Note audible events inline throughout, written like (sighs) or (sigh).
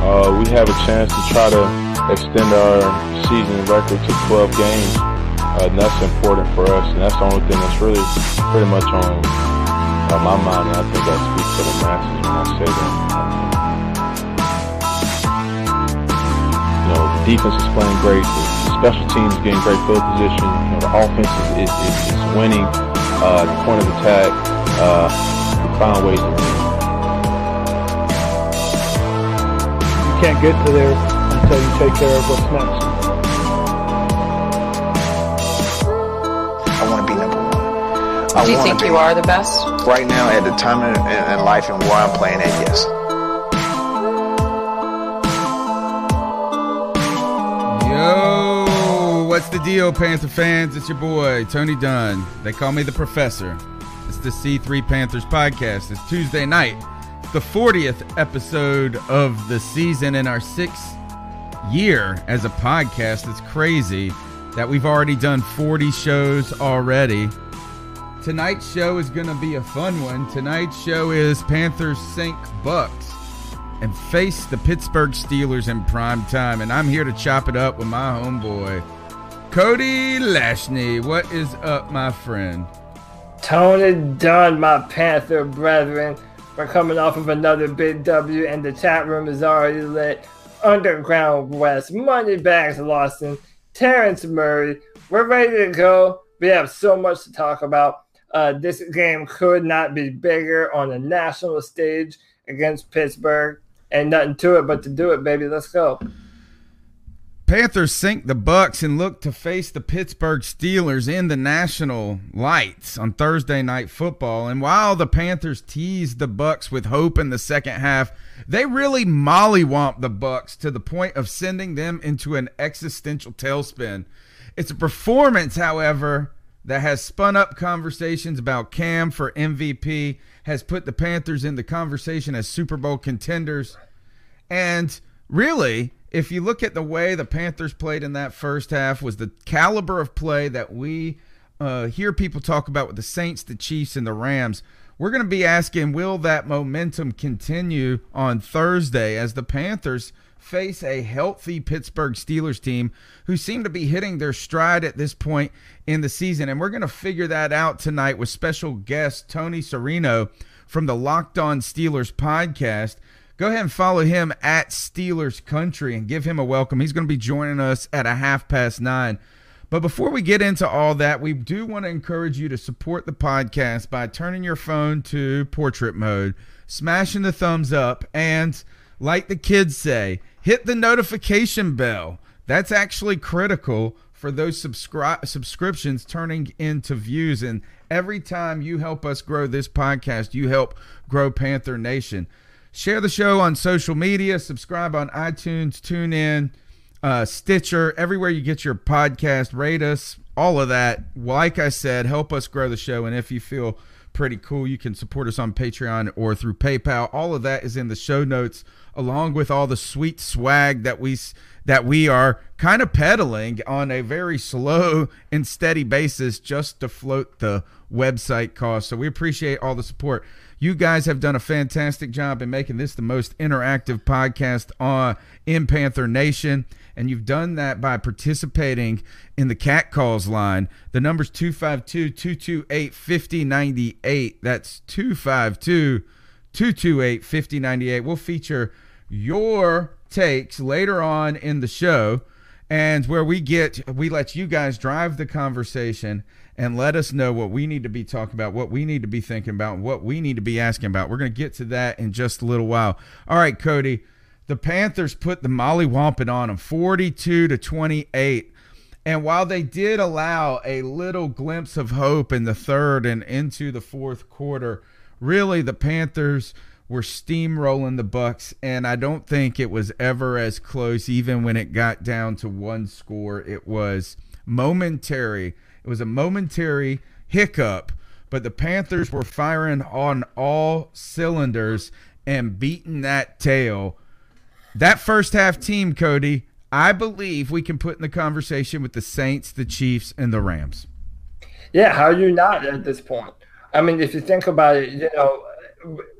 Uh, we have a chance to try to extend our season record to 12 games. Uh, and that's important for us, and that's the only thing that's really pretty much on uh, my mind, and I think that speaks to the masses when I say that. You know, the defense is playing great, the special teams getting great field position, you know, the offense is, is, is, is winning, uh, the point of attack, uh, we find ways to win. Can't get to there until you take care of what's next. I want to be number one. I Do you think you are the best? Right now, at the time in, in, in life and where I'm playing at, yes. Yo, what's the deal, Panther fans? It's your boy, Tony Dunn. They call me the Professor. It's the C3 Panthers podcast. It's Tuesday night the 40th episode of the season in our sixth year as a podcast. It's crazy that we've already done 40 shows already. Tonight's show is going to be a fun one. Tonight's show is Panthers sink Bucks and face the Pittsburgh Steelers in prime time. And I'm here to chop it up with my homeboy, Cody Lashney. What is up, my friend? Tony Dunn, my Panther brethren. We're coming off of another big W, and the chat room is already lit. Underground West, Moneybags Lawson, Terrence Murray. We're ready to go. We have so much to talk about. Uh, this game could not be bigger on a national stage against Pittsburgh. And nothing to it but to do it, baby. Let's go. Panthers sink the Bucks and look to face the Pittsburgh Steelers in the national lights on Thursday night football. And while the Panthers teased the Bucks with hope in the second half, they really mollywomp the Bucks to the point of sending them into an existential tailspin. It's a performance, however, that has spun up conversations about Cam for MVP, has put the Panthers in the conversation as Super Bowl contenders, and really if you look at the way the Panthers played in that first half, was the caliber of play that we uh, hear people talk about with the Saints, the Chiefs, and the Rams. We're going to be asking, will that momentum continue on Thursday as the Panthers face a healthy Pittsburgh Steelers team who seem to be hitting their stride at this point in the season? And we're going to figure that out tonight with special guest Tony Serino from the Locked On Steelers podcast go ahead and follow him at Steelers Country and give him a welcome. He's going to be joining us at a half past nine. But before we get into all that, we do want to encourage you to support the podcast by turning your phone to portrait mode, smashing the thumbs up, and like the kids say, hit the notification bell. That's actually critical for those subscri- subscriptions turning into views. And every time you help us grow this podcast, you help grow Panther Nation. Share the show on social media. Subscribe on iTunes, TuneIn, uh, Stitcher, everywhere you get your podcast. Rate us, all of that. Like I said, help us grow the show. And if you feel pretty cool, you can support us on Patreon or through PayPal. All of that is in the show notes, along with all the sweet swag that we that we are kind of peddling on a very slow and steady basis just to float the website cost. So we appreciate all the support. You guys have done a fantastic job in making this the most interactive podcast on in Panther Nation. And you've done that by participating in the cat calls line. The number's 252 228 5098. That's 252 228 5098. We'll feature your takes later on in the show and where we get we let you guys drive the conversation and let us know what we need to be talking about, what we need to be thinking about, what we need to be asking about. We're going to get to that in just a little while. All right, Cody. The Panthers put the Molly Wampin on them 42 to 28. And while they did allow a little glimpse of hope in the third and into the fourth quarter, really the Panthers were steamrolling the Bucks, and I don't think it was ever as close. Even when it got down to one score, it was momentary. It was a momentary hiccup, but the Panthers were firing on all cylinders and beating that tail. That first half team, Cody, I believe we can put in the conversation with the Saints, the Chiefs, and the Rams. Yeah, how are you not at this point? I mean, if you think about it, you know,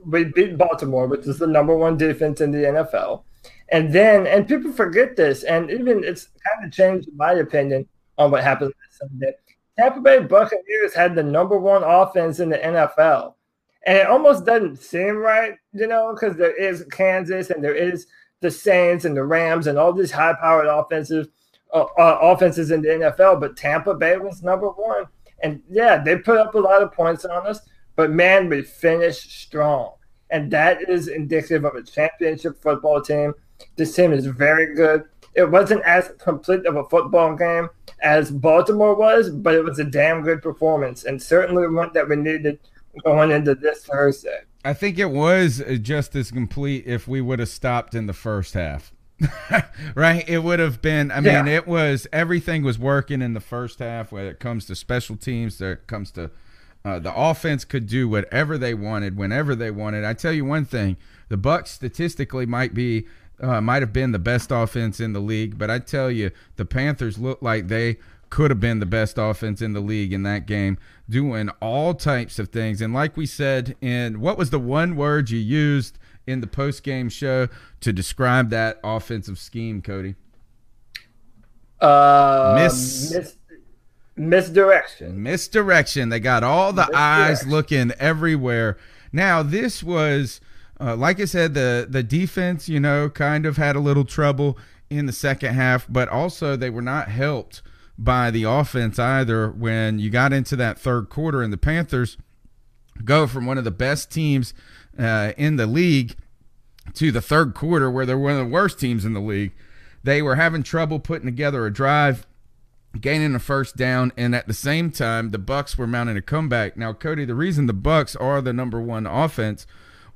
we beat Baltimore, which is the number one defense in the NFL. And then, and people forget this, and even it's kind of changed my opinion on what happened Sunday. Tampa Bay Buccaneers had the number one offense in the NFL. And it almost doesn't seem right, you know, because there is Kansas and there is the Saints and the Rams and all these high-powered offensive uh, uh, offenses in the NFL. But Tampa Bay was number one, and yeah, they put up a lot of points on us. But man, we finished strong, and that is indicative of a championship football team. This team is very good. It wasn't as complete of a football game as Baltimore was, but it was a damn good performance, and certainly one that we needed going into this Thursday. I think it was uh, just as complete if we would have stopped in the first half. (laughs) right? It would have been, I mean, yeah. it was everything was working in the first half when it comes to special teams, when it comes to uh, the offense could do whatever they wanted whenever they wanted. I tell you one thing, the Bucks statistically might be uh, might have been the best offense in the league, but I tell you, the Panthers looked like they could have been the best offense in the league in that game, doing all types of things. And like we said, in what was the one word you used in the post game show to describe that offensive scheme, Cody? Uh, Miss. Mis- misdirection. Misdirection. They got all the eyes looking everywhere. Now, this was uh, like I said, the the defense, you know, kind of had a little trouble in the second half, but also they were not helped by the offense either. When you got into that third quarter, and the Panthers go from one of the best teams uh, in the league to the third quarter, where they're one of the worst teams in the league, they were having trouble putting together a drive gaining a first down and at the same time the bucks were mounting a comeback now cody the reason the bucks are the number one offense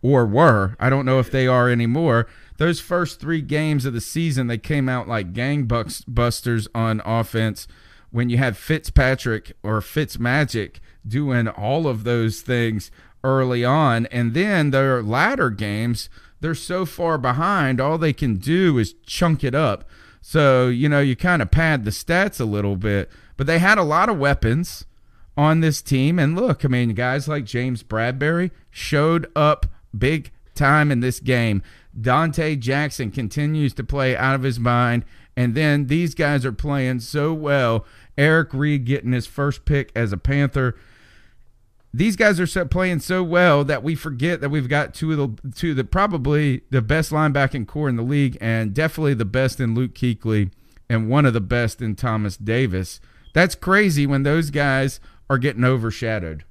or were. I don't know if they are anymore. Those first three games of the season, they came out like gangbusters on offense. When you had Fitzpatrick or Fitzmagic doing all of those things early on, and then their latter games, they're so far behind. All they can do is chunk it up. So you know you kind of pad the stats a little bit, but they had a lot of weapons on this team. And look, I mean, guys like James Bradberry showed up big time in this game. Donte Jackson continues to play out of his mind. And then these guys are playing so well. Eric Reid getting his first pick as a Panther. These guys are playing so well that we forget that we've got two of the two of the probably the best linebacking core in the league, and definitely the best in Luke Kuechly, and one of the best in Thomas Davis. That's crazy when those guys are getting overshadowed.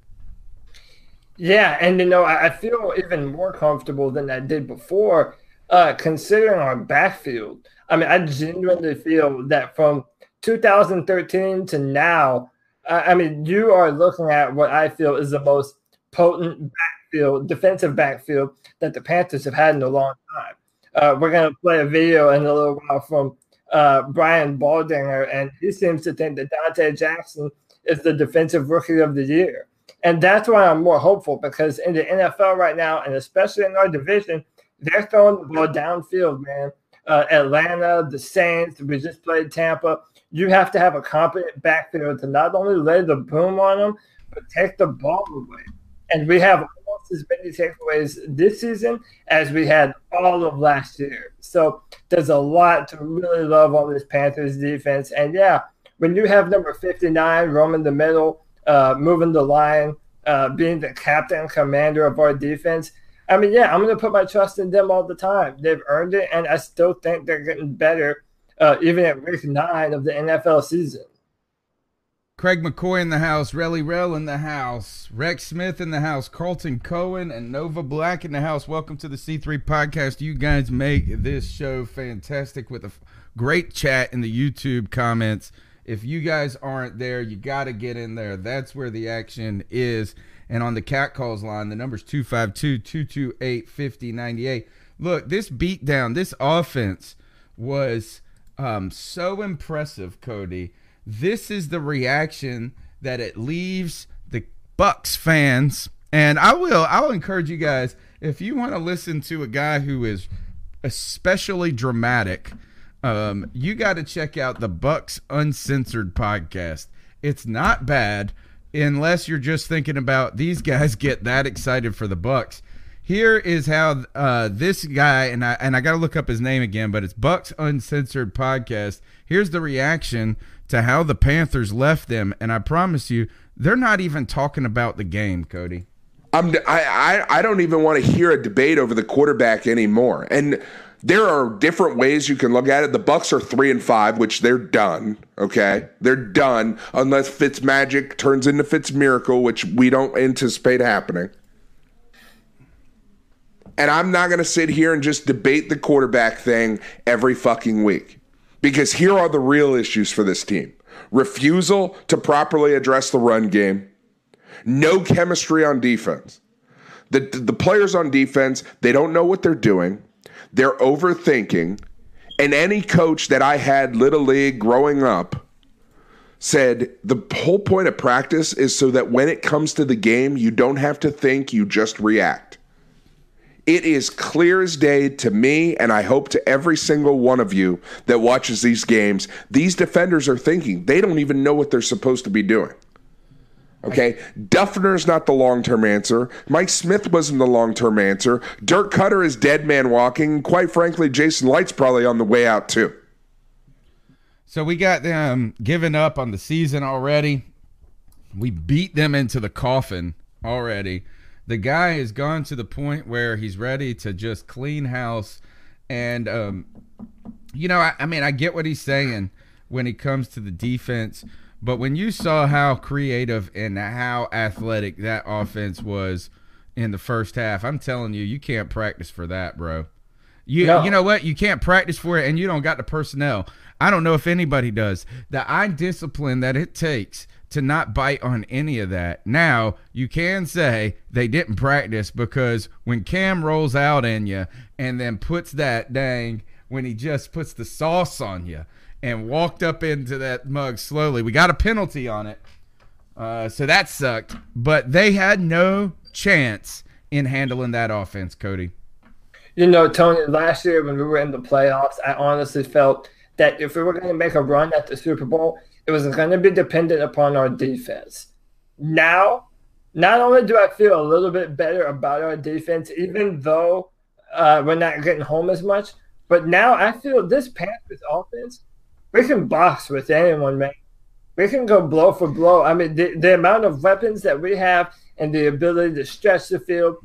Yeah, and you know, I feel even more comfortable than I did before, uh, considering our backfield. I mean, I genuinely feel that from 2013 to now, I mean, you are looking at what I feel is the most potent backfield, defensive backfield that the Panthers have had in a long time. Uh, we're going to play a video in a little while from uh, Brian Baldinger, and he seems to think that Donte Jackson is the defensive rookie of the year. And that's why I'm more hopeful because in the NFL right now, and especially in our division, they're throwing the ball downfield, man. Uh, Atlanta, the Saints, we just played Tampa. You have to have a competent backfield to not only lay the boom on them, but take the ball away. And we have almost as many takeaways this season as we had all of last year. So there's a lot to really love on this Panthers defense. And yeah, when you have number 59 roaming the middle, uh, moving the line, uh, being the captain commander of our defense. I mean, yeah, I'm going to put my trust in them all the time. They've earned it, and I still think they're getting better, uh, even at week nine of the NFL season. Craig McCoy in the house, Relly Rel in the house, Rex Smith in the house, Carlton Cohen, and Nova Black in the house. Welcome to the C3 podcast. You guys make this show fantastic with a great chat in the YouTube comments If you guys aren't there, you got to get in there. That's where the action is. And on the cat calls line, the number's 252 228 5098. Look, this beatdown, this offense was um, so impressive, Cody. This is the reaction that it leaves the Bucks fans. And I will I will encourage you guys if you want to listen to a guy who is especially dramatic, um, you got to check out the Bucks Uncensored podcast. It's not bad unless you're just thinking about these guys get that excited for the Bucks. Here is how uh, this guy and I and I got to look up his name again, but it's Bucks Uncensored podcast. Here's the reaction to how the Panthers left them, and I promise you, they're not even talking about the game, Cody. I'm I, I I don't even want to hear a debate over the quarterback anymore. And there are different ways you can look at it. The Bucks are three and five, which they're done. Okay, they're done unless Fitz magic turns into Fitz miracle, which we don't anticipate happening. And I'm not going to sit here and just debate the quarterback thing every fucking week. Because here are the real issues for this team refusal to properly address the run game, no chemistry on defense. The, the players on defense, they don't know what they're doing, they're overthinking. And any coach that I had little league growing up said the whole point of practice is so that when it comes to the game, you don't have to think, you just react. It is clear as day to me, and I hope to every single one of you that watches these games. These defenders are thinking they don't even know what they're supposed to be doing. Okay, Duffner's not the long term answer. Mike Smith wasn't the long term answer. Dirk Koetter is dead man walking. Quite frankly, Jason Licht's probably on the way out too. So we got them giving up on the season already. We beat them into the coffin already the guy has gone to the point where he's ready to just clean house. And, um, you know, I, I mean, I get what he's saying when it comes to the defense. But when you saw how creative and how athletic that offense was in the first half, I'm telling you, you can't practice for that, bro. You no. you know what? You can't practice for it, and you don't got the personnel. I don't know if anybody does. The eye discipline that it takes to not bite on any of that. Now, you can say they didn't practice because when Cam rolls out in you and then puts that dang, when he just puts the sauce on you and walked up into that mug slowly, we got a penalty on it. Uh, so that sucked. But they had no chance in handling that offense, Cody. You know, Tony, last year when we were in the playoffs, I honestly felt that if we were going to make a run at the Super Bowl, it was going to be dependent upon our defense. Now, not only do I feel a little bit better about our defense, even though uh, we're not getting home as much, but now I feel this Panthers offense, we can box with anyone, man. We can go blow for blow. I mean, the, the amount of weapons that we have and the ability to stretch the field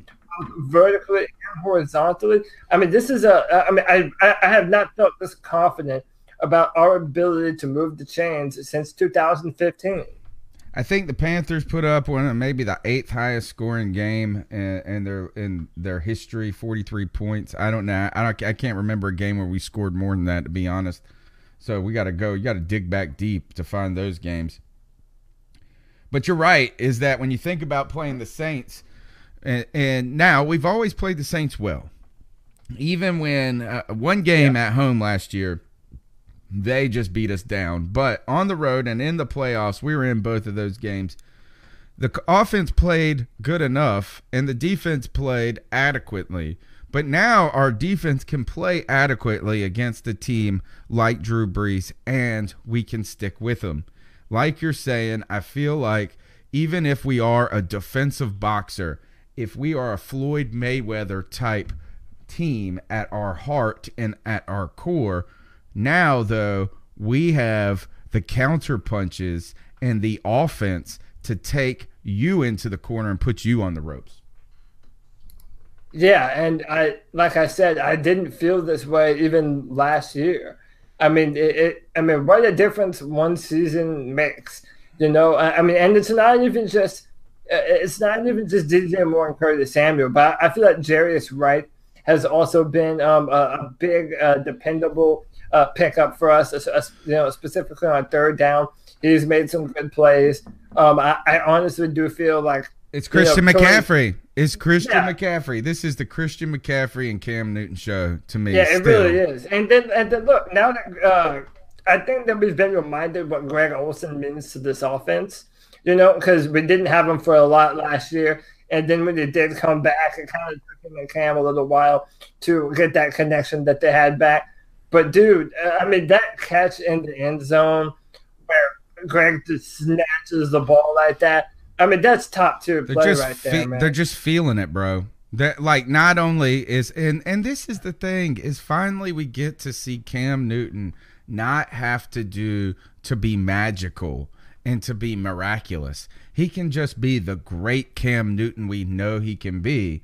vertically and horizontally. I mean, this is a. I mean, I I have not felt this confident about our ability to move the chains since 2015. I think the Panthers put up one of maybe the eighth highest scoring game in, in, their in their history, 43 points. I don't know. I don't. I can't remember a game where we scored more than that, to be honest. So we got to go. You got to dig back deep to find those games. But you're right. Is that when you think about playing the Saints, and, and now we've always played the Saints well. Even when uh, one game yeah. at home last year they just beat us down. But on the road and in the playoffs, we were in both of those games. The offense played good enough and the defense played adequately. But now our defense can play adequately against a team like Drew Brees and we can stick with them. Like you're saying, I feel like even if we are a defensive boxer, if we are a Floyd Mayweather type team at our heart and at our core, now, though, we have the counter punches and the offense to take you into the corner and put you on the ropes. Yeah, and I like I said, I didn't feel this way even last year. I mean, it, it I mean, what a difference one season makes. You know, I, I mean, and it's not even just it's not even just DJ Moore and Curtis Samuel, but I feel like Jarius Wright has also been um, a, a, big, uh, dependable uh, pickup for us, you know, specifically on third down. He's made some good plays. Um, I, I honestly do feel like it's Christian you know, McCaffrey. It's Christian yeah. McCaffrey. This is the Christian McCaffrey and Cam Newton show to me. Yeah, it really is. And then and then look now that uh, I think that we've been reminded what Greg Olsen means to this offense. You know, because we didn't have him for a lot last year, and then when he did come back, it kind of took him and Cam a little while to get that connection that they had back. But dude, I mean that catch in the end zone where Greg just snatches the ball like that. I mean that's top tier play right there, man. They're just feeling it, bro. That like not only is and and this is the thing is finally we get to see Cam Newton not have to do to be magical and to be miraculous. He can just be the great Cam Newton we know he can be,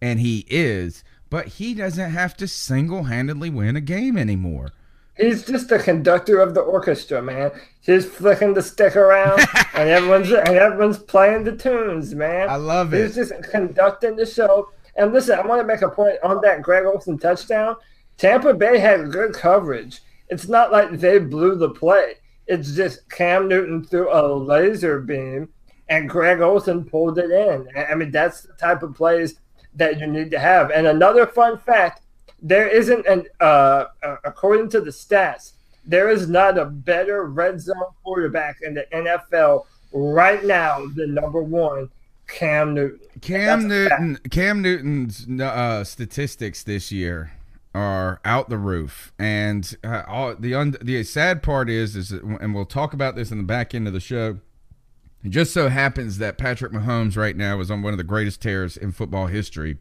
and he is, but he doesn't have to single handedly win a game anymore. He's just the conductor of the orchestra, man. He's flicking the stick around, (laughs) and everyone's and everyone's playing the tunes, man. I love it. He's just conducting the show. And listen, I want to make a point on that Greg Olsen touchdown. Tampa Bay had good coverage. It's not like they blew the play. It's just Cam Newton threw a laser beam and Greg Olsen pulled it in. I mean, that's the type of plays that you need to have. And another fun fact there isn't an, uh, uh, according to the stats, there is not a better red zone quarterback in the NFL right now than number one, Cam Newton. Cam Newton, Cam Newton's uh, statistics this year are out the roof, and uh, all, the un, the sad part is is that, and we'll talk about this in the back end of the show. It just so happens that Patrick Mahomes right now is on one of the greatest tears in football history,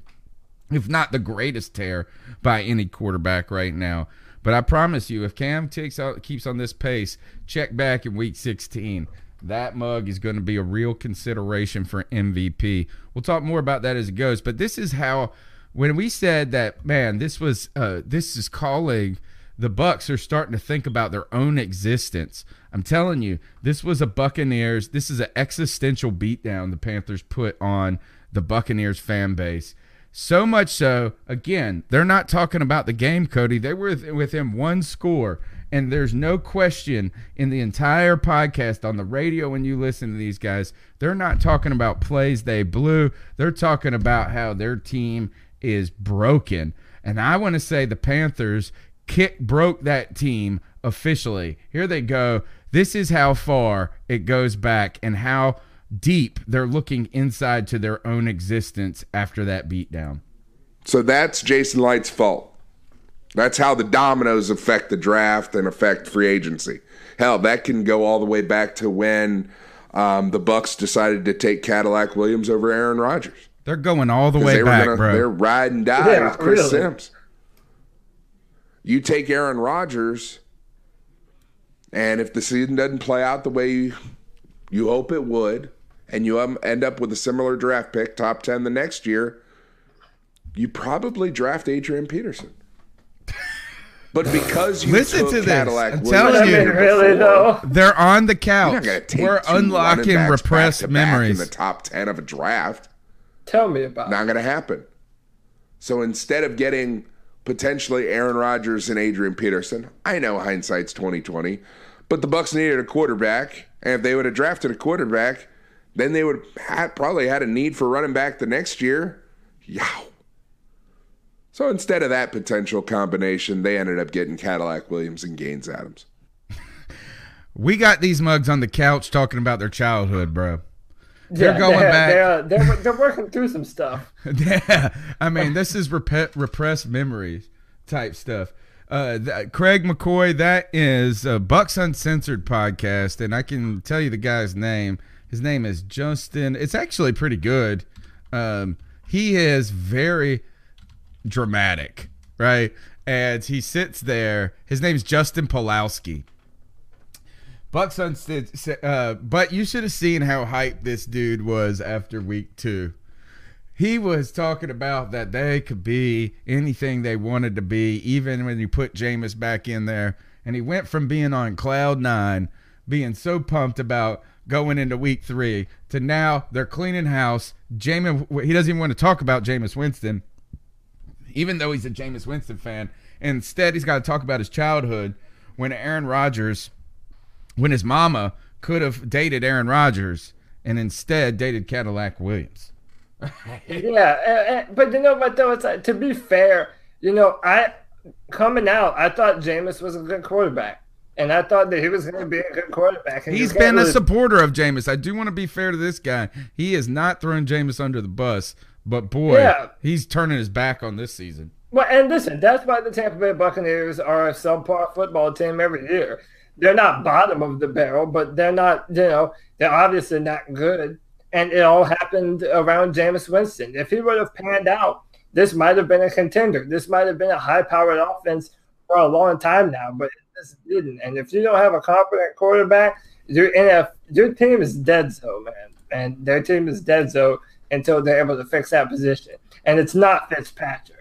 if not the greatest tear by any quarterback right now. But I promise you, if Cam takes out, keeps on this pace, check back in Week 16. That mug is going to be a real consideration for MVP. We'll talk more about that as it goes. But this is how when we said that, man, this was uh, this is calling the Bucks are starting to think about their own existence. I'm telling you, this was a Buccaneers. This is an existential beatdown the Panthers put on the Buccaneers fan base. So much so, again, they're not talking about the game, Cody. They were within one score, and there's no question in the entire podcast on the radio when you listen to these guys, they're not talking about plays they blew. They're talking about how their team is broken. And I want to say the Panthers kick broke that team officially. Here they go. This is how far it goes back and how deep they're looking inside to their own existence after that beatdown. So that's Jason Licht's fault. That's how the dominoes affect the draft and affect free agency. Hell, that can go all the way back to when um, the Bucks decided to take Cadillac Williams over Aaron Rodgers. They're going all the way back, gonna, bro. They're ride and die yeah, with Chris really. Simms. You take Aaron Rodgers, and if the season doesn't play out the way you, you hope it would, and you um, end up with a similar draft pick, top 10 the next year, you probably draft Adrian Peterson. But because you listen to Cadillac this, I'm telling you, really though, they're on the couch. We're unlocking repressed memories. In the top ten of a draft, Tell me about Not going to happen. So instead of getting potentially Aaron Rodgers and Adrian Peterson, I know hindsight's 2020, but the Bucks needed a quarterback, and if they would have drafted a quarterback, then they would have probably had a need for running back the next year. Yow. So instead of that potential combination, they ended up getting Cadillac Williams and Gaines Adams. (laughs) we got these mugs on the couch talking about their childhood, bro. They're yeah, going they're, back. They're, they're, they're working through some stuff. (laughs) yeah, I mean, this is rep- repressed memories type stuff. Uh, th- Craig McCoy, that is a Bucks Uncensored podcast, and I can tell you the guy's name. His name is Justin. It's actually pretty good. Um, he is very dramatic, right? And he sits there. His name's Justin Pawlowski Bucks uh, but you should have seen how hyped this dude was after week two. He was talking about that they could be anything they wanted to be, even when you put Jameis back in there. And he went from being on cloud nine, being so pumped about going into week three, to now they're cleaning house. Jameis, he doesn't even want to talk about Jameis Winston, even though he's a Jameis Winston fan Instead, he's got to talk about his childhood when Aaron Rodgers, when his mama could have dated Aaron Rodgers and instead dated Cadillac Williams. yeah, but you know what though? It's like, to be fair, you know, I coming out, I thought Jameis was a good quarterback. And I thought that he was going to be a good quarterback. And He's been really... a supporter of Jameis. I do want to be fair to this guy. He has not thrown Jameis under the bus, but boy, yeah. he's turning his back on this season. Well, and listen, that's why the Tampa Bay Buccaneers are a subpar football team every year. They're not bottom of the barrel, but they're not, you know, they're obviously not good. And it all happened around Jameis Winston. If he would have panned out, this might have been a contender. This might have been a high powered offense for a long time now, but it just didn't. And if you don't have a competent quarterback, your NF your team is dead so man. And their team is dead so until they're able to fix that position. And it's not Fitzpatrick.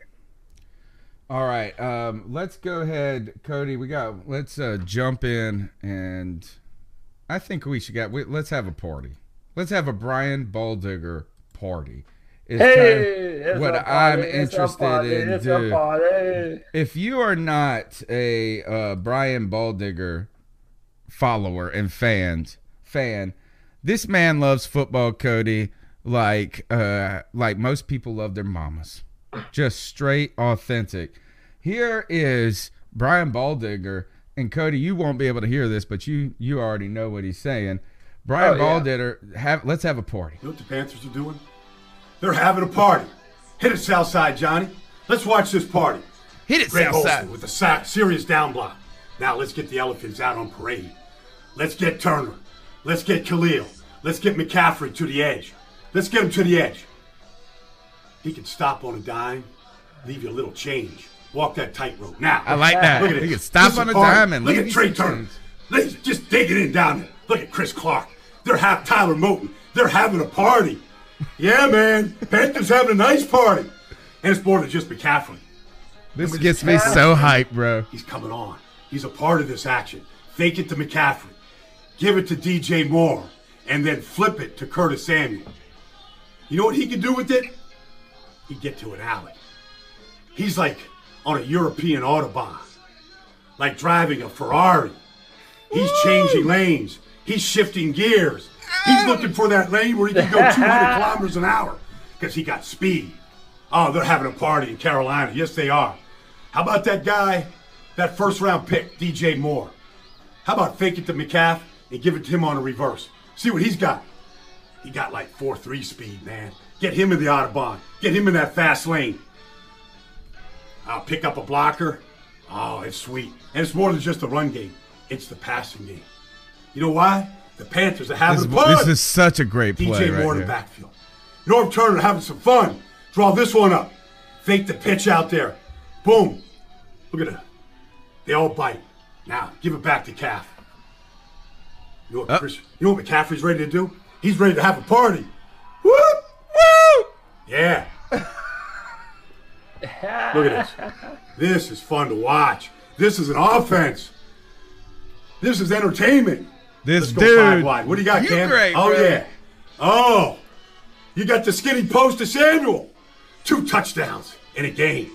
All right. Um, let's go ahead, Cody. We got let's uh, jump in and I think we should get we, let's have a party. Let's have a Brian Baldinger party is hey, what I'm interested in. Dude. If you are not a uh, Brian Baldinger follower and fans fan, this man loves football, Cody, like uh, like most people love their mamas. Just straight authentic. Here is Brian Baldinger, and Cody, you won't be able to hear this, but you you already know what he's saying. Brian oh, yeah. Baldinger, have let's have a party. You know what the Panthers are doing? They're having a party. Hit it, Southside Johnny. Let's watch this party. Hit it, Greg Southside. with a sack, serious down block. Now let's get the elephants out on parade. Let's get Turner. Let's get Khalil. Let's get McCaffrey to the edge. Let's get him to the edge. He can stop on a dime, leave you a little change. Walk that tightrope. Now, I like that. Look at it. He can stop on a dime and look at Trai Turner. Let's just dig it in down there. Look at Chris Clark. They're half Taylor Moton. They're having a party yeah, man. Panthers having a nice party. And it's more than just McCaffrey. This gets me so hyped, bro. He's coming on. He's a part of this action. Fake it to McCaffrey. Give it to DJ Moore. And then flip it to Curtis Samuel. You know what he can do with it? He'd get to an alley. He's like on a European Autobahn. Like driving a Ferrari. He's changing lanes. He's shifting gears. He's looking for that lane where he can go (laughs) 200 kilometers an hour because he got speed. Oh, they're having a party in Carolina. Yes, they are. How about that guy, that first round pick, DJ Moore? How about fake it to McCaff and give it to him on a reverse? See what he's got. He got like 4 3 speed, man. Get him in the Autobahn. Get him in that fast lane. I'll pick up a blocker. Oh, it's sweet. And it's more than just the run game, it's the passing game. You know why? The Panthers are having this, fun. This is such a great play. DJ right Moore in the backfield. Norv Turner having some fun. Draw this one up. Fake the pitch out there. Boom. Look at it. They all bite. Now, give it back to Calf. You know what. Chris, you know what McCaffrey's ready to do? He's ready to have a party. Woo! Woo! Yeah. (laughs) Look at this. This is fun to watch. This is an offense. This is entertainment. This dude. What do you got, you Cam? Great, oh, bro. yeah. Oh, you got the skinny post to Samuel. Two touchdowns in a game.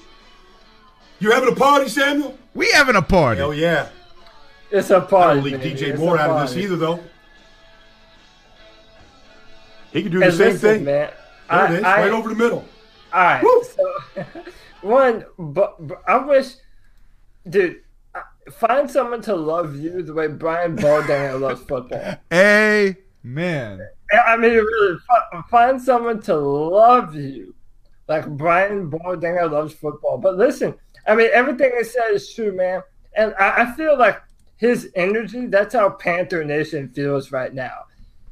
You having a party, Samuel? We having a party. Oh, yeah. It's a party. I don't leave DJ Moore out of this either, though. He can do the and same listen, thing. Man, there I, it is, I, right over the middle. All right. Woo! So, (laughs) one, but, but I wish, dude find someone to love you the way Brian Baldinger (laughs) loves football. Amen. I mean, really, find someone to love you like Brian Baldinger loves football. But listen, I mean, everything he said is true, man. And I, I feel like his energy, that's how Panther Nation feels right now.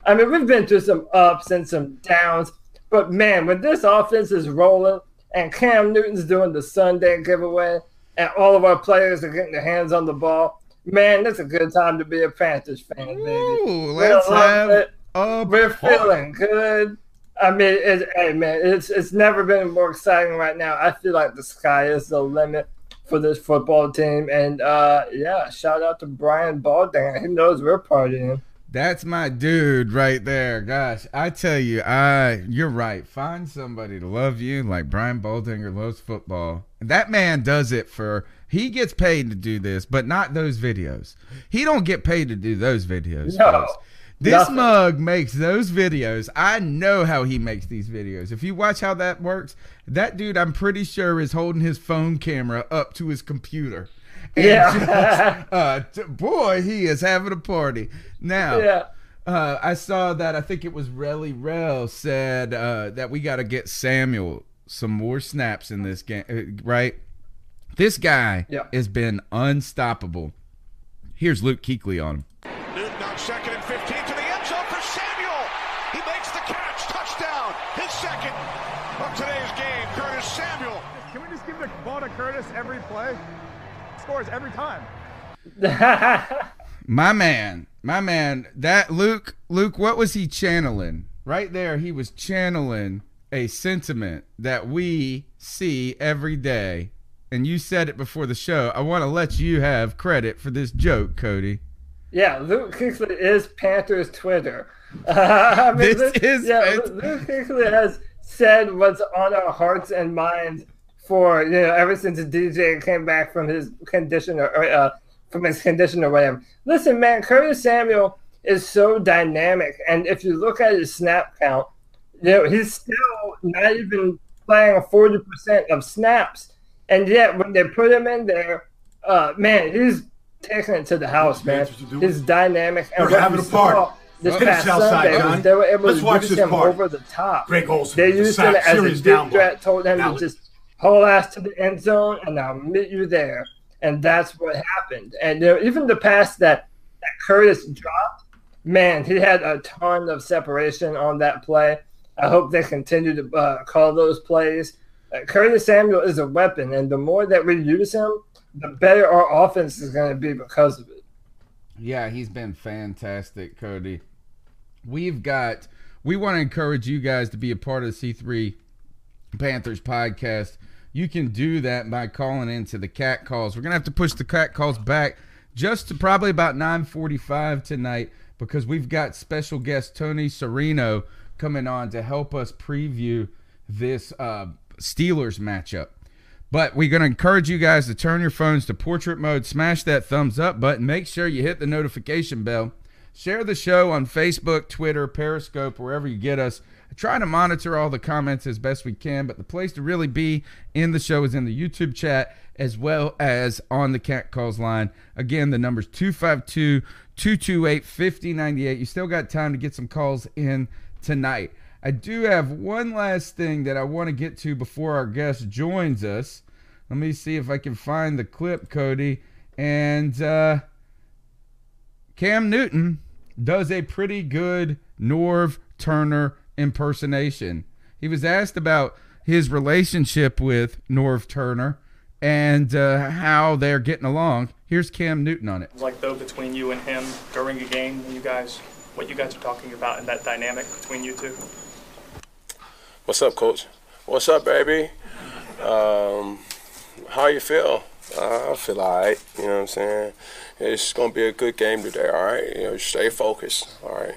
I mean, we've been through some ups and some downs, but man, when this offense is rolling and Cam Newton's doing the Sunday giveaway, and all of our players are getting their hands on the ball. Man, it's a good time to be a Panthers fan, baby. Ooh, let's have it. We're feeling good. I mean, it, hey man, it's it's never been more exciting right now. I feel like the sky is the limit for this football team, and uh, yeah, shout out to Brian Baldinger. He knows we're partying. That's my dude right there. Gosh, I tell you, I you're right. Find somebody to love you like Brian Baldinger loves football. That man does it for He gets paid to do this, but not those videos. He don't get paid to do those videos. No, folks. This nothing. mug makes those videos. I know how he makes these videos. If you watch how that works, that dude, I'm pretty sure, is holding his phone camera up to his computer. And Yeah. just, (laughs) uh, t- boy, he is having a party. Now, Yeah. uh, I saw that. I think it was Relly Rel said uh, that we got to get Samuel some more snaps in this game, uh, right? This guy Yeah. has been unstoppable. Here's Luke Kuechly on him. Newton on second and 15 to the end zone for Samuel. He makes the catch. Touchdown. His second of today's game. Curtis Samuel. Can we just give the ball to Curtis every play? Scores every time. (laughs) My man, my man, that Luke, Luke, what was he channeling? Right there, he was channeling a sentiment that we see every day. And you said it before the show. I want to let you have credit for this joke, Cody. Yeah, Luke Kuechly is Panthers Twitter. (laughs) I mean, This Luke, is yeah, Luke Kuechly has said what's on our hearts and minds for you know ever since DJ came back from his condition or, or uh, from his condition or whatever. Listen, man, Curtis Samuel is so dynamic, and if you look at his snap count, you know he's still not even playing forty percent of snaps, and yet when they put him in there, uh, man, he's taking it to the house, man. He's dynamic, and They're having a party. saw this Let's past outside, Sunday they were able Let's to watch use him party. over the top. Greg Olsen They with the him as a deep down threat, told him Now to just haul ass to the end zone, and I'll meet you there. And that's what happened. And you know, even the pass that, that Curtis dropped, man, he had a ton of separation on that play. I hope they continue to uh, call those plays. Uh, Curtis Samuel is a weapon, and the more that we use him, the better our offense is going to be because of it. Yeah, he's been fantastic, Cody. We've got we want to encourage you guys to be a part of the C3 Panthers podcast. You can do that by calling into the cat calls. We're gonna have to push the cat calls back just to probably about 9:45 tonight because we've got special guest Tony Serino coming on to help us preview this uh, Steelers matchup. But we're going to encourage you guys to turn your phones to portrait mode, smash that thumbs up button, make sure you hit the notification bell, share the show on Facebook, Twitter, Periscope, wherever you get us. Try to monitor all the comments as best we can, but the place to really be in the show is in the YouTube chat as well as on the Cat Calls line. Again, the number's 252 228 5098. You still got time to get some calls in tonight. I do have one last thing that I want to get to before our guest joins us. Let me see if I can find the clip, Cody. And uh, Cam Newton does a pretty good Norv Turner impersonation. He was asked about his relationship with Norv Turner and uh, how they're getting along. Here's Cam Newton on it. like though between you and him during a game you guys what you guys are talking about and that dynamic between you two What's up, coach? What's up, baby? Um, how you feel? Uh, I feel all right. You know what I'm saying? It's gonna be a good game today. All right. You know, stay focused. All right.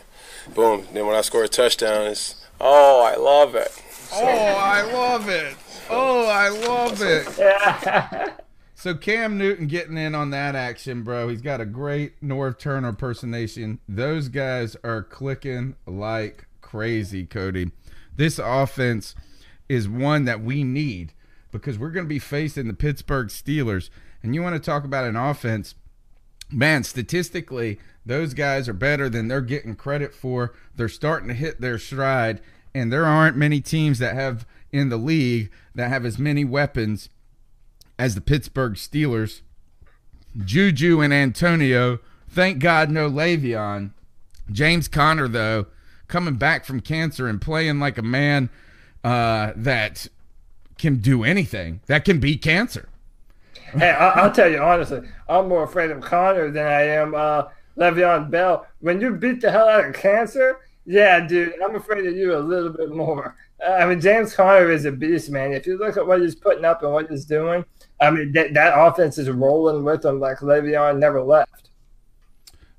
Boom. Then when I score a touchdown, it's oh, I love it. Oh, I love it. Oh, I love it. (laughs) So Cam Newton getting in on that action, bro. He's got a great Norv Turner impersonation. Those guys are clicking like crazy, Cody. This offense is one that we need because we're going to be facing the Pittsburgh Steelers. And you want to talk about an offense, man, statistically, those guys are better than they're getting credit for. They're starting to hit their stride, and there aren't many teams that have in the league that have as many weapons as the Pittsburgh Steelers. Juju and Antonio, thank God no Le'Veon. James Conner, though, coming back from cancer and playing like a man uh, that can do anything, that can beat cancer. hey, I, I'll tell you honestly, I'm more afraid of Conner than I am uh, Le'Veon Bell. When you beat the hell out of cancer, yeah, dude, I'm afraid of you a little bit more. Uh, I mean, James Conner is a beast, man. If you look at what he's putting up and what he's doing, I mean, that, that offense is rolling with him like Le'Veon never left.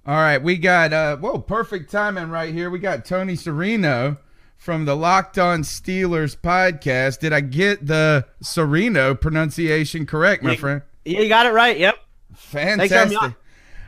All right, we got uh whoa, perfect timing right here. We got Tony Serino from the Locked On Steelers podcast. Did I get the Serino pronunciation correct, my You- friend? You got it right. Yep. Fantastic.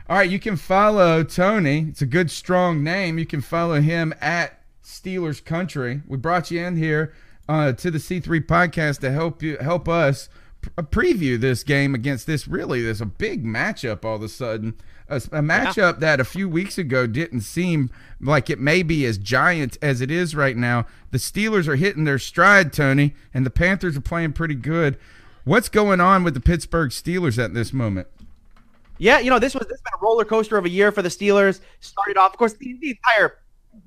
All right, you can follow Tony. It's a good, strong name. You can follow him at Steelers Country. We brought you in here uh, to the C3 podcast to help you help us preview this game against this really there's a big matchup all of a sudden a, a matchup yeah. that a few weeks ago didn't seem like it may be as giant as it is right now the steelers are hitting their stride tony and the panthers are playing pretty good what's going on with the pittsburgh steelers at this moment yeah you know this was this has been a roller coaster of a year for the steelers started off of course the, the entire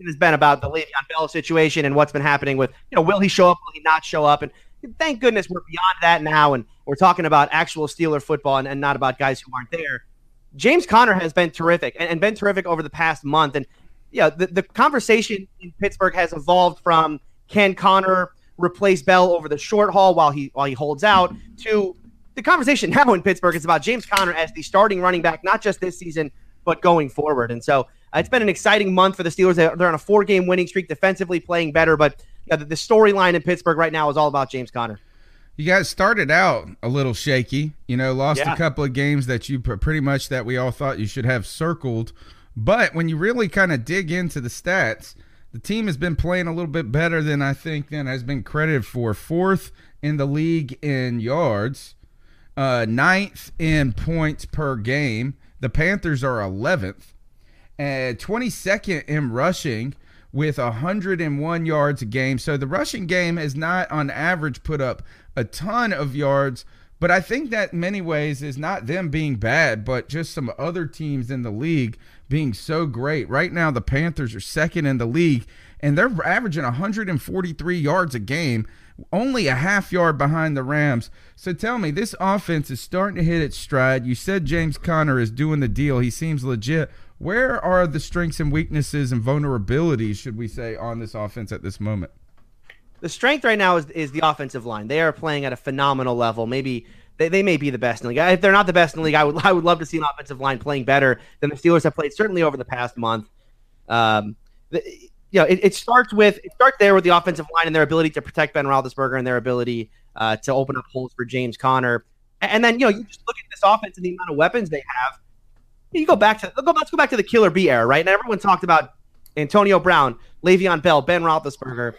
has been about the Le'Veon Bell situation and what's been happening with, you know, will he show up, will he not show up? And thank goodness we're beyond that now, and we're talking about actual Steeler football and, and not about guys who aren't there. James Conner has been terrific and, and been terrific over the past month. And yeah, the, the conversation in Pittsburgh has evolved from can Conner replace Bell over the short haul while he while he holds out to the conversation now in Pittsburgh is about James Conner as the starting running back, not just this season, but going forward. And so uh, it's been an exciting month for the Steelers. They're, on a four game winning streak, defensively playing better, but yeah, the, the storyline in Pittsburgh right now is all about James Conner. You guys started out a little shaky, you know, lost yeah. a couple of games that you pretty much that we all thought you should have circled. But when you really kind of dig into the stats, the team has been playing a little bit better than I think than has been credited for. Fourth in the league in yards, uh, ninth in points per game. The Panthers are 11th, and 22nd in rushing with 101 yards a game. So the rushing game has not, on average, put up a ton of yards. But I think that many ways is not them being bad, but just some other teams in the league being so great. Right now, the Panthers are second in the league, and they're averaging 143 yards a game, only a half yard behind the Rams. So tell me, this offense is starting to hit its stride. You said James Conner is doing the deal. He seems legit. Where are the strengths and weaknesses and vulnerabilities, should we say, on this offense at this moment? The strength right now is, is the offensive line. They are playing at a phenomenal level. Maybe they, they may be the best in the league. If they're not the best in the league, I would (laughs) I would love to see an offensive line playing better than the Steelers have played certainly over the past month. Um, the, you know, it, it, starts with it starts there with the offensive line and their ability to protect Ben Roethlisberger and their ability uh, to open up holes for James Conner. And then you know you just look at this offense and the amount of weapons they have you go back to let's go back to the Killer B era, right? And everyone talked about Antonio Brown, Le'Veon Bell, Ben Roethlisberger.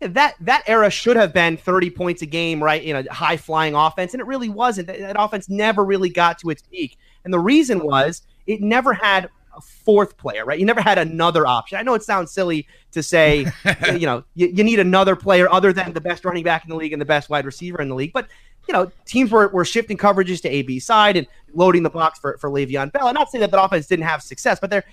That that era should have been 30 points a game, right? You know, high flying offense, and it really wasn't. That, that offense never really got to its peak, and the reason was it never had a fourth player, right? You never had another option. I know it sounds silly to say, (laughs) you know, you, you, need another player other than the best running back in the league and the best wide receiver in the league, but you know, teams were, were shifting coverages to AB side and loading the box for, for Le'Veon Bell. I'm not saying that the offense didn't have success, but there,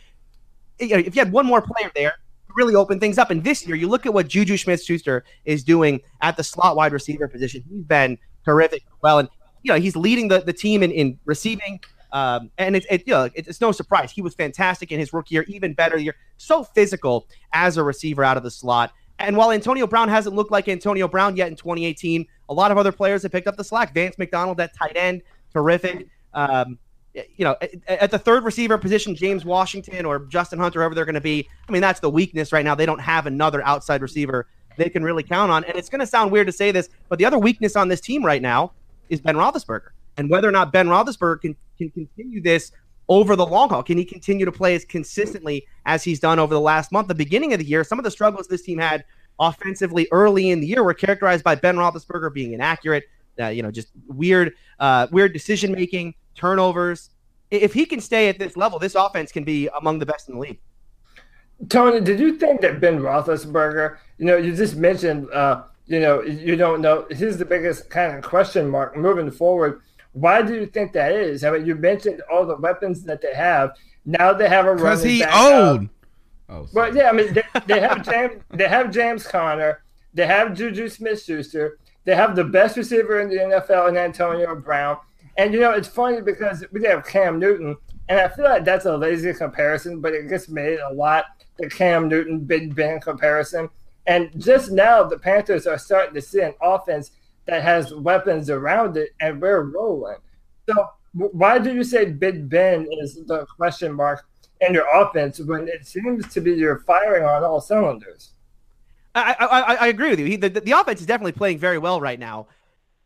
you know, if you had one more player there, really open things up. And this year, you look at what Juju Smith Schuster is doing at the slot wide receiver position. He's been terrific. Well, and, you know, he's leading the, the team in, in receiving. Um, and it's it, you know, it's no surprise. He was fantastic in his rookie year, even better year. So physical as a receiver out of the slot. And while Antonio Brown hasn't looked like Antonio Brown yet in 2018, a lot of other players have picked up the slack. Vance McDonald at tight end, terrific. Um, you know, at, at, the third receiver position, James Washington or Justin Hunter, whoever they're going to be. I mean, that's the weakness right now. They don't have another outside receiver they can really count on. And it's going to sound weird to say this, but the other weakness on this team right now is Ben Roethlisberger. And whether or not Ben Roethlisberger can, can continue this over the long haul, can he continue to play as consistently as he's done over the last month? The beginning of the year, some of the struggles this team had offensively early in the year were characterized by Ben Roethlisberger being inaccurate, uh, you know, just weird, uh, weird decision making, turnovers. If he can stay at this level, this offense can be among the best in the league. Tony, did you think that Ben Roethlisberger, you know, you just mentioned, uh, you know, you don't know, he's the biggest kind of question mark moving forward. Why do you think that is? I mean, you mentioned all the weapons that they have. Now they have a because he uh, old. Oh, well, yeah, I mean, they, they have James, they have James Conner, they have Juju Smith-Schuster, they have the best receiver in the NFL in Antonio Brown, and you know it's funny because we have Cam Newton, and I feel like that's a lazy comparison, but it gets made a lot. The Cam Newton Big Ben comparison, and just now the Panthers are starting to see an offense that has weapons around it, and we're rolling. So why do you say Big Ben is the question mark in your offense when it seems to be you're firing on all cylinders. I, I, I agree with you. He, the, the offense is definitely playing very well right now.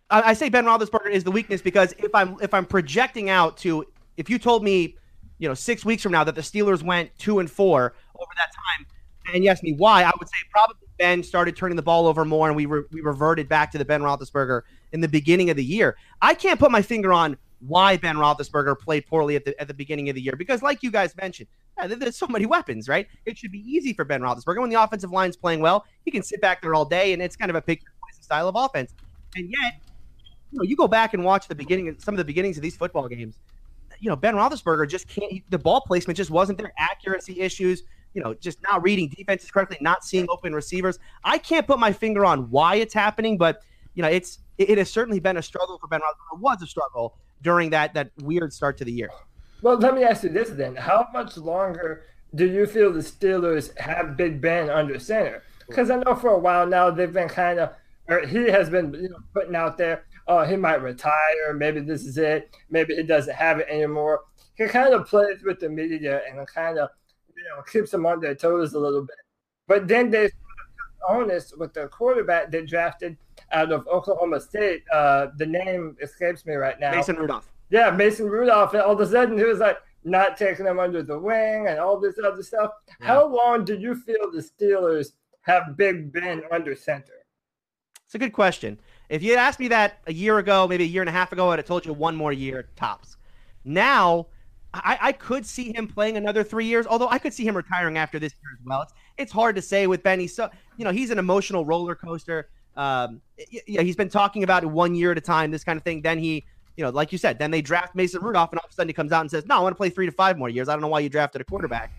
I, I say Ben Roethlisberger is the weakness because if I'm if I'm projecting out to if you told me, you know, six weeks from now that the Steelers went two and four over that time, and you asked me why, I would say probably Ben started turning the ball over more, and we re- we reverted back to the Ben Roethlisberger in the beginning of the year. I can't put my finger on why Ben Roethlisberger played poorly at the at the beginning of the year because, like you guys mentioned, yeah, there's so many weapons, right? It should be easy for Ben Roethlisberger when the offensive line's playing well. He can sit back there all day, and it's kind of a pick style of offense. And yet, you know, you go back and watch the beginning, some of the beginnings of these football games. You know, Ben Roethlisberger just can't. The ball placement just wasn't there. Accuracy issues. You know, just not reading defenses correctly, not seeing open receivers. I can't put my finger on why it's happening, but you know, it's it, it has certainly been a struggle for Ben Roethlisberger. It was a struggle during that that weird start to the year. Well, let me ask you this then: How much longer do you feel the Steelers have Big Ben under center? Because I know for a while now they've been kind of, or he has been you know, putting out there, oh, he might retire. Maybe this is it. Maybe he doesn't have it anymore. He kind of plays with the media and kind of, know, keeps them on their toes a little bit. But then there's onus with the quarterback they drafted out of Oklahoma State. Uh, the name escapes me right now. Mason Rudolph. Yeah, Mason Rudolph. And all of a sudden, he was like not taking them under the wing and all this other stuff. Yeah. How long do you feel the Steelers have Big Ben under center? It's a good question. If you had asked me that a year ago, maybe a year and a half ago, I'd have told you one more year tops. Now, I, I, could see him playing another three years, although I could see him retiring after this year as well. It's, it's hard to say with Benny. So, you know, he's an emotional roller coaster. Um, yeah, he's been talking about it one year at a time, this kind of thing. Then he, you know, like you said, then they draft Mason Rudolph, and all of a sudden he comes out and says, "No, I want to play three to five more years. I don't know why you drafted a quarterback."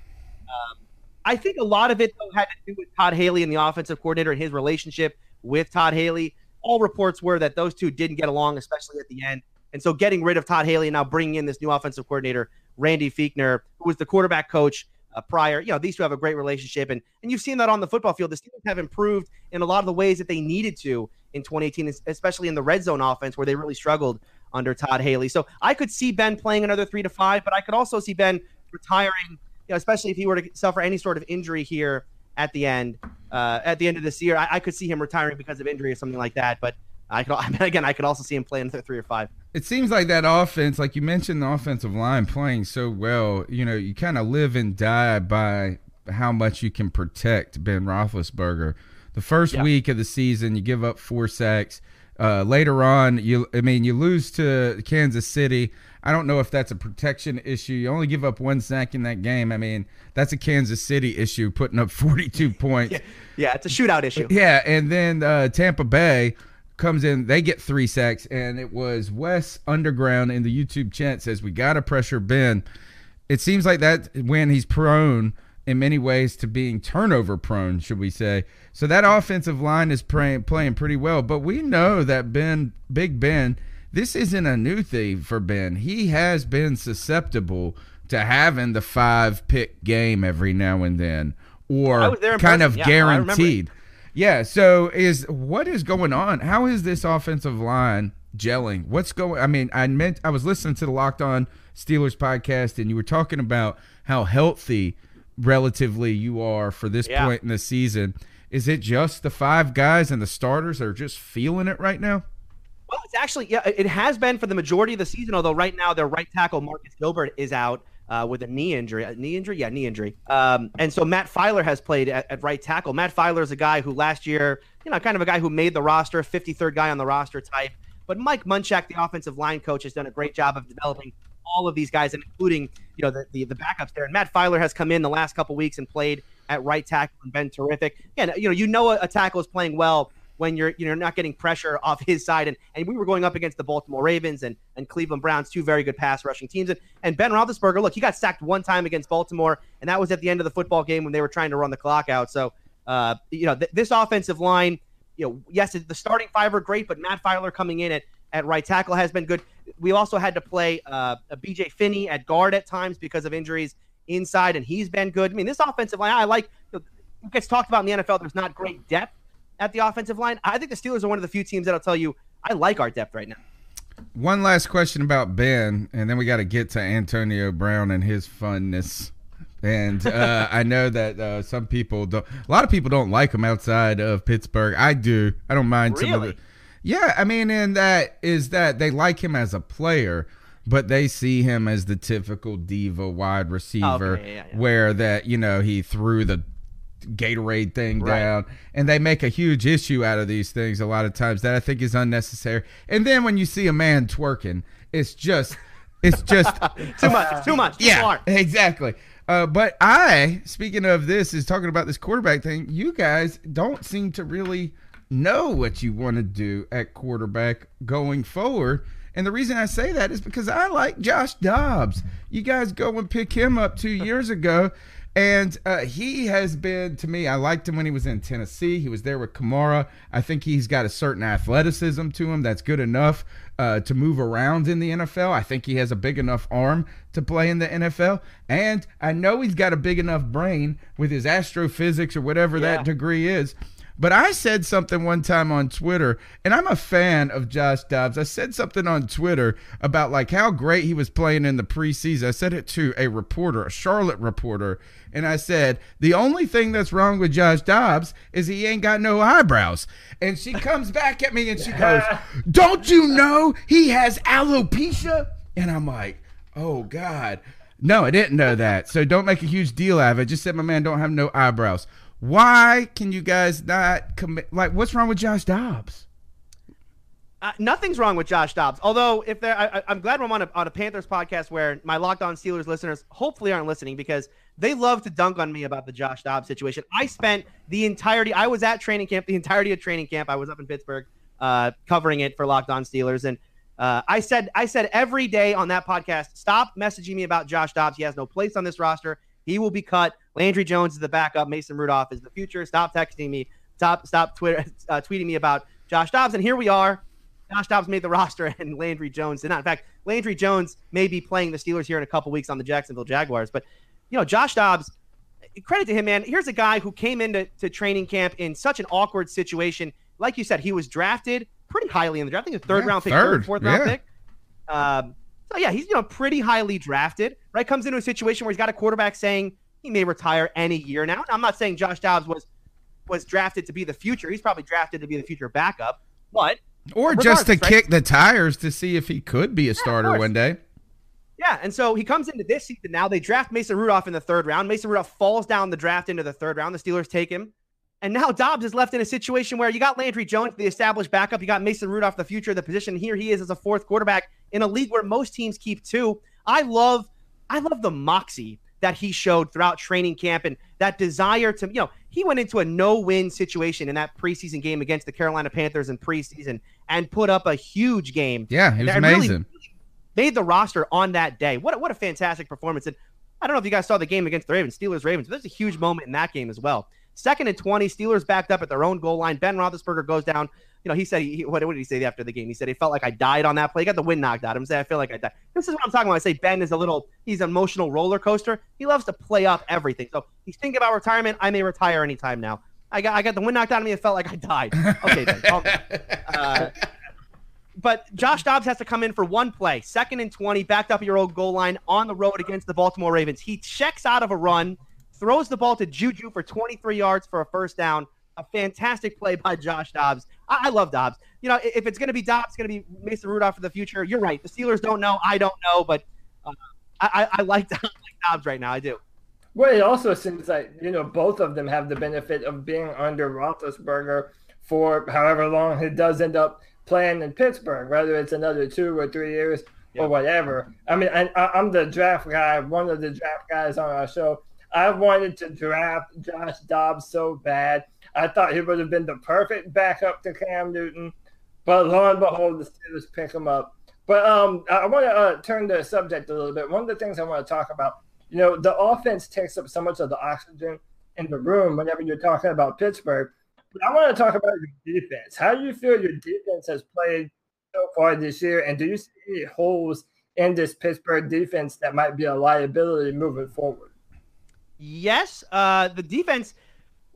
Um, I think a lot of it though had to do with Todd Haley and the offensive coordinator and his relationship with Todd Haley. All reports were that those two didn't get along, especially at the end. And so getting rid of Todd Haley and now bringing in this new offensive coordinator, Randy Fichtner, who was the quarterback coach uh, prior, you know, these two have a great relationship. And, and you've seen that on the football field. The Steelers have improved in a lot of the ways that they needed to in 2018, especially in the red zone offense where they really struggled under Todd Haley. So I could see Ben playing another three to five, but I could also see Ben retiring, you know, especially if he were to suffer any sort of injury here at the end, uh, at the end of this year. I, I could see him retiring because of injury or something like that. But I could, (laughs) I mean, again, I could also see him playing three or five. It seems like that offense, like you mentioned, the offensive line playing so well. You know, you kind of live and die by how much you can protect Ben Roethlisberger. The first yeah. week of the season, you give up four sacks. Uh, later on, you I mean, you lose to Kansas City. I don't know if that's a protection issue. You only give up one sack in that game. I mean, that's a Kansas City issue, putting up 42 (laughs) points. yeah, yeah, it's a shootout issue. Yeah, and then uh, Tampa Bay comes in, they get three sacks, and it was Wes Underground in the YouTube chat says we got to pressure Ben. It seems like that when he's prone in many ways to being turnover prone, should we say? So that offensive line is playing playing pretty well, but we know that Ben, Big Ben, this isn't a new thing for Ben. He has been susceptible to having the five pick game every now and then, or kind of yeah, guaranteed. Yeah. So is what is going on? How is this offensive line gelling? What's going? I mean, I meant I was listening to the Locked On Steelers podcast, and you were talking about how healthy relatively you are for this yeah. point in the season. Is it just the five guys and the starters are just feeling it right now? Well, it's actually yeah, it has been for the majority of the season. Although right now their right tackle Marcus Gilbert is out uh, with a knee injury. A knee injury, yeah, knee injury. Um, and so Matt Feiler has played at, at, right tackle. Matt Feiler is a guy who last year, you know, kind of a guy who made the roster, 53rd guy on the roster type. But Mike Munchak, the offensive line coach, has done a great job of developing all of these guys, and including you know the, the, the backups there. And Matt Feiler has come in the last couple weeks and played at right tackle and been terrific. Again, you know, you know a, a tackle is playing well when you're you know not getting pressure (laughs) off his side. And and we were going up against the Baltimore Ravens and, and Cleveland Browns, two very good pass rushing teams. And, and Ben Roethlisberger, look, he got sacked one time against Baltimore, and that was at the end of the football game when they were trying to run the clock out. So uh, you know th- this offensive line, you know, yes, the starting five are great, but Matt Feiler coming in at at right tackle has been good. We also had to play uh, BJ Finney at guard at times because of injuries inside, and he's been good. I mean, this offensive line, I like. it gets talked about in the NFL. There's not great depth at the offensive line. I think the Steelers are one of the few teams that'll tell you I like our depth right now. One last question about Ben, and then we got to get to Antonio Brown and his funness. And uh, (laughs) I know that uh, some people don't. A lot of people don't like him outside of Pittsburgh. I do. I don't mind really? some of the. Yeah, I mean, and that is that they like him as a player, but they see him as the typical diva wide receiver, Okay, yeah, yeah. where that you know he threw the Gatorade thing Right. down, and they make a huge issue out of these things a lot of times that I think is unnecessary. And then when you see a man twerking, it's just, it's just (laughs) Too much. It's too much. Too yeah, smart. exactly. Uh, but I, speaking of this, is talking about this quarterback thing. You guys don't seem to really know what you want to do at quarterback going forward. And the reason I say that is because I like Josh Dobbs. You guys go and pick him up two years ago. And uh, he has been to me. I liked him when he was in Tennessee. He was there with Kamara. I think he's got a certain athleticism to him that's good enough uh, to move around in the NFL. I think he has a big enough arm to play in the NFL, and I know he's got a big enough brain with his astrophysics or whatever Yeah. that degree is. But I said something one time on Twitter, and I'm a fan of Josh Dobbs. I said something on Twitter about like how great he was playing in the preseason. I said it to a reporter, a Charlotte reporter, and I said the only thing that's wrong with Josh Dobbs is he ain't got no eyebrows. And she comes back at me and she goes, (laughs) "Don't you know he has alopecia?" And I'm like, "Oh God." No, I didn't know that. So don't make a huge deal out of it. Just said my man don't have no eyebrows. Why can you guys not commit? Like, what's wrong with Josh Dobbs? Uh, nothing's wrong with Josh Dobbs. Although, if there, I, I'm glad I'm on a, on a Panthers podcast where my Locked On Steelers listeners hopefully aren't listening because they love to dunk on me about the Josh Dobbs situation. I spent the entirety. I was at training camp, the entirety of training camp. I was up in Pittsburgh, uh, covering it for Locked On Steelers, and uh, I said, I said every day on that podcast, stop messaging me about Josh Dobbs. He has no place on this roster. He will be cut. Landry Jones is the backup. Mason Rudolph is the future. Stop texting me. Stop, stop Twitter, (laughs) uh, tweeting me about Josh Dobbs. And here we are. Josh Dobbs made the (laughs) roster, and Landry Jones did not. In fact, Landry Jones may be playing the Steelers here in a couple weeks on the Jacksonville Jaguars. But you know, Josh Dobbs, credit to him, man. Here's a guy who came into to training camp in such an awkward situation. Like you said, he was drafted pretty highly in the draft. I think a third Yeah, round pick, third, third, fourth round pick. Um, so yeah, he's you know pretty highly drafted. Right, comes into a situation where he's got a quarterback saying he may retire any year now. I'm not saying Josh Dobbs was was drafted to be the future. He's probably drafted to be the future backup, but Or just to right? kick the tires to see if he could be a starter one day. Yeah, and so he comes into this season now. They draft Mason Rudolph in the third round. Mason Rudolph falls down the draft into the third round. The Steelers take him. And now Dobbs is left in a situation where you got Landry Jones, the established backup. You got Mason Rudolph, the future of the position. Here he is as a fourth quarterback in a league where most teams keep two. I love, I love the moxie that he showed throughout training camp and that desire to, you know, he went into a no-win situation in that preseason game against the Carolina Panthers in preseason and put up a huge game. Yeah, it was And really amazing. made the roster on that day. What a, what a fantastic performance! And I don't know if you guys saw the game against the Ravens, Steelers Ravens, but there's a huge moment in that game as well. Second and twenty, Steelers backed up at their own goal line. Ben Roethlisberger goes down. You know, he said he, what, what did he say after the game? He said he felt like I died on that play. He got the wind knocked out of him. He said I feel like I died. This is what I'm talking about. I say Ben is a little he's an emotional roller coaster. He loves to play up everything. So he's thinking about retirement. I may retire anytime now. I got I got the wind knocked out of me. It felt like I died. Okay, Ben. (laughs) Uh, but Josh Dobbs has to come in for one play, second and 20, backed up your old goal line on the road against the Baltimore Ravens. He checks out of a run, throws the ball to Juju for 23 yards for a first down. A fantastic play by Josh Dobbs. I, I love Dobbs. You know, if it's going to be Dobbs, it's going to be Mason Rudolph for the future. You're right. The Steelers don't know. I don't know, but uh, I, I, like, (laughs) I like Dobbs right now. I do. Well, it also seems like you know both of them have the benefit of being under Roethlisberger for however long he does end up playing in Pittsburgh, whether it's another two or three years or whatever. I mean, I- I'm the draft guy, one of the draft guys on our show. I wanted to draft Josh Dobbs so bad. I thought he would have been the perfect backup to Cam Newton, but lo and behold, the Steelers pick him up. But um, I want to uh, turn the subject a little bit. One of the things I want to talk about, you know, the offense takes up so much of the oxygen in the room whenever you're talking about Pittsburgh. But I want to talk about your defense. How do you feel your defense has played so far this year? And do you see any holes in this Pittsburgh defense that might be a liability moving forward? Yes, uh, the defense.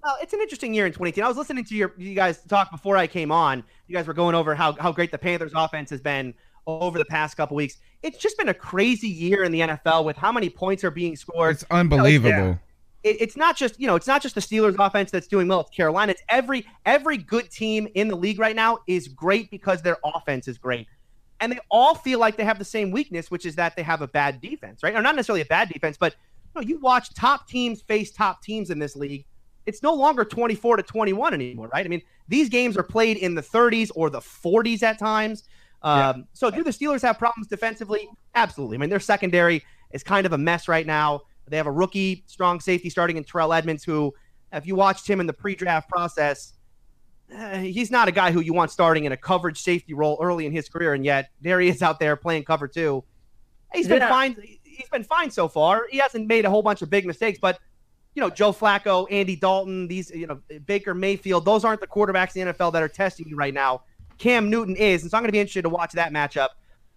Well, it's an interesting year in 2018. I was listening to your you guys talk before I came on. You guys were going over how how great the Panthers' offense has been over the past couple weeks. It's just been a crazy year in the NFL with how many points are being scored. It's unbelievable. You know, it, it's not just you know it's not just the Steelers offense that's doing well. It's Carolina. It's every every good team in the league right now is great because their offense is great, and they all feel like they have the same weakness, which is that they have a bad defense, right? Or not necessarily a bad defense, but you, know, you watch top teams face top teams in this league. It's no longer 24 to 21 anymore, right? I mean, these games are played in the 30s or the 40s at times. Um, yeah. So, do the Steelers have problems defensively? Absolutely. I mean, their secondary is kind of a mess right now. They have a rookie strong safety starting in Terrell Edmunds, who, if you watched him in the pre-draft process, uh, he's not a guy who you want starting in a coverage safety role early in his career, and yet there he is out there playing cover two. He's been yeah. fine. He's been fine so far. He hasn't made a whole bunch of big mistakes, but you know, Joe Flacco, Andy Dalton, these, you know, Baker Mayfield, those aren't the quarterbacks in the NFL that are testing you right now. Cam Newton is, and so I'm going to be interested to watch that matchup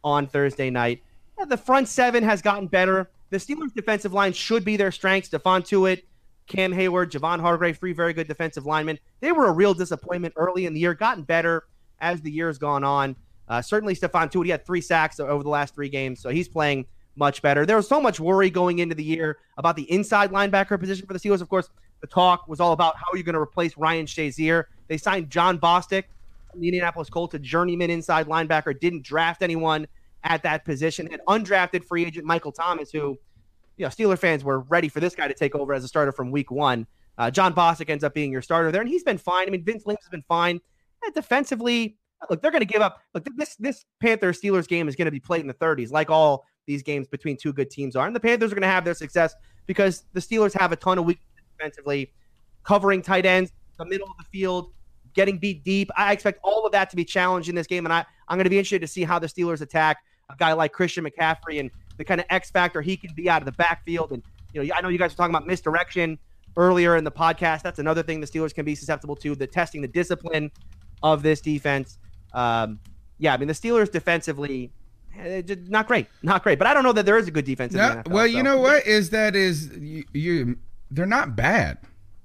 on Thursday night. The front seven has gotten better. The Steelers' defensive line should be their strength. Stephon Tuitt, Cam Heyward, Javon Hargrave, three very good defensive linemen. They were a real disappointment early in the year, gotten better as the year's gone on. Uh, certainly, Stephon Tuitt, he had three sacks over the last three games, so he's playing much better. There was so much worry going into the year about the inside linebacker position for the Steelers. Of course, the talk was all about how are you going to replace Ryan Shazier. They signed Jon Bostic the Indianapolis Colts, a journeyman inside linebacker, didn't draft anyone at that position. And undrafted free agent Michael Thomas, who, you know, Steeler fans were ready for this guy to take over as a starter from week one. Uh, Jon Bostic ends up being your starter there, and he's been fine. I mean, Vince Williams has been fine. And defensively, look, they're going to give up. Look, this this Panthers Steelers game is going to be played in the 30s, like all these games between two good teams are. And the Panthers are going to have their success because the Steelers have a ton of weakness defensively, covering tight ends, the middle of the field, getting beat deep. I expect all of that to be challenged in this game, and I, I'm going to be interested to see how the Steelers attack a guy like Christian McCaffrey and the kind of X factor he can be out of the backfield. And you know, I know you guys were talking about misdirection earlier in the podcast. That's another thing the Steelers can be susceptible to. The testing the discipline of this defense. Um, yeah, I mean the Steelers defensively. Eh, not great, not great, but I don't know that there is a good defense. No, NFL, well, so. you know what is that is you, you they're not bad.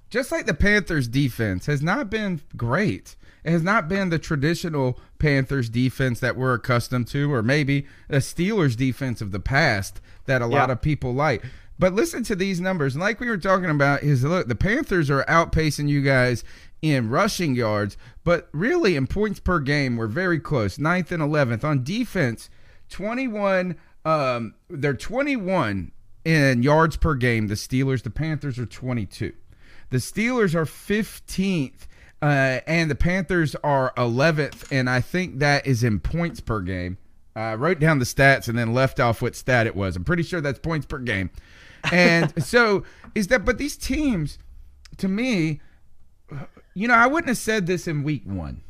Just like the Panthers defense has not been great. It has not been the traditional Panthers defense that we're accustomed to, or maybe the Steelers defense of the past that a yeah. lot of people like. But listen to these numbers. And like we were talking about, is look, the Panthers are outpacing you guys in rushing yards, but really in points per game, we're very close. Ninth and eleventh. On defense, 21. Um, they're 21 in yards per game. The Steelers, the Panthers are 22. The Steelers are 15th uh, and the Panthers are 11th, and I think that is in points per game. I wrote down the stats and then left off what stat it was. I'm pretty sure that's points per game. And (laughs) so is that, but these teams, to me, you know, I wouldn't have said this in week one.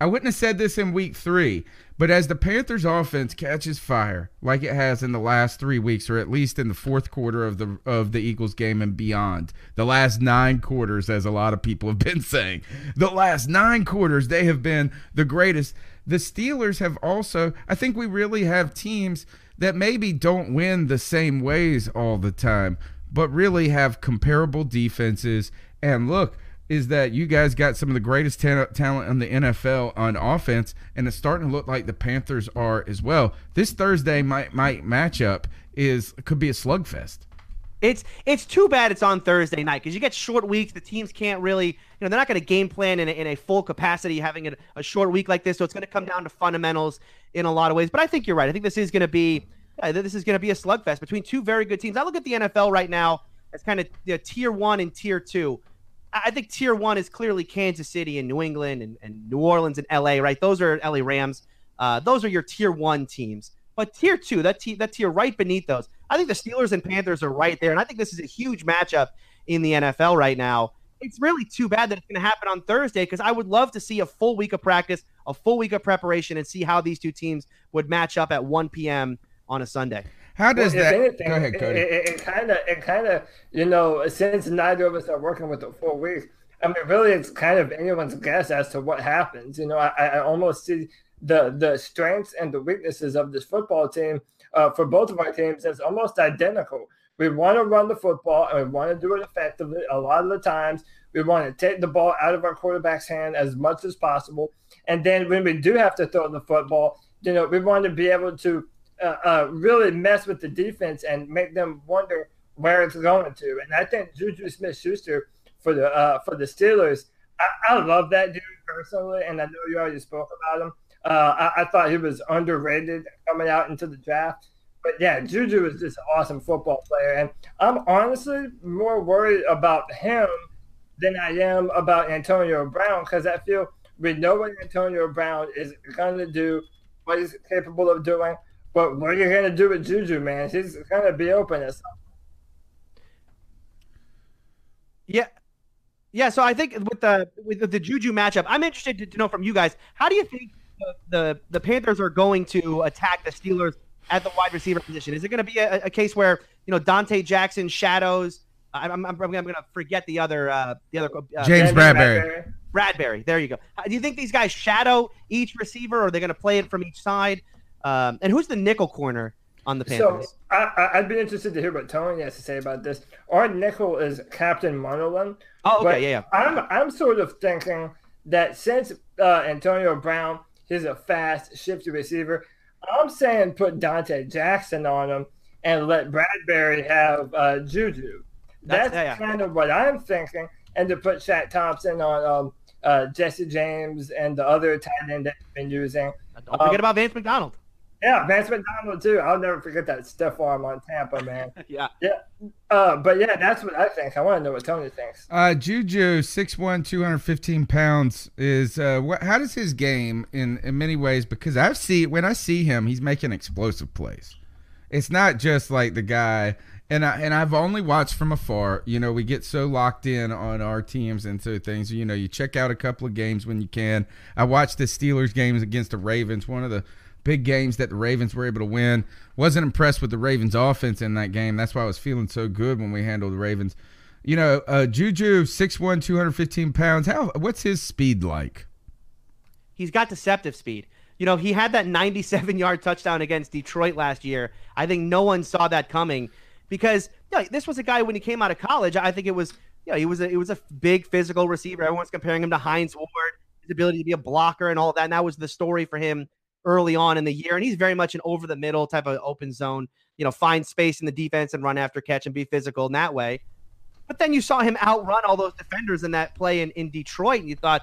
I wouldn't have said this in week three, but as the Panthers offense catches fire like it has in the last three weeks, or at least in the fourth quarter of the of the Eagles game and beyond, the last nine quarters, as a lot of people have been (laughs) saying, the last nine quarters they have been the greatest. The Steelers have also, I think we really have teams that maybe don't win the same ways all the time, but really have comparable defenses. And look, is that you guys got some of the greatest talent in the NFL on offense, and it's starting to look like the Panthers are as well. This Thursday might might matchup is could be a slugfest. It's it's too bad it's on Thursday night because you get short weeks. The teams can't really, you know, they're not going to game plan in a, in a full capacity having a, a short week like this. So it's going to come down to fundamentals in a lot of ways. But I think you're right. I think this is going to be uh, this is going to be a slugfest between two very good teams. I look at the NFL right now as kind of you know, tier one and tier two. I think tier one is clearly Kansas City and New England and, and New Orleans and LA, right? Those are LA Rams. Uh, those are your tier one teams. But tier two, that, t- that tier right beneath those, I think the Steelers and Panthers are right there. And I think this is a huge matchup in the NFL right now. It's really too bad that it's going to happen on Thursday because I would love to see a full week of practice, a full week of preparation, and see how these two teams would match up at 1 p.m. on a Sunday. How does well, that? Anything, go ahead, Cody. It kind of, it kind of, you know, since neither of us are working with the four weeks, I mean, really, it's kind of anyone's guess as to what happens. You know, I, I almost see the the strengths and the weaknesses of this football team uh, for both of our teams as almost identical. We want to run the football and we want to do it effectively. A lot of the times, we want to take the ball out of our quarterback's hand as much as possible. And then when we do have to throw the football, you know, we want to be able to uh, uh, really mess with the defense and make them wonder where it's going to. And I think Juju Smith Schuster for the uh, for the Steelers, I, I, love that dude personally, and I know you already spoke about him. Uh, I, I, thought he was underrated coming out into the draft. But yeah, Juju is just an awesome football player. And I'm honestly more worried about him than I am about Antonio Brown because I feel we know what Antonio Brown is going to do, what he's capable of doing. But what are you going to do with Juju, man? He's going to be open at some Yeah. Yeah, so I think with the with the Juju matchup, I'm interested to, to know from you guys, how do you think the, the, the Panthers are going to attack the Steelers at the wide receiver position? Is it going to be a, a, case where you know Donte Jackson shadows? I'm, I'm, I'm going to forget the other uh, the other uh, James Bradberry. Bradberry. There you go. Do you think these guys shadow each receiver, or are they going to play it from each side? Um, and who's the nickel corner on the Panthers? So I, would be interested to hear what Tony has to say about this. Our nickel is Captain Munnerlyn. Oh, okay, yeah, yeah. I'm I'm sort of thinking that since uh, Antonio Brown is a fast, shifty receiver, I'm saying put Donte Jackson on him and let Bradberry have uh, Juju. That's, That's yeah, kind of what I'm thinking, and to put Shaq Thompson on um, uh, Jesse James and the other tight end that we've been using. Don't forget um, about Vance McDonald. Yeah, Vance McDonald too. I'll never forget that stiff arm on Tampa, man. (laughs) yeah, yeah. Uh, but yeah, that's what I think. I want to know what Tony thinks. Uh, Juju, 6'1", 215 pounds is. Uh, what? How does his game in in many ways? Because I see when I see him, he's making explosive plays. It's not just like the guy. And I and I've only watched from afar. You know, we get so locked in on our teams and so things. You know, you check out a couple of games when you can. I watched the Steelers games against the Ravens. One of the big games that the Ravens were able to win. Wasn't impressed with the Ravens offense in that game. That's why I was feeling so good when we handled the Ravens. You know, uh, Juju, 6'1", 215 pounds. How what's his speed like? He's got deceptive speed. You know, he had that 97 yard touchdown against Detroit last year. I think no one saw that coming because you know, this was a guy when he came out of college. I think it was, you know, he was a, it was a big physical receiver. Everyone's comparing him to Hines Ward, his ability to be a blocker and all that. And that was the story for him early on in the year. And he's very much an over the middle type of open zone, you know, find space in the defense and run after catch and be physical in that way. But then you saw him outrun all those defenders in that play in, in Detroit, and you thought,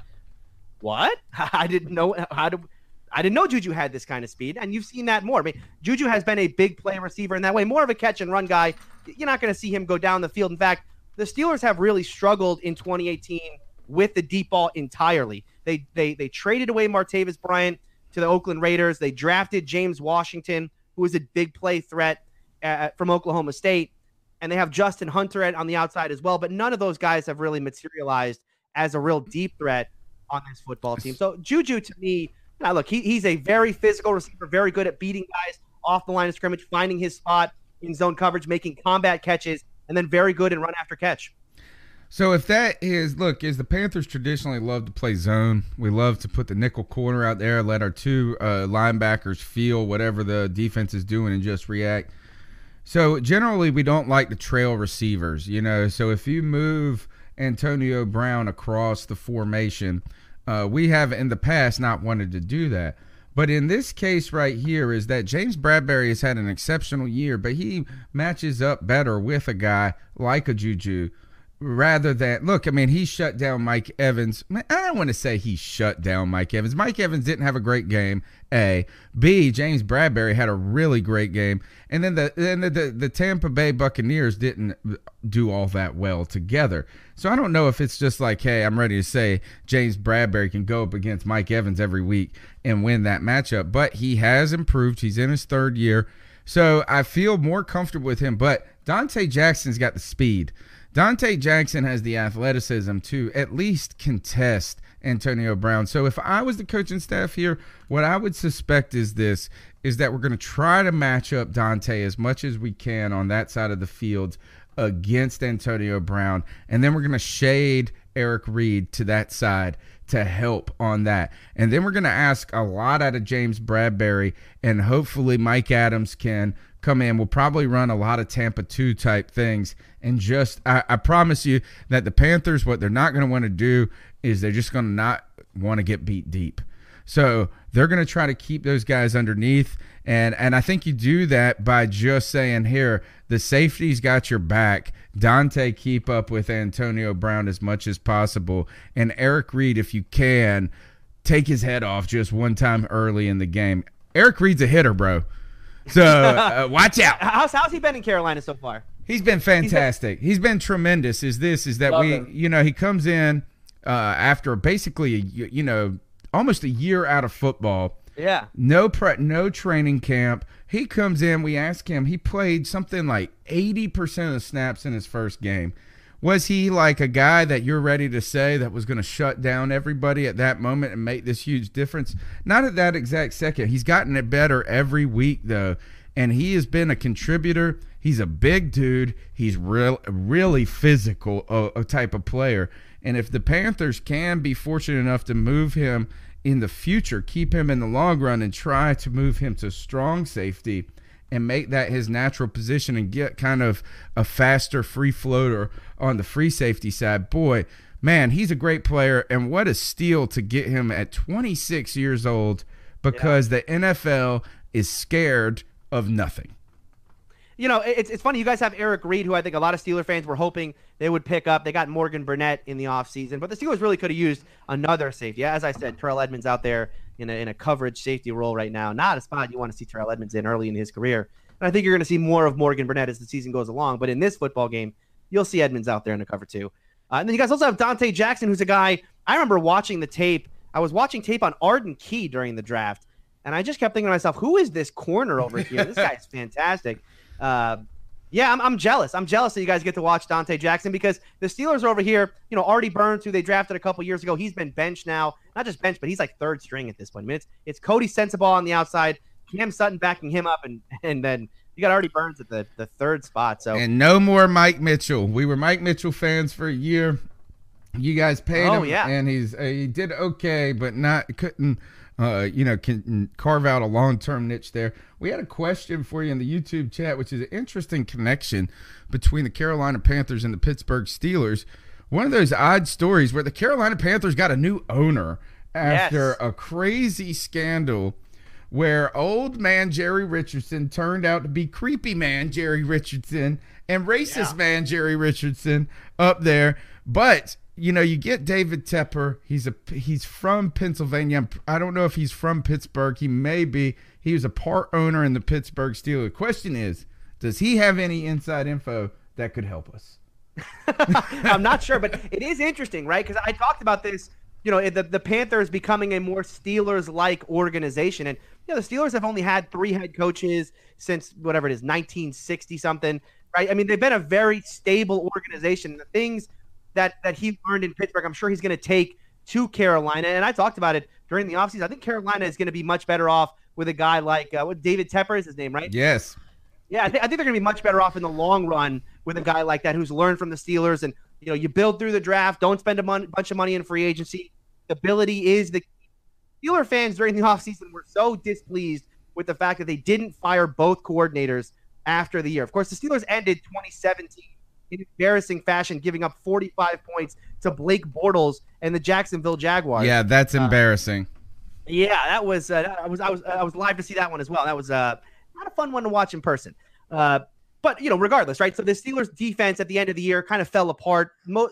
what? (laughs) I didn't know how to. I didn't know Juju had this kind of speed, and you've seen that more. I mean, Juju has been a big play receiver in that way, more of a catch and run guy. You're not going to see him go down the field. In fact, the Steelers have really struggled in 2018 with the deep ball entirely. They they they traded away Martavis Bryant to the Oakland Raiders. They drafted James Washington, who is a big play threat uh, from Oklahoma State, and they have Justin Hunter on the outside as well. But none of those guys have really materialized as a real deep threat on this football team. So Juju, to me, now look, he, he's a very physical receiver, very good at beating guys off the line of scrimmage, finding his spot in zone coverage, making combat catches, and then very good in run after catch. So if that is look, is the Panthers traditionally love to play zone. We love to put the nickel corner out there, let our two uh, linebackers feel whatever the defense is doing and just react. So generally we don't like the trail receivers, you know. So if you move Antonio Brown across the formation, uh, we have in the past not wanted to do that. But in this case right here is that James Bradberry has had an exceptional year, but he matches up better with a guy like a Juju rather than look, I mean, he shut down Mike Evans. I don't want to say he shut down Mike Evans. Mike Evans didn't have a great game. A, B. James Bradberry had a really great game, and then the then the, the, the Tampa Bay Buccaneers didn't do all that well together. So I don't know if it's just like, hey, I'm ready to say James Bradberry can go up against Mike Evans every week and win that matchup, but he has improved. He's in his third year. So I feel more comfortable with him, but Donte Jackson's got the speed. Donte Jackson has the athleticism to at least contest Antonio Brown. So if I was the coaching staff here, what I would suspect is this is that we're going to try to match up Donte as much as we can on that side of the field against Antonio Brown and then we're going to shade Eric Reid to that side to help on that. And then we're going to ask a lot out of James Bradberry and hopefully Mike Adams can come in. We'll probably run a lot of Tampa 2 type things. And just, I, I promise you that the Panthers, what they're not going to want to do is they're just going to not want to get beat deep. So they're going to try to keep those guys underneath, and and I think you do that by just saying, here, the safety's got your back. Donte, keep up with Antonio Brown as much as possible, and Eric Reid, if you can, take his head off just one time early in the game. Eric Reid's a hitter, bro. So uh, watch out. How's how's he been in Carolina so far? He's been fantastic. He's been, tremendous. Is this is that Love we him. you know he comes in uh, after basically a, you know almost a year out of football. Yeah. No pre no training camp. He comes in, we ask him, he played something like 80% of the snaps in his first game. Was he like a guy that you're ready to say that was going to shut down everybody at that moment and make this huge difference? Not at that exact second. He's gotten it better every week though, and he has been a contributor. He's a big dude. He's real, really physical a type of player. And if the Panthers can be fortunate enough to move him in the future, keep him in the long run, and try to move him to strong safety and make that his natural position and get kind of a faster free floater on the free safety side, boy, man, he's a great player. And what a steal to get him at 26 years old because the NFL is scared of nothing. You know, it's, it's funny. You guys have Eric Reid, who I think a lot of Steeler fans were hoping they would pick up. They got Morgan Burnett in the offseason, but the Steelers really could have used another safety. As I said, Terrell Edmunds out there in a, in a coverage safety role right now. Not a spot you want to see Terrell Edmunds in early in his career. And I think you're going to see more of Morgan Burnett as the season goes along. But in this football game, you'll see Edmunds out there in the cover too. Uh, and then you guys also have Donte Jackson, who's a guy I remember watching the tape. I was watching tape on Arden Key during the draft, and I just kept thinking to myself, who is this corner over here? this guy's (laughs) fantastic. Uh, yeah, I'm, I'm jealous. I'm jealous that you guys get to watch Donte Jackson because the Steelers are over here. You know, Artie Burns, who they drafted a couple years ago, he's been benched now. Not just benched, but he's like third string at this point. I mean, it's, it's Coty Sensabaugh on the outside, Cam Sutton backing him up, and (laughs) and then you got Artie Burns at the, the third spot. So And no more Mike Mitchell. We were Mike Mitchell fans for a year. You guys paid Oh, him, yeah. and he's uh, he did okay, but not couldn't uh, you know can carve out a long term niche there. We had a question for you in the YouTube chat, which is an interesting connection between the Carolina Panthers and the Pittsburgh Steelers. One of those odd stories where the Carolina Panthers got a new owner after Yes. a crazy scandal where old man Jerry Richardson turned out to be creepy man Jerry Richardson and racist man Jerry Richardson up there. But you know, you get David Tepper. He's a he's from Pennsylvania. I'm- don't know if he's from Pittsburgh. He may be. He was a part owner in the Pittsburgh Steelers. The question is, does he have any inside info that could help us? (laughs) I'm not sure, but it is interesting, right? Because I talked about this, you know, the, the Panthers becoming a more Steelers like organization. And, you know, the Steelers have only had three head coaches since whatever it is, 1960 something, right? I mean, they've been a very stable organization. The things that, that he learned in Pittsburgh, I'm sure he's going to take to Carolina. And I talked about it during the offseason. I think Carolina is going to be much better off with a guy like uh, what David Tepper is his name, right? Yes. Yeah, I, th- I think they're going to be much better off in the long run with a guy like that who's learned from the Steelers. And you know, you build through the draft. Don't spend a mon- bunch of money in free agency. Stability is the Steeler fans during the (laughs) offseason were so displeased with the fact that they didn't fire both coordinators after the year. Of course, the Steelers ended 2017 in embarrassing fashion, giving up 45 points to Blake Bortles and the Jacksonville Jaguars. Yeah, that's embarrassing. Yeah, that was uh, I was I was I was live to see that one as well. That was uh, not a fun one to watch in person. Uh, but you know, regardless, right? So the Steelers' defense at the end of the year kind of fell apart. Mo-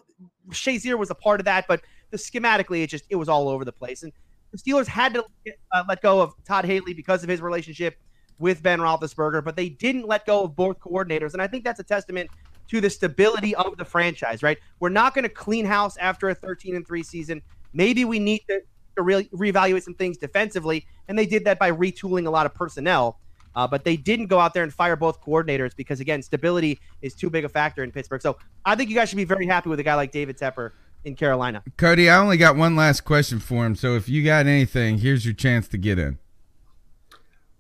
Shazier was a part of that, but the schematically, it just it was all over the place. And the Steelers had to uh, let go of Todd Haley because of his relationship with Ben Roethlisberger, but they didn't let go of both coordinators, and I think that's a testament to the stability of the franchise. Right? We're not going to clean house after a 13 and three season. Maybe we need to, to re- reevaluate some things defensively, and they did that by retooling a lot of personnel. Uh, but they didn't go out there and fire both coordinators because, again, stability is too big a factor in Pittsburgh. So I think you guys should be very happy with a guy like David Tepper in Carolina. Cody, I only got one last question for him. So if you got anything, here's your chance to get in.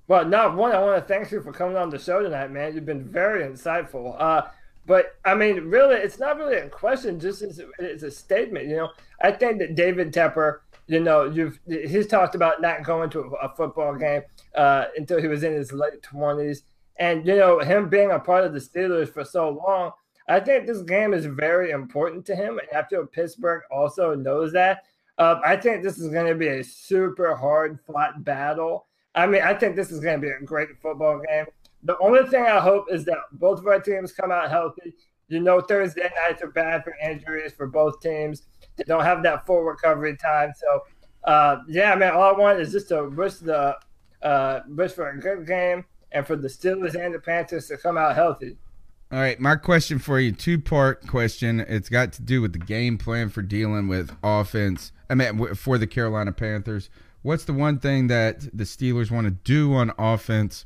Well, no, one, I want to thank you for coming on the show tonight, man. You've been very insightful. Uh, but I mean, really, it's not really a question; just it's, it's a statement. You know, I think that David Tepper, you know, you've he's talked about not going to a, a football game uh, until he was in his late twenties, and you know, him being a part of the Steelers for so long. I think this game is very important to him, and I feel Pittsburgh also knows that. Uh, I think this is going to be a super hard fought battle. I mean, I think this is going to be a great football game. The only thing I hope is that both of our teams come out healthy. You know, Thursday nights are bad for injuries for both teams. They don't have that full recovery time. So, uh, yeah, man, all I want is just to wish the uh, wish for a good game and for the Steelers and the Panthers to come out healthy. All right, my question for you, two part question. It's got to do with the game plan for dealing with offense. I mean, for the Carolina Panthers. What's the one thing that the Steelers want to do on offense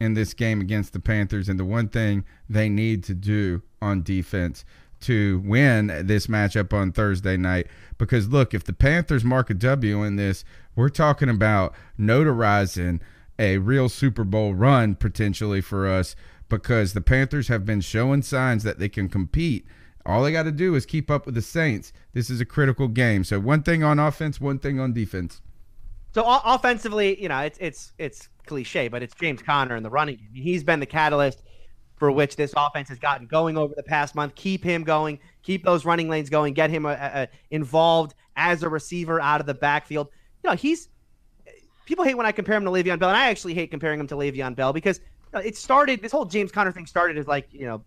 in this game against the Panthers, and the one thing they need to do on defense to win this matchup on Thursday night? Because look, if the Panthers mark a W in this, we're talking about notarizing a real Super Bowl run potentially for us because the Panthers have been showing signs that they can compete. All they got to do is keep up with the Saints. This is a critical game. So one thing on offense, one thing on defense. So offensively, you know, it's it's it's cliche, but it's James Conner in the running game. He's been the catalyst for which this offense has gotten going over the past month. Keep him going, keep those running lanes going, get him a, a, involved as a receiver out of the backfield. You know, he's people hate when I compare him to Le'Veon Bell, and I actually hate comparing him to Le'Veon Bell because it started. This whole James Conner thing started as like you know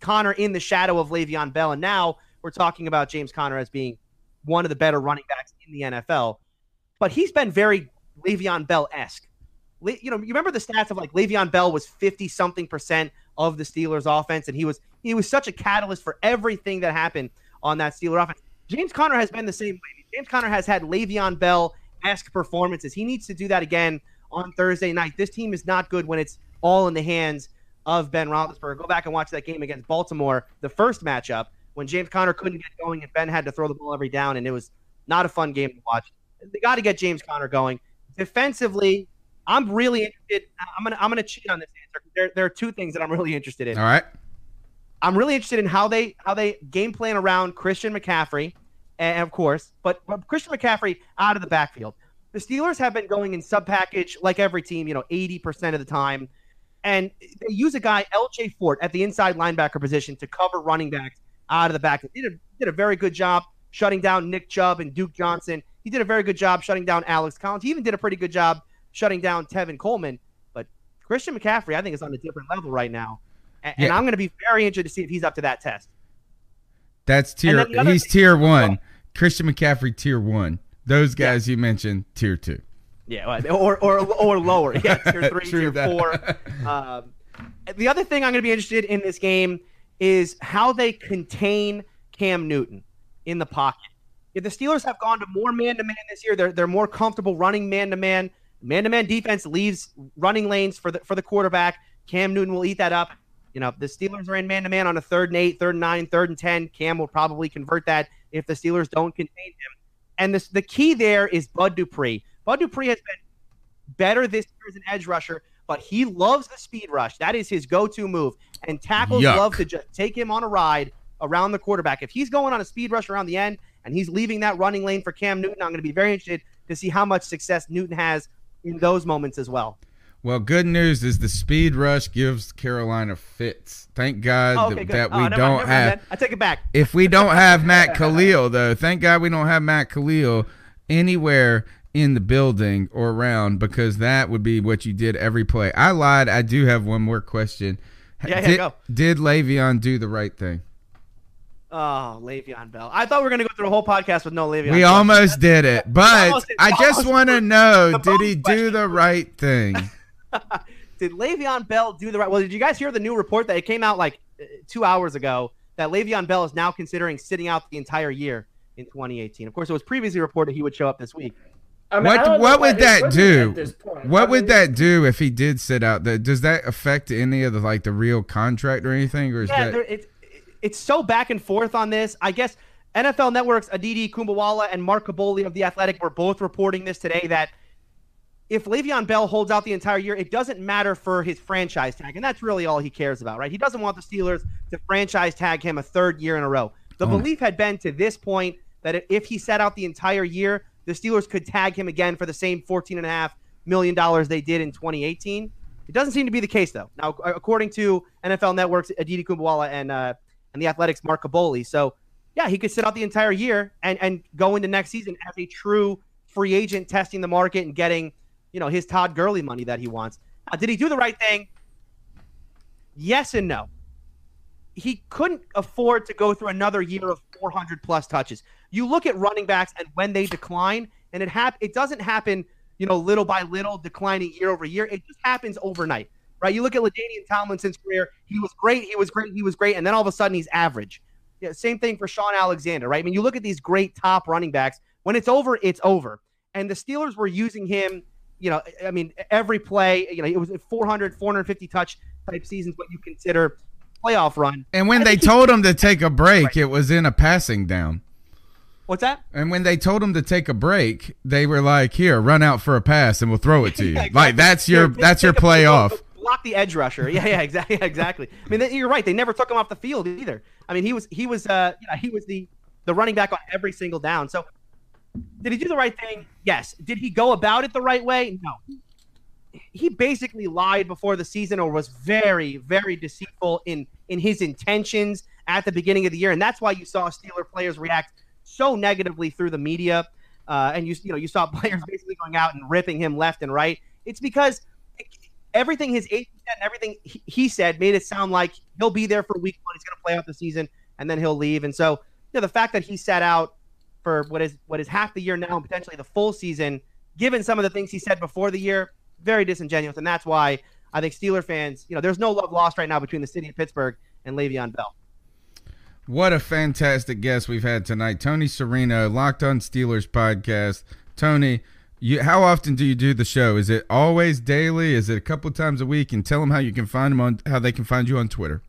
Conner in the shadow of Le'Veon Bell, and now we're talking about James Conner as being one of the better running backs in the NFL but he's been very Le'Veon Bell esque. Le- you know, you remember the stats of like Le'Veon Bell was fifty something percent of the Steelers' offense, and he was he was such a catalyst for everything that happened on that Steeler offense. James Conner has been the same way. James Conner has had Le'Veon Bell esque performances. He needs to do that again on Thursday night. This team is not good when it's all in the hands of Ben Roethlisberger. Go back and watch that game against Baltimore, the first matchup when James Conner couldn't get going and Ben had to throw the ball every down, and it was not a fun game to watch they got to get James Conner going. Defensively, I'm really interested. I'm gonna I'm gonna cheat on this answer. There, there are two things that I'm really interested in. All right. I'm really interested in how they how they game plan around Christian McCaffrey, and of course, but, but Christian McCaffrey out of the backfield. The Steelers have been going in sub package like every team, you know, 80% of the time. And they use a guy, LJ Fort, at the inside linebacker position to cover running backs out of the back. They did a, did a very good job shutting down Nick Chubb and Duke Johnson he did a very good job shutting down Alex Collins. He even did a pretty good job shutting down Tevin Coleman. But Christian McCaffrey, I think, is on a different level right now. And, yeah. and I'm going to be very interested to see if he's up to that test. That's tier. He's tier one. Christian McCaffrey, tier one. Those guys yeah. you mentioned, tier two. Yeah, or or or lower. Yeah, (laughs) tier three, tier that. four. Um, the other thing I'm going to be interested in this game is how they contain Cam Newton in the pocket. If the Steelers have gone to more man to man this year, they're they're more comfortable running man to man. Man to man defense leaves running lanes for the for the quarterback. Cam Newton will eat that up. You know, the Steelers are in man to man on a third and eight, third and nine, third and ten. Cam will probably convert that if the Steelers don't contain him. And this, the key there is Bud Dupree. Bud Dupree has been better this year as an edge rusher, but he loves the speed rush. That is his go-to move. And tackles Yuck. love to just take him on a ride around the quarterback. If he's going on a speed rush around the end, and he's leaving that running lane for Cam Newton. I'm going to be very interested to see how much success Newton has in those moments as well. Well, good news is the speed rush gives Carolina fits. Thank God oh, okay, that, that we don't mind, have. Mind, I take it back. If we don't have Matt (laughs) Khalil, though, thank God we don't have Matt Kalil anywhere in the building or around because that would be what you did every play. I lied. I do have one more question. Yeah, did, yeah, go. Did Le'Veon do the right thing? Oh, Le'Veon Bell. I thought we were going to go through a whole podcast with no Le'Veon We Bell. almost did it, but I just want to know did he do the right thing? (laughs) did Le'Veon Bell do the right Well, did you guys hear the new report that it came out like uh, two hours ago that Le'Veon Bell is now considering sitting out the entire year in 2018? Of course, it was previously reported he would show up this week. I mean, what what would that do? What I mean, would that do if he did sit out? Does that affect any of the like the real contract or anything, or is yeah, that? There, it's it's so back and forth on this. I guess NFL Network's Aditi Kinkhabwala and Mark Kaboly of The Athletic were both reporting this today that if Le'Veon Bell holds out the entire year, it doesn't matter for his franchise tag. And that's really all he cares about, right? He doesn't want the Steelers to franchise tag him a third year in a row. The oh. belief had been to this point that if he sat out the entire year, the Steelers could tag him again for the same $14.5 million they did in 2018. It doesn't seem to be the case, though. Now, according to NFL Network's Aditi Kinkhabwala and uh, and the Athletics Mark Kaboly. So yeah, he could sit out the entire year and and go into next season as a true free agent, testing the market and getting, you know, his Todd Gurley money that he wants. Did he do the right thing? Yes and no. He couldn't afford to go through another year of 400 plus touches. You look at running backs and when they decline, and it hap- it doesn't happen, you know, little by little, declining year over year. It just happens overnight, right? You look at LaDainian Tomlinson's career; he was great, he was great, he was great, and then all of a sudden he's average. Yeah, same thing for Shaun Alexander, right? I mean, you look at these great top running backs. When it's over, it's over. And the Steelers were using him, you know, I mean, every play, you know, it was 400, 450 touch type seasons, what you consider playoff run. And when they told him to take a break, it was in a passing down. What's that? And when they told him to take a break, they were like, "Here, run out for a pass, and we'll throw it to you." Yeah, (laughs) exactly. Like that's your that's your take a- play off. Block the edge rusher. Yeah, yeah, (laughs) exactly, exactly. I mean, you're right. They never took him off the field either. I mean, he was he was uh you know he was the the running back on every single down. So did he do the right thing? Yes. Did he go about it the right way? No. He basically lied before the season or was very very deceitful in in his intentions at the beginning of the year, and that's why you saw Steeler players react so negatively through the media. Uh, and you you know you saw (laughs) players basically going out and ripping him left and right. It's because everything his agent said and everything he, he said made it sound like he'll be there for week one. He's going to play out the season and then he'll leave. And so, you know, the fact that he sat out for what is what is half the year now and potentially the full season, given some of the things he said before the year, very disingenuous. And that's why I think Steeler fans, you know, there's no love lost right now between the city of Pittsburgh and Le'Veon Bell. What a fantastic guest we've had tonight, Tony Serino, Locked On Steelers podcast. Tony, you, how often do you do the show? Is it always daily? Is it a couple times a week? And tell them how you can find them on how they can find you on Twitter.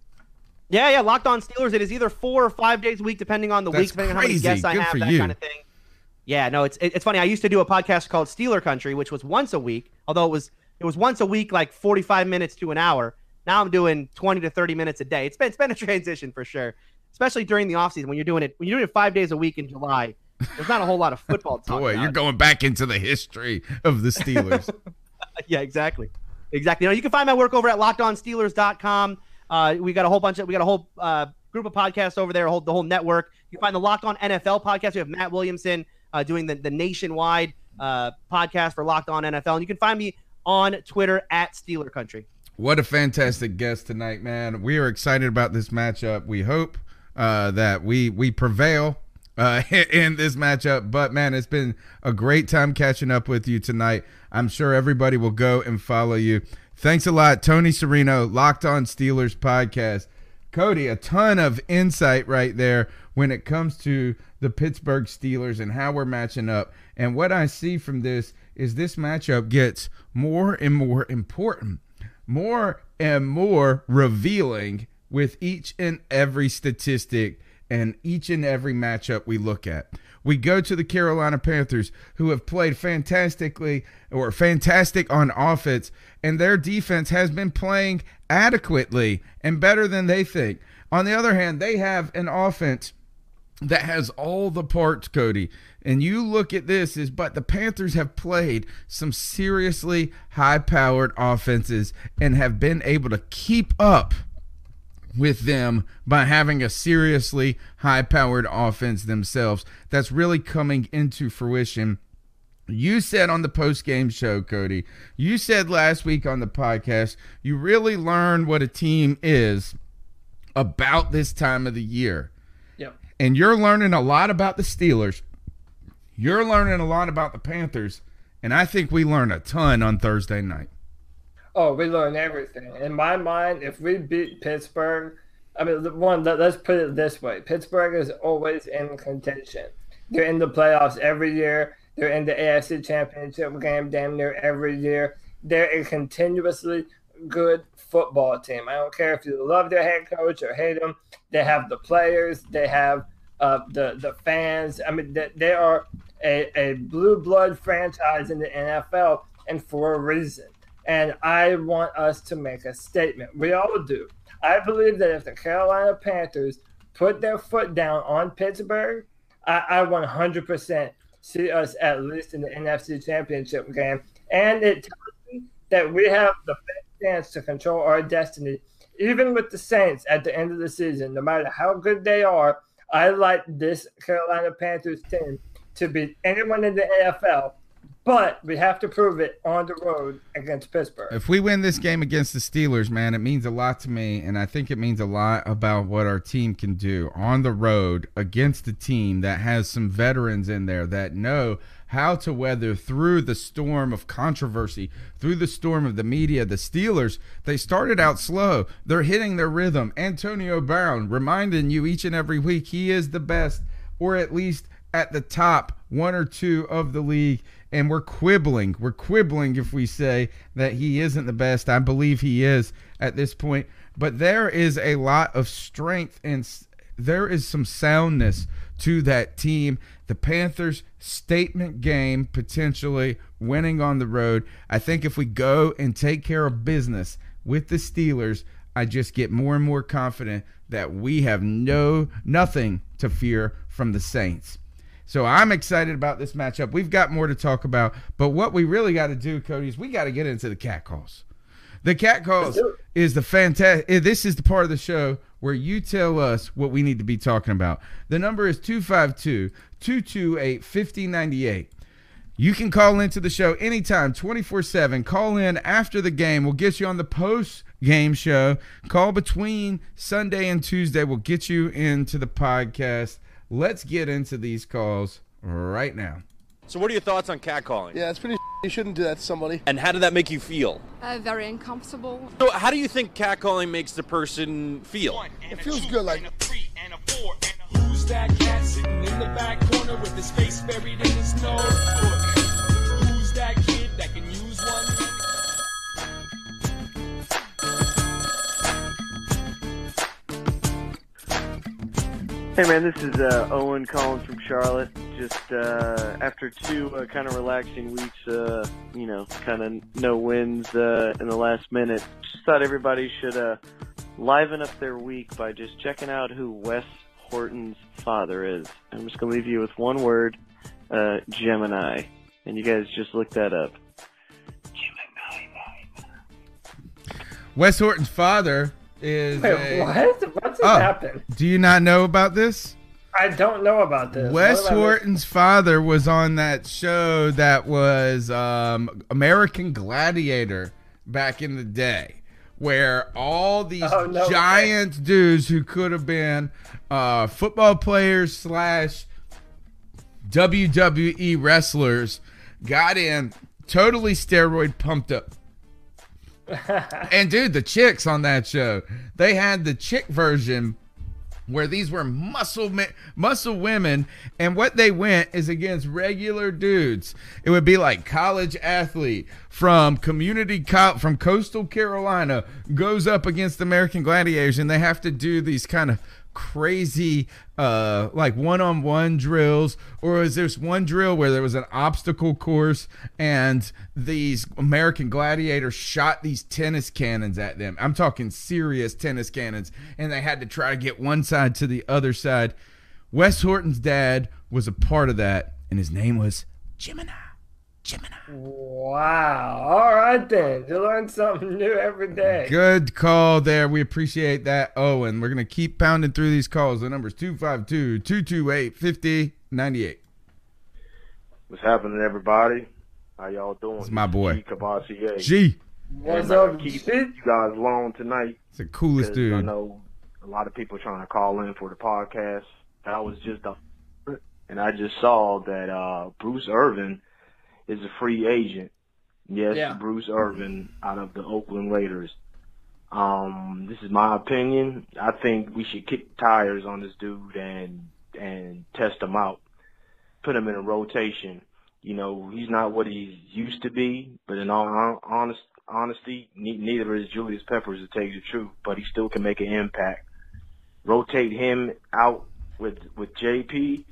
Yeah, yeah, Locked On Steelers. It is either four or five days a week, depending on the That's week, depending on how many crazy. guests I Good have, that you. kind of thing. Yeah, no, it's it's funny. I used to do a podcast called Steeler Country, which was once a week, although it was it was once a week, like forty five minutes to an hour. Now I'm doing twenty to thirty minutes a day. It's been it's been a (laughs) transition for sure, especially during the offseason when you're doing it when you're doing it five days a week in July. There's not a whole lot of football talk. Boy, you're going back into the history of the Steelers. (laughs) yeah, exactly. Exactly. You know, you can find my work over at lockedonsteelers.com. Uh, we got a whole bunch of, we got a whole uh, group of podcasts over there, a whole, the whole network. You can find the Locked On NFL podcast. We have Matt Williamson uh, doing the, the nationwide uh, podcast for Locked On NFL. And you can find me on Twitter at Steeler Country. What a fantastic guest tonight, man. We are excited about this matchup. We hope uh, that we we prevail uh, (laughs) in this matchup. But man, it's been a great time catching up with you tonight. I'm sure everybody will go and follow you. Thanks a lot, Tony Serino, Locked On Steelers podcast. Cody, a ton of insight right there when it comes to the Pittsburgh Steelers and how we're matching up. And what I see from this is this matchup gets more and more important, more and more revealing with each and every statistic and each and every matchup we look at. We go to the Carolina Panthers, who have played fantastically or fantastic on offense, and their defense has been playing adequately and better than they think. On the other hand, they have an offense that has all the parts, Cody. And you look at this is but the Panthers have played some seriously high-powered offenses and have been able to keep up with them by having a seriously high-powered offense themselves. That's really coming into fruition. You said on the post-game show, Cody, you said last week on the podcast, you really learn what a team is about this time of the year Yep. and you're learning a lot about the Steelers. You're learning a lot about the Panthers, and I think we learn a ton on Thursday night. Oh, we learn everything. In my mind, if we beat Pittsburgh, I mean, one, let- let's put it this way Pittsburgh is always in contention. They're in the playoffs every year, they're in the AFC Championship game damn near every year. They're a continuously good football team. I don't care if you love their head coach or hate them, they have the players, they have uh, the, the fans. I mean, they, they are a, a blue blood franchise in the NFL, and for a reason and I want us to make a statement. We all do. I believe that if the Carolina Panthers put their foot down on Pittsburgh, I, I 100% see us at least in the NFC Championship game. And it tells me that we have the best chance to control our destiny, even with the Saints at the end of the season. No matter how good they are, I like this Carolina Panthers team to beat anyone in the AFL, but we have to prove it on the road against Pittsburgh. If we win this game against the Steelers, man, it means a lot to me, and I think it means a lot about what our team can do on the road against a team that has some veterans in there that know how to weather through the storm of controversy, through the storm of the media. The Steelers, they started out slow. They're hitting their rhythm. Antonio Brown reminding you each and every week he is the best, or at least at the top one or two of the league. And we're quibbling. We're quibbling if we say that he isn't the best. I believe he is at this point. But there is a lot of strength and there is some soundness to that team. The Panthers statement game potentially winning on the road. I think if we go and take care of business with the Steelers, I just get more and more confident that we have no nothing to fear from the Saints. So I'm excited about this matchup. We've got more to talk about, but what we really got to do, Cody, is we got to get into the cat calls. The cat calls is the fantastic. Eh, this is the part of the show where you tell us what we need to be talking about. The number is 252 228 5098. You can call into the show anytime, 24 7. Call in after the game. We'll get you on the post game show. Call between Sunday and Tuesday. We'll get you into the podcast. Let's get into these calls right now. So, what are your thoughts on catcalling? Yeah, it's pretty. You shouldn't do that to somebody. And how did that make you feel? Uh, very uncomfortable. So, how do you think catcalling makes the person feel? It feels good, like. Who's that cat sitting in the back corner with his face buried in his nose? Who's that kid Hey man, this is uh, Owen calling from Charlotte. Just uh, after two uh, kind of relaxing weeks, uh, you know, kind of no wins uh, in the last minute. Just thought everybody should uh, liven up their week by just checking out who Wes Horton's father is. I'm just gonna leave you with one word: uh, Gemini, and you guys just look that up. Gemini. Wes Horton's father is Wait, a- what? What's Oh, happened? Do you not know about this? I don't know about this. Wes about Horton's father was on that show that was um, American Gladiator back in the day, where all these Oh, no way. giant dudes who could have been uh, football players slash WWE wrestlers got in totally steroid pumped up. And dude, the chicks on that show, they had the chick version where these were muscle men, muscle women, and what they went is against regular dudes. It would be like college athlete from community co- from coastal Carolina goes up against American Gladiators, and they have to do these kind of crazy uh like one-on-one drills or is there one drill where there was an obstacle course and these american gladiators shot these tennis cannons at them? I'm talking serious tennis cannons and they had to try to get one side to the other side. Wes horton's dad was a part of that and his name was gemini Wow. All right then. You learn something new every day. Good call there. We appreciate that, Owen. We're going to keep pounding through these calls. The number's 252 228 5098. What's happening, everybody? How y'all doing? It's my boy. G Cavassier. G. What's up, keep G? you guys along tonight. It's the coolest dude. I know a lot of people trying to call in for the podcast. I was just a, and I just saw that uh, Bruce Irvin is a free agent. Yes, Yeah. Bruce Irvin out of the Oakland Raiders. Um, this is my opinion. I think we should kick tires on this dude and and test him out. Put him in a rotation. You know, he's not what he used to be, but in all honest honesty, ne- neither is Julius Peppers to tell you the truth, but he still can make an impact. Rotate him out with with JP,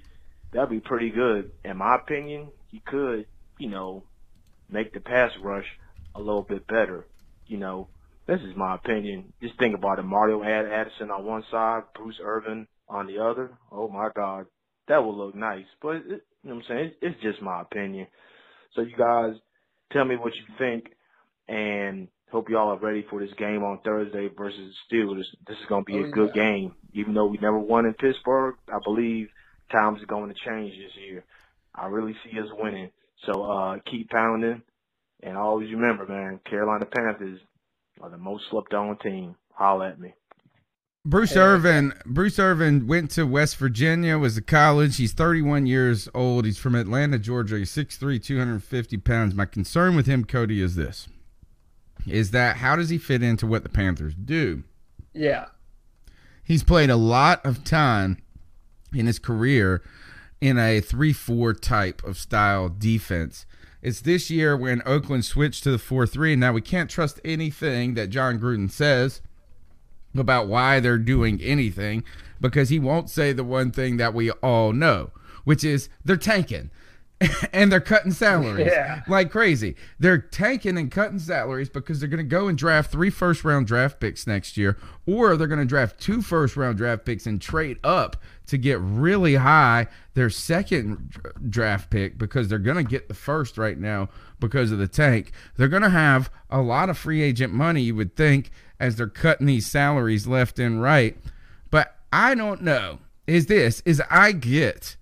that'd be pretty good. In my opinion, he could, you know, make the pass rush a little bit better. You know, this is my opinion. Just think about it. Mario Ad- Addison on one side, Bruce Irvin on the other. Oh my God, that would look nice. But it, you know what I'm saying? It's, it's just my opinion. So you guys tell me what you think, and Hope y'all are ready for this game on Thursday versus the Steelers. This is going to be Oh, a good yeah. game. Even though we never won in Pittsburgh, I believe times are going to change this year. I really see us winning. So uh, keep pounding, and always remember, man, Carolina Panthers are the most slept on team. Holla at me. Bruce Irvin. Bruce Irvin went to West Virginia, was a college. He's 31 years old. He's from Atlanta, Georgia. He's 6'3", 250 pounds. My concern with him, Cody, is this: is that how does he fit into what the Panthers do? Yeah. He's played a lot of time in his career in a 3-4 type of style defense. It's this year when Oakland switched to the 4-3. Now we can't trust anything that Jon Gruden says about why they're doing anything because he won't say the one thing that we all know, which is they're tanking (laughs) and they're cutting salaries Yeah. like crazy. They're tanking and cutting salaries because they're going to go and draft three first round draft picks next year, or they're going to draft two first round draft picks and trade up to get really high their second draft pick because they're going to get the first right now because of the tank. They're going to have a lot of free agent money, you would think, as they're cutting these salaries left and right. But I don't know. Is this, is I get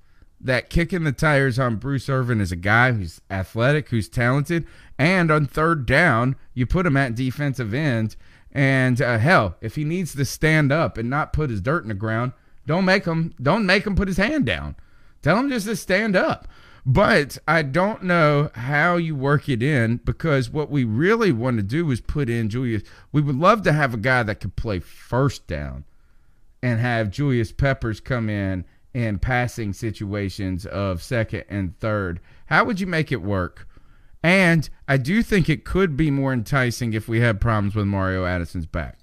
that kicking the tires on Bruce Irvin is a guy who's athletic, who's talented, and on third down, you put him at defensive end. And uh, hell, if he needs to stand up and not put his dirt in the ground, don't make him don't make him put his hand down. Tell him just to stand up. But I don't know how you work it in because what we really want to do is put in Julius. We would love to have a guy that could play first down and have Julius Peppers come in in passing situations of second and third. How would you make it work? And I do think it could be more enticing if we had problems with Mario Addison's back.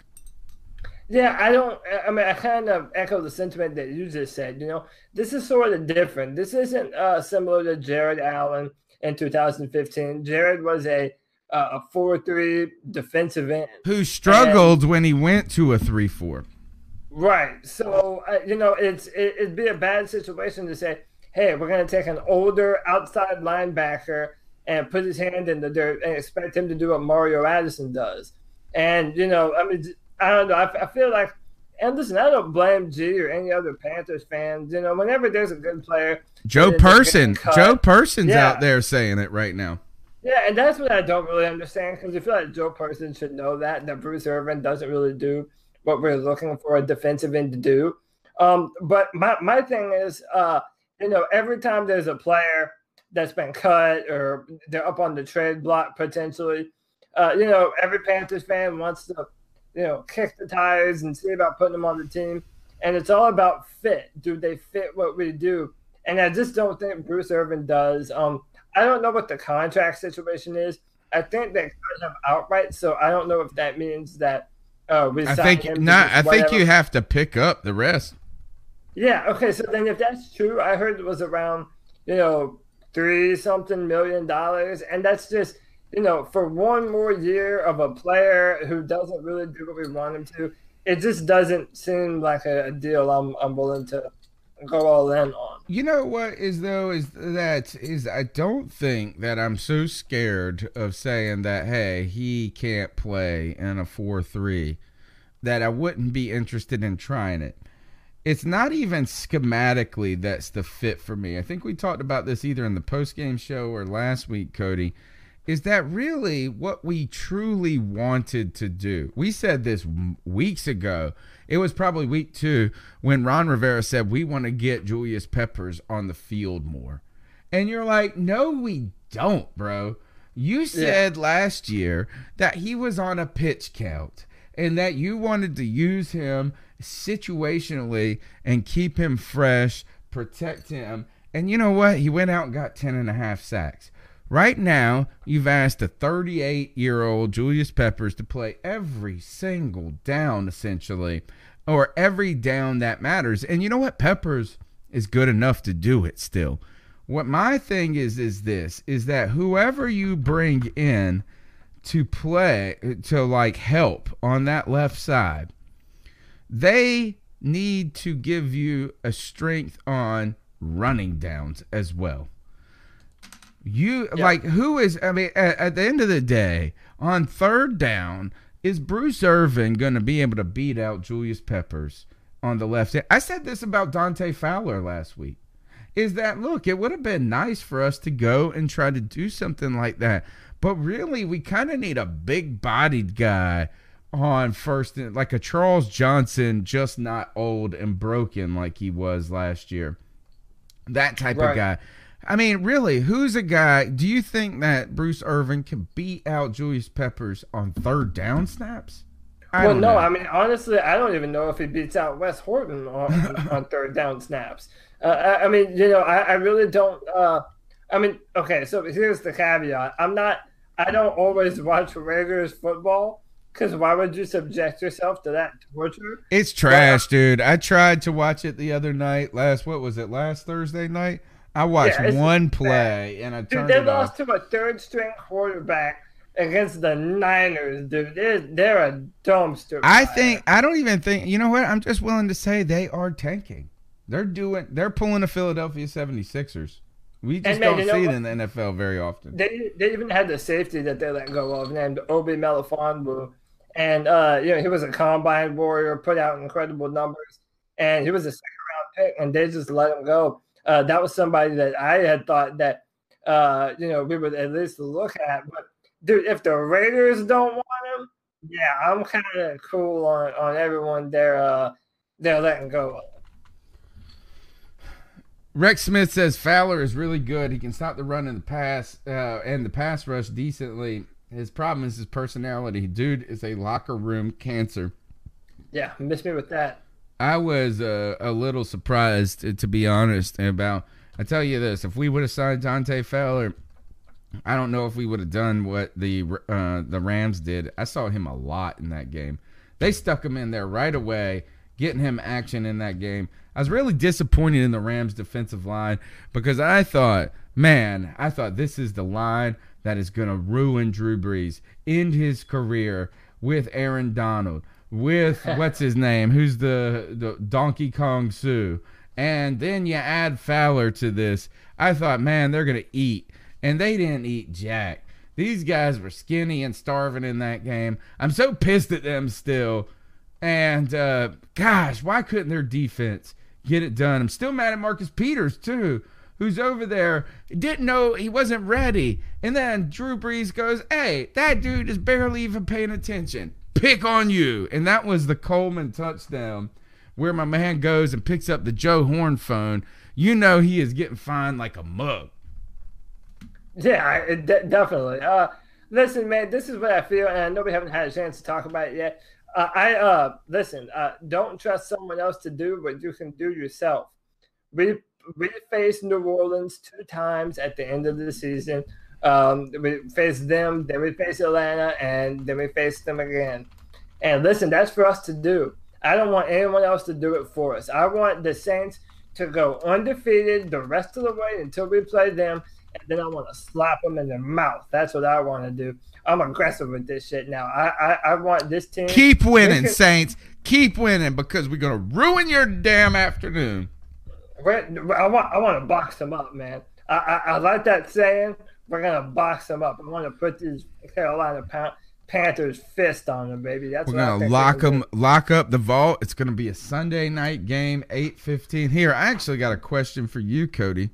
Yeah, I don't. I mean, I kind of echo the sentiment that you just said. You know, this is sort of different. This isn't uh, similar to Jared Allen in 2015. Jared was a uh, a four-three defensive end Who struggled when he went to a 3 4. Right. So uh, you know, it's it, it'd be a bad situation to say, "Hey, we're going to take an older outside linebacker and put his hand in the dirt and expect him to do what Mario Addison does." And you know, I mean, I don't know. I, I feel like, and listen, I don't blame G or any other Panthers fans. You know, whenever there's a good player, Joe that ends up Person. cut- Joe Person's Yeah. out there saying it right now. yeah, and that's what I don't really understand because I feel like Joe Person should know that that Bruce Irvin doesn't really do what we're looking for a defensive end to do. Um, but my my thing is, uh, you know, every time there's a player that's been cut or they're up on the trade block potentially, uh, you know, every Panthers fan wants to, you know, kick the tires and see about putting them on the team, and it's all about fit. Do they fit what we do? And I just don't think Bruce Irvin does. Um, I don't know what the contract situation is. I think they cut him outright, so I don't know if that means that uh, I think not. I think you have to pick up the rest. Yeah. Okay. So then, if that's true, I heard it was around you know three something million dollars, and that's just you know for one more year of a player who doesn't really do what we want him to. It just doesn't seem like a, a deal I'm I'm willing to go all in on. You know what is though is that is I don't think that I'm so scared of saying that hey he can't play in a four three that I wouldn't be interested in trying it. It's not even schematically that's the fit for me. I think we talked about this either in the post game show or last week, Cody. Is that really what we truly wanted to do? We said this weeks ago. It was probably week two when Ron Rivera said we want to get Julius Peppers on the field more. And you're like, no, we don't, bro. You said last year that he was on a pitch count and that you wanted to use him situationally and keep him fresh, protect him. And you know what? He went out and got 10 and a half sacks. Right now, you've asked a 38 year old Julius Peppers to play every single down, essentially, or every down that matters. And you know what? Peppers is good enough to do it still. What my thing is, is this is that whoever you bring in to play, to like help on that left side, they need to give you a strength on running downs as well. You like who is? I mean, at, at the end of the day, on third down, is Bruce Irvin going to be able to beat out Julius Peppers on the left? I said this about Dante Fowler last week. Is that look? It would have been nice for us to go and try to do something like that, but really, we kind of need a big-bodied guy on first, like a Charles Johnson, just not old and broken like he was last year. That type Right. of guy. I mean, really, who's a guy? Do you think that Bruce Irvin can beat out Julius Peppers on third down snaps? I well, no, know. I mean honestly, I don't even know if he beats out Wes Horton on, (laughs) on third down snaps. Uh, I, I mean, you know, I, I really don't. Uh, I mean, okay, so here's the caveat: I'm not. I don't always watch Raiders football because why would you subject yourself to that torture? It's trash, dude. I tried to watch it the other night. Last what was it? Last Thursday night. I watched Yeah, one play and I turned Dude, they lost off. to a third string quarterback against the Niners, dude. They're, they're a dumpster. I think I don't even think you know what? I'm just willing to say they are tanking. They're doing they're pulling the Philadelphia 76ers. We just man, don't see it in the NFL very often. They they even had the safety that they let go of named Obi Melifonwu, and uh, you know he was a combine warrior, put out incredible numbers, and he was a second round pick, and they just let him go. Uh, that was somebody that I had thought that uh, you know we would at least look at, but dude, if the Raiders don't want him, yeah, I'm kind of cool on on everyone they're uh, they're letting go of. Rex Smith says Fowler is really good. He can stop the run and the pass uh, and the pass rush decently. His problem is his personality. Dude is a locker room cancer. Yeah, miss me with that. I was uh, a little surprised, to be honest, about. I tell you this: if we would have signed Dante Fowler, I don't know if we would have done what the uh, the Rams did. I saw him a lot in that game. They stuck him in there right away, getting him action in that game. I was really disappointed in the Rams defensive line because I thought, man, I thought this is the line that is going to ruin Drew Brees, end his career with Aaron Donald, with (laughs) what's his name, who's the, the Donkey Kong Sue. And then you add Fowler to this. I thought, man, they're going to eat. And they didn't eat jack. These guys were skinny and starving in that game. I'm so pissed at them still. And uh, gosh, why couldn't their defense get it done? I'm still mad at Marcus Peters too, who's over there didn't know he wasn't ready. And then Drew Brees goes, "Hey, that dude is barely even paying attention. Pick on you." And that was the Coleman touchdown, where my man goes and picks up the Joe Horn phone. You know he is getting fined like a mug. Yeah, definitely. Uh, listen, man, this is what I feel, and I know we haven't had a chance to talk about it yet. Uh, I uh, listen. Uh, don't trust someone else to do what you can do yourself. We we faced New Orleans two times at the end of the season. Um, we face them, then we face Atlanta, and then we face them again. And listen, that's for us to do. I don't want anyone else to do it for us. I want the Saints to go undefeated the rest of the way until we play them, and then I want to slap them in the mouth. That's what I want to do. I'm aggressive with this shit now. I I, I want this team Keep winning, can- Saints. Keep winning because we're gonna ruin your damn afternoon. I want I want to box them up, man. I, I, I like that saying. We're gonna box them up. I want to put these Carolina Pan- Panthers fist on them, baby. That's We're what I gonna think lock they're gonna lock them, lock up the vault. It's gonna be a Sunday night game, eight fifteen. Here, I actually got a question for you, Cody,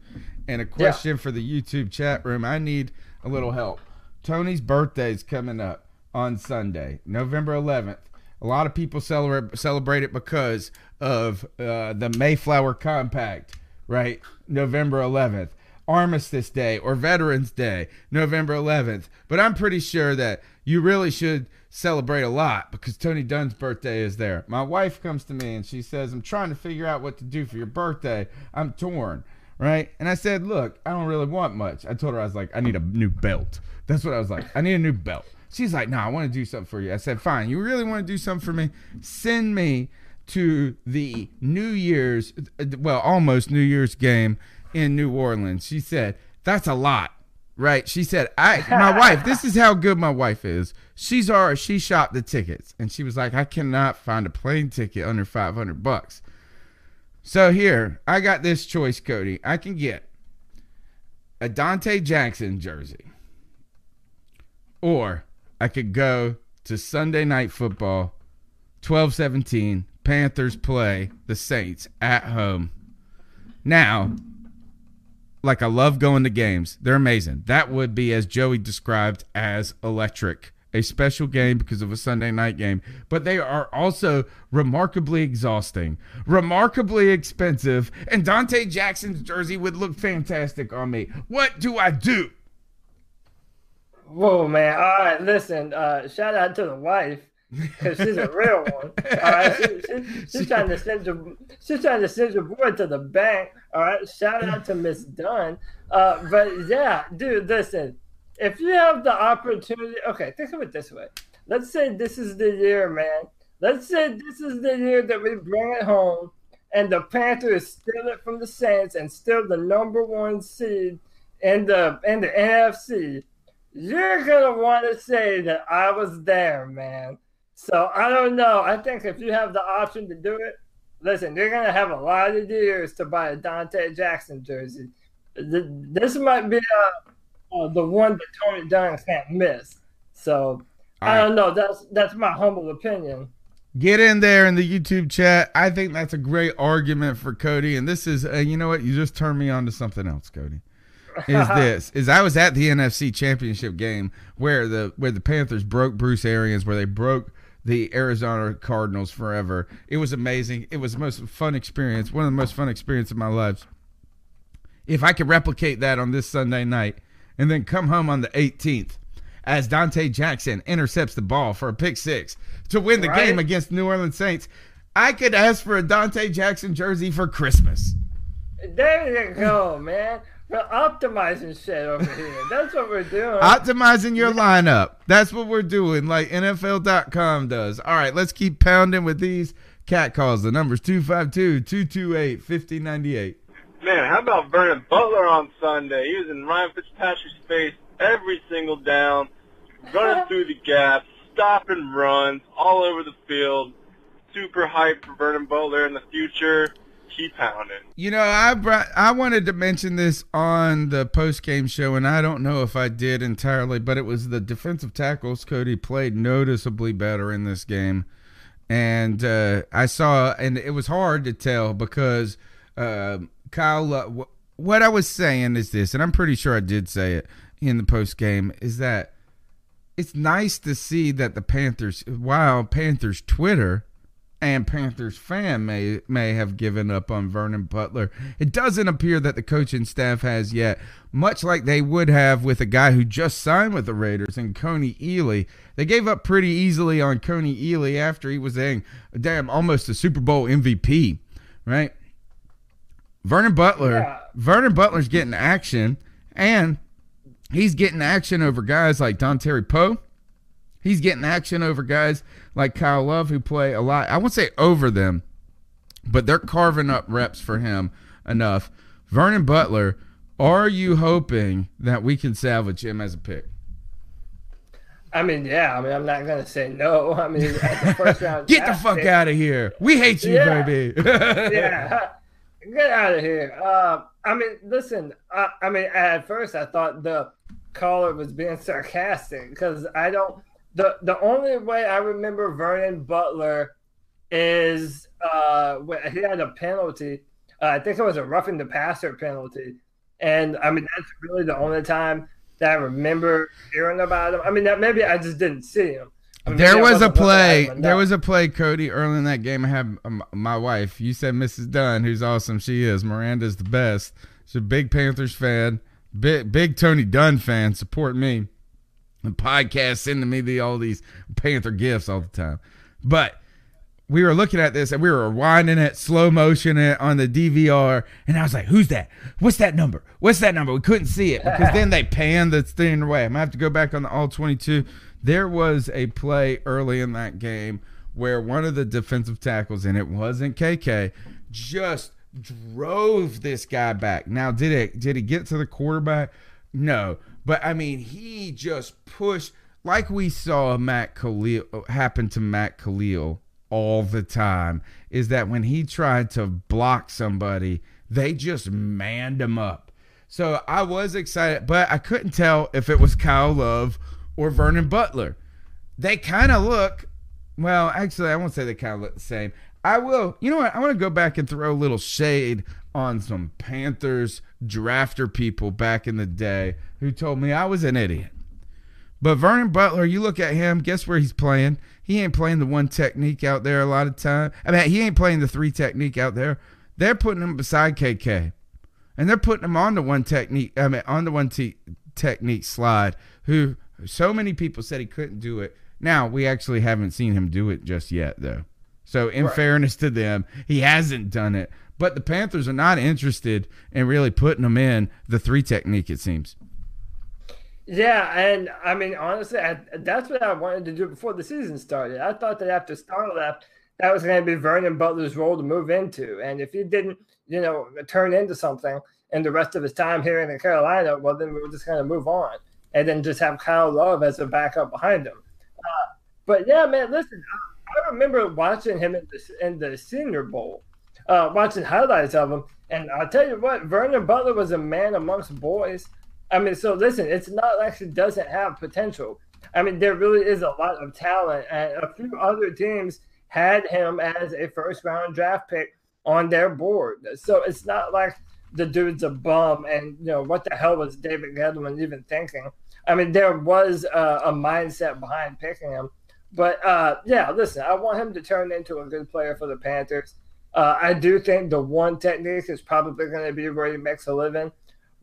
and a question for the YouTube chat room. I need a little help. Tony's birthday's coming up on Sunday, November eleventh. A lot of people celebrate celebrate it because of uh, the Mayflower Compact, right? November eleventh. Armistice Day or Veterans Day, November 11th. But I'm pretty sure that you really should celebrate a lot because Tony Dunn's birthday is there. My wife comes to me and she says, I'm trying to figure out what to do for your birthday. I'm torn, right? And I said, Look, I don't really want much. I told her, I was like, I need a new belt. That's what I was like. I need a new belt. She's like, No, I want to do something for you. I said, Fine. You really want to do something for me? Send me to the New Year's, uh, well, almost New Year's game in New Orleans. She said, That's a lot. Right? She said, I my wife, this is how good my wife is. She's already she shopped the tickets and she was like, I cannot find a plane ticket under five hundred bucks. So here, I got this choice, Cody. I can get a Donte Jackson jersey, or I could go to Sunday night football, twelve seventeen. Panthers play the Saints at home. Now, like I love going to games. They're amazing. That would be as Joey described as electric. A special game because of a Sunday night game, but they are also remarkably exhausting, remarkably expensive, and Donte Jackson's jersey would look fantastic on me. What do I do? Whoa, man! All right, listen. Uh, shout out to the wife because she's a real one. All right, she, she, (laughs) she's trying to send your she's trying to send your boy to the bank. All right, shout out to Miss Dunn. Uh, but yeah, dude, listen. If you have the opportunity, okay, think of it this way. Let's say this is the year, man. Let's say this is the year that we bring it home, and the Panthers steal it from the Saints and still the number one seed in the in the NFC. You're gonna want to say that I was there, man. So I don't know. I think if you have the option to do it, listen, you're gonna have a lot of years to buy a Donte Jackson jersey. This might be uh, uh, the one that Tony Dunn can't miss. So I don't know. That's that's my humble opinion. Get in there in the YouTube chat. I think that's a great argument for Cody. And this is, uh, you know what? You just turned me on to something else, Cody. Is (laughs) this is I was at the NFC Championship game where the where the Panthers broke Bruce Arians, where they broke the Arizona Cardinals forever. It was amazing. It was the most fun experience, one of the most fun experiences of my life. If I could replicate that on this Sunday night and then come home on the 18th as Donte Jackson intercepts the ball for a pick six to win the Right. game against New Orleans Saints, I could ask for a Donte Jackson jersey for Christmas. There you go, man. We're optimizing shit over here. That's what we're doing. Optimizing your lineup. That's what we're doing, like NFL.com does. All right, let's keep pounding with these cat calls. The number's 252 228 5098. Man, how about Vernon Butler on Sunday? He was in Ryan Fitzpatrick's face every single down, running through the gaps, stopping runs all over the field. Super hype for Vernon Butler in the future. Keep pounding. You know, I brought, I wanted to mention this on the post game show, and I don't know if I did entirely, but it was the defensive tackles. Cody played noticeably better in this game, and uh, I saw, and it was hard to tell because uh, Kyle. Uh, what I was saying is this, and I'm pretty sure I did say it in the post game, is that it's nice to see that the Panthers, while Panthers Twitter and Panthers fan may may have given up on Vernon Butler. It doesn't appear that the coaching staff has yet, much like they would have with a guy who just signed with the Raiders and Kony Ealy. They gave up pretty easily on Kony Ealy after he was a damn almost a Super Bowl MVP, right? Vernon Butler, Yeah. Vernon Butler's getting action, and he's getting action over guys like Dontari Poe. He's getting action over guys like Kyle Love who play a lot. I won't say over them, but they're carving up reps for him enough. Vernon Butler, are you hoping that we can salvage him as a pick? I mean, yeah. I mean, I'm not gonna say no. (laughs) I mean, the first round. Get the fuck pick- out of here. We hate you, Yeah. baby. (laughs) yeah, get out of here. Uh, I mean, listen. I, I mean, at first I thought the caller was being sarcastic because I don't. The the only way I remember Vernon Butler is uh when he had a penalty. Uh, I think it was a roughing the passer penalty, and I mean that's really the only time that I remember hearing about him. I mean, that maybe I just didn't see him. I mean, There was a wasn't looking at play. There was a play, Cody, early in that game. I have um, my wife. You said Mrs. Dunn, who's awesome. She is. Miranda's the best. She's a big Panthers fan. Big big Tony Dunn fan. Support me. The podcast sending me the all these Panther gifts all the time. But we were looking at this and we were winding it, slow motion it on the DVR, and I was like, "Who's that? What's that number? What's that number?" We couldn't see it because then they panned the thing away. I'm gonna have to go back on the all 22. There was a play early in that game where one of the defensive tackles, and it wasn't KK, just drove this guy back. Now, did it? Did he get to the quarterback? No, but I mean, he just pushed like we saw Matt Kalil happen to Matt Kalil all the time. Is that when he tried to block somebody, they just manned him up. So I was excited, but I couldn't tell if it was Kyle Love or Vernon Butler. They kind of look, well, actually, I won't say they kind of look the same. I will, you know what? I want to go back and throw a little shade on some Panthers drafter people back in the day who told me I was an idiot. But Vernon Butler, you look at him, guess where he's playing? He ain't playing the one technique out there a lot of time. I mean, he ain't playing the three technique out there. They're putting him beside KK. And they're putting him on the one technique, I mean, on the one t- technique slide, who so many people said he couldn't do it. Now, we actually haven't seen him do it just yet, though. So, in Right. fairness to them, he hasn't done it. But the Panthers are not interested in really putting him in the three technique, it seems. Yeah, and I mean, honestly, I, that's what I wanted to do before the season started. I thought that after Star left, that was going to be Vernon Butler's role to move into. And if he didn't, you know, turn into something in the rest of his time here in Carolina, well, then we were just going to move on and then just have Kyle Love as a backup behind him. Uh, but yeah, man, listen, I, I remember watching him in the, in the Senior Bowl, uh, watching highlights of him. And I'll tell you what, Vernon Butler was a man amongst boys. I mean, so listen, it's not like doesn't have potential. I mean, there really is a lot of talent, and a few other teams had him as a first round draft pick on their board. So it's not like the dude's a bum, and you know what the hell was David Gettleman even thinking? I mean, there was a, a mindset behind picking him, but uh, yeah, listen, I want him to turn into a good player for the Panthers. Uh, I do think the one technique is probably going to be where he makes a living.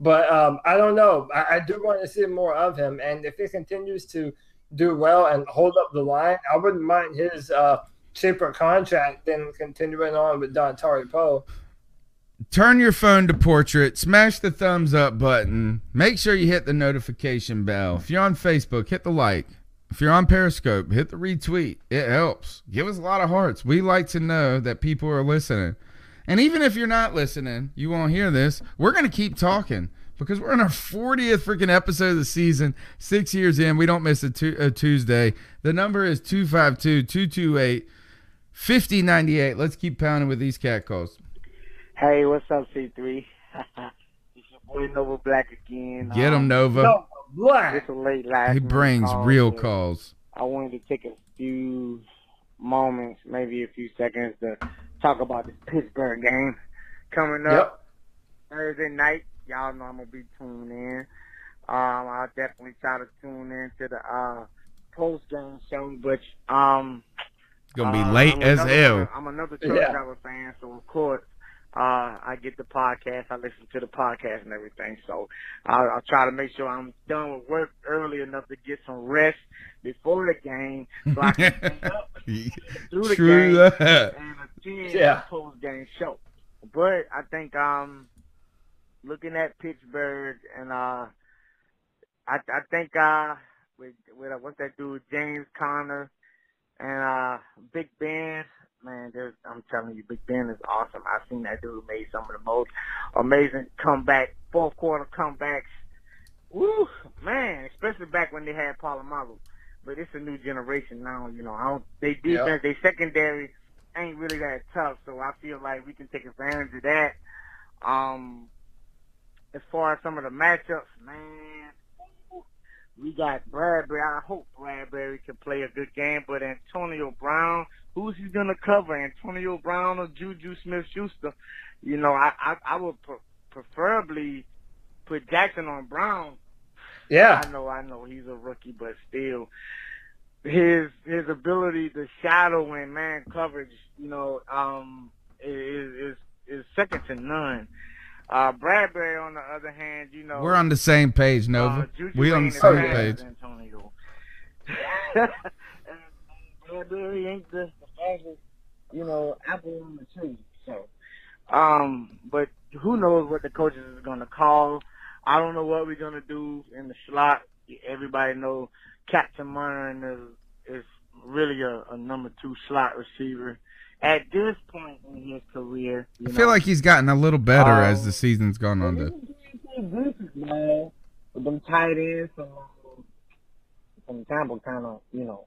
But um, I don't know. I, I do want to see more of him, and if he continues to do well and hold up the line, I wouldn't mind his uh, cheaper contract than continuing on with Dontari Poe. Turn your phone to portrait, smash the thumbs up button, make sure you hit the notification bell. If you're on Facebook, hit the like. If you're on Periscope, hit the retweet. It helps. Give us a lot of hearts. We like to know that people are listening. And even if you're not listening, you won't hear this. We're going to keep talking because we're in our 40th freaking episode of the season. Six years in, we don't miss a, tu- a Tuesday. The number is 252 228 5098. Let's keep pounding with these cat calls. Hey, what's up, C3? (laughs) it's your boy Nova Black again. Get him, Um, Nova. Black. It's a late last He brings call, real calls. I wanted to take a few moments, maybe a few seconds, to talk about this Pittsburgh game coming up Thursday night. Y'all know I'm gonna be tuned in. Um, I'll definitely try to tune in to the uh, post game show, but um, Gonna be uh, late I'm as another- hell. I'm another truck Yeah. driver fan, so of course, uh, I get the podcast. I listen to the podcast and everything. So I'll, I'll try to make sure I'm done with work early enough to get some rest before the game, so I can (laughs) stay up through the True game that. and attend Yeah. the post game show. But I think um, looking at Pittsburgh and uh, I I think uh, with with uh, what's that dude James Conner and uh Big Ben, man, there's I'm telling you, Big Ben is awesome. I've seen that dude made some of the most amazing comeback, fourth quarter comebacks. Woo, man, especially back when they had Polamalu. But it's a new generation now, you know. I don't they defense, they secondary ain't really that tough, so I feel like we can take advantage of that. Um as far as some of the matchups, man, we got Bradberry. I hope Bradberry can play a good game, but Antonio Brown, who's he gonna cover? Antonio Brown or Juju Smith-Schuster? You know, I I, I would pre- preferably put Jackson on Brown. Yeah. I know, I know he's a rookie, but still, his his ability to shadow and man coverage, you know, um, is is is second to none. Uh, Bradberry, on the other hand, you know, We're on the same page, Nova. uh, Juju we on the same page. Antonio. (laughs) Bradberry ain't the, the you know, apple on the tree. So, um, but who knows what the coaches is gonna call? I don't know what we're gonna do in the slot. Everybody know Captain Munn is is really a, a number two slot receiver at this point in his career. You I feel know. like he's gotten a little better Um, as the season's gone on. To, Gooses, man, with them tight ends from from Tampa, kind of, you know,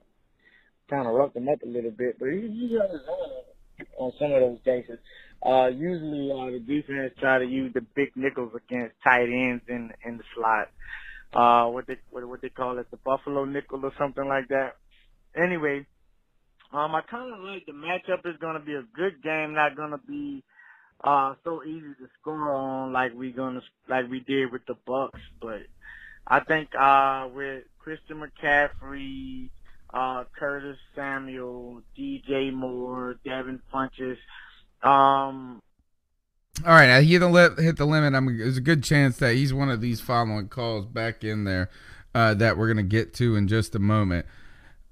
kind of roughed him up a little bit. But he, he got his own. on some of those cases. Uh, usually, uh, the defense try to use the big nickels against tight ends in in the slot. Uh, what they what, what they call it, the Buffalo nickel or something like that. Anyway, um, I kind of like the matchup is going to be a good game, not going to be uh so easy to score on like we gonna like we did with the Bucs, but I think uh with Christian McCaffrey, uh Curtis Samuel, DJ Moore, Devin Funchess, um All right, I hit the li- hit the limit. I'm, there's a good chance that he's one of these following calls back in there uh, that we're gonna get to in just a moment.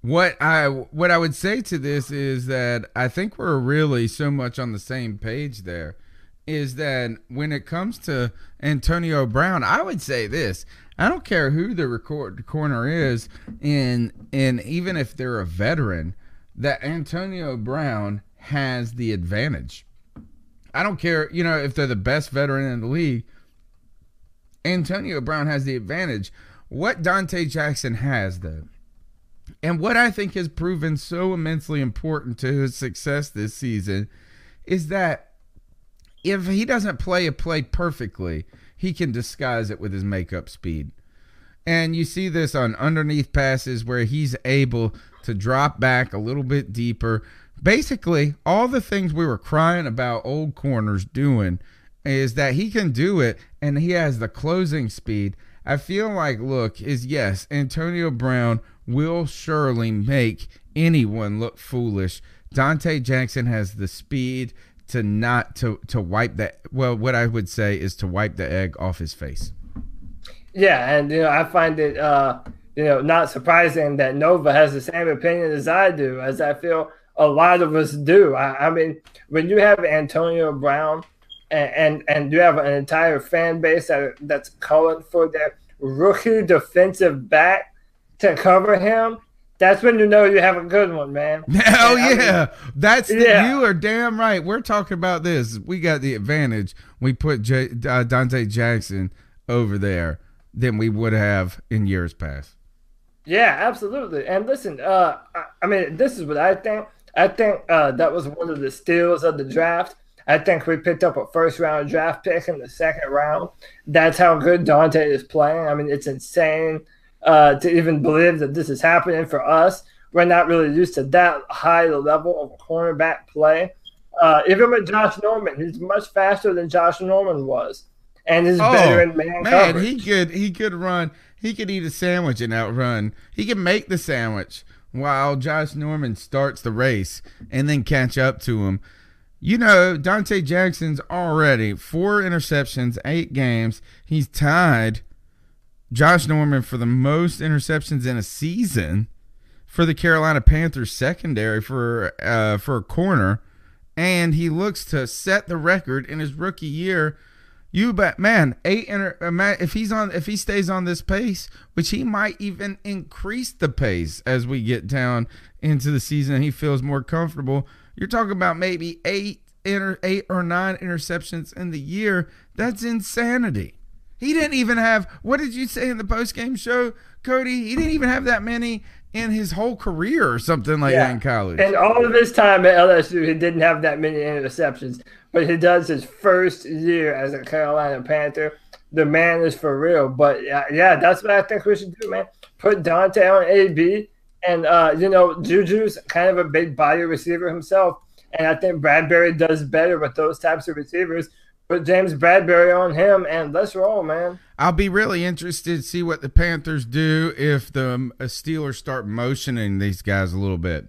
What I what I would say to this is that I think we're really so much on the same page there. Is that when it comes to Antonio Brown, I would say this. I don't care who the record corner is, and and even if they're a veteran, that Antonio Brown has the advantage. I don't care, you know, if they're the best veteran in the league. Antonio Brown has the advantage. What Donte Jackson has, though, and what I think has proven so immensely important to his success this season is that if he doesn't play a play perfectly, he can disguise it with his makeup speed. And you see this on underneath passes where he's able to drop back a little bit deeper. Basically, all the things we were crying about old corners doing is that he can do it and he has the closing speed. I feel like, look, is yes, Antonio Brown will surely make anyone look foolish. Donte Jackson has the speed to not to to wipe that well what I would say is to wipe the egg off his face. Yeah, and you know, I find it uh, you know, not surprising that Nova has the same opinion as I do, as I feel a lot of us do. I, I mean, when you have Antonio Brown and, and and you have an entire fan base that that's calling for their rookie defensive back to cover him, that's when you know you have a good one, man. (laughs) Hell yeah. That's the, Yeah. you are damn right. We're talking about this. We got the advantage. We put J, uh, Donte Jackson over there than we would have in years past. Yeah, absolutely. And listen, uh, I, I mean, this is what I think. I think uh, that was one of the steals of the draft. I think we picked up a first round draft pick in the second round. That's how good Donte is playing. I mean, it's insane uh, to even believe that this is happening for us. We're not really used to that high level of cornerback play. Uh, even with Josh Norman, he's much faster than Josh Norman was, and he's better in man, Oh, man, coverage. he could he could run. He could eat a sandwich and outrun. He could make the sandwich while Josh Norman starts the race and then catch up to him. You know, Donte Jackson's already four interceptions, eight games. He's tied Josh Norman for the most interceptions in a season for the Carolina Panthers secondary for uh, for a corner, and he looks to set the record in his rookie year. You bet, man. Eight inter- uh, if he's on, if he stays on this pace, which he might even increase the pace as we get down into the season, and he feels more comfortable. You're talking about maybe eight inter- eight or nine interceptions in the year. That's insanity. He didn't even have. What did you say in the post game show, Cody? He didn't even have that many in his whole career or something like that in college. And all of his time at LSU, he didn't have that many interceptions, but he does his first year as a Carolina Panther. The man is for real. But yeah, yeah that's what I think we should do, man. Put Donte on AB, and uh, you know, Juju's kind of a big body receiver himself, and I think Bradberry does better with those types of receivers. Put James Bradberry on him, and let's roll, man. I'll be really interested to see what the Panthers do if the um, Steelers start motioning these guys a little bit.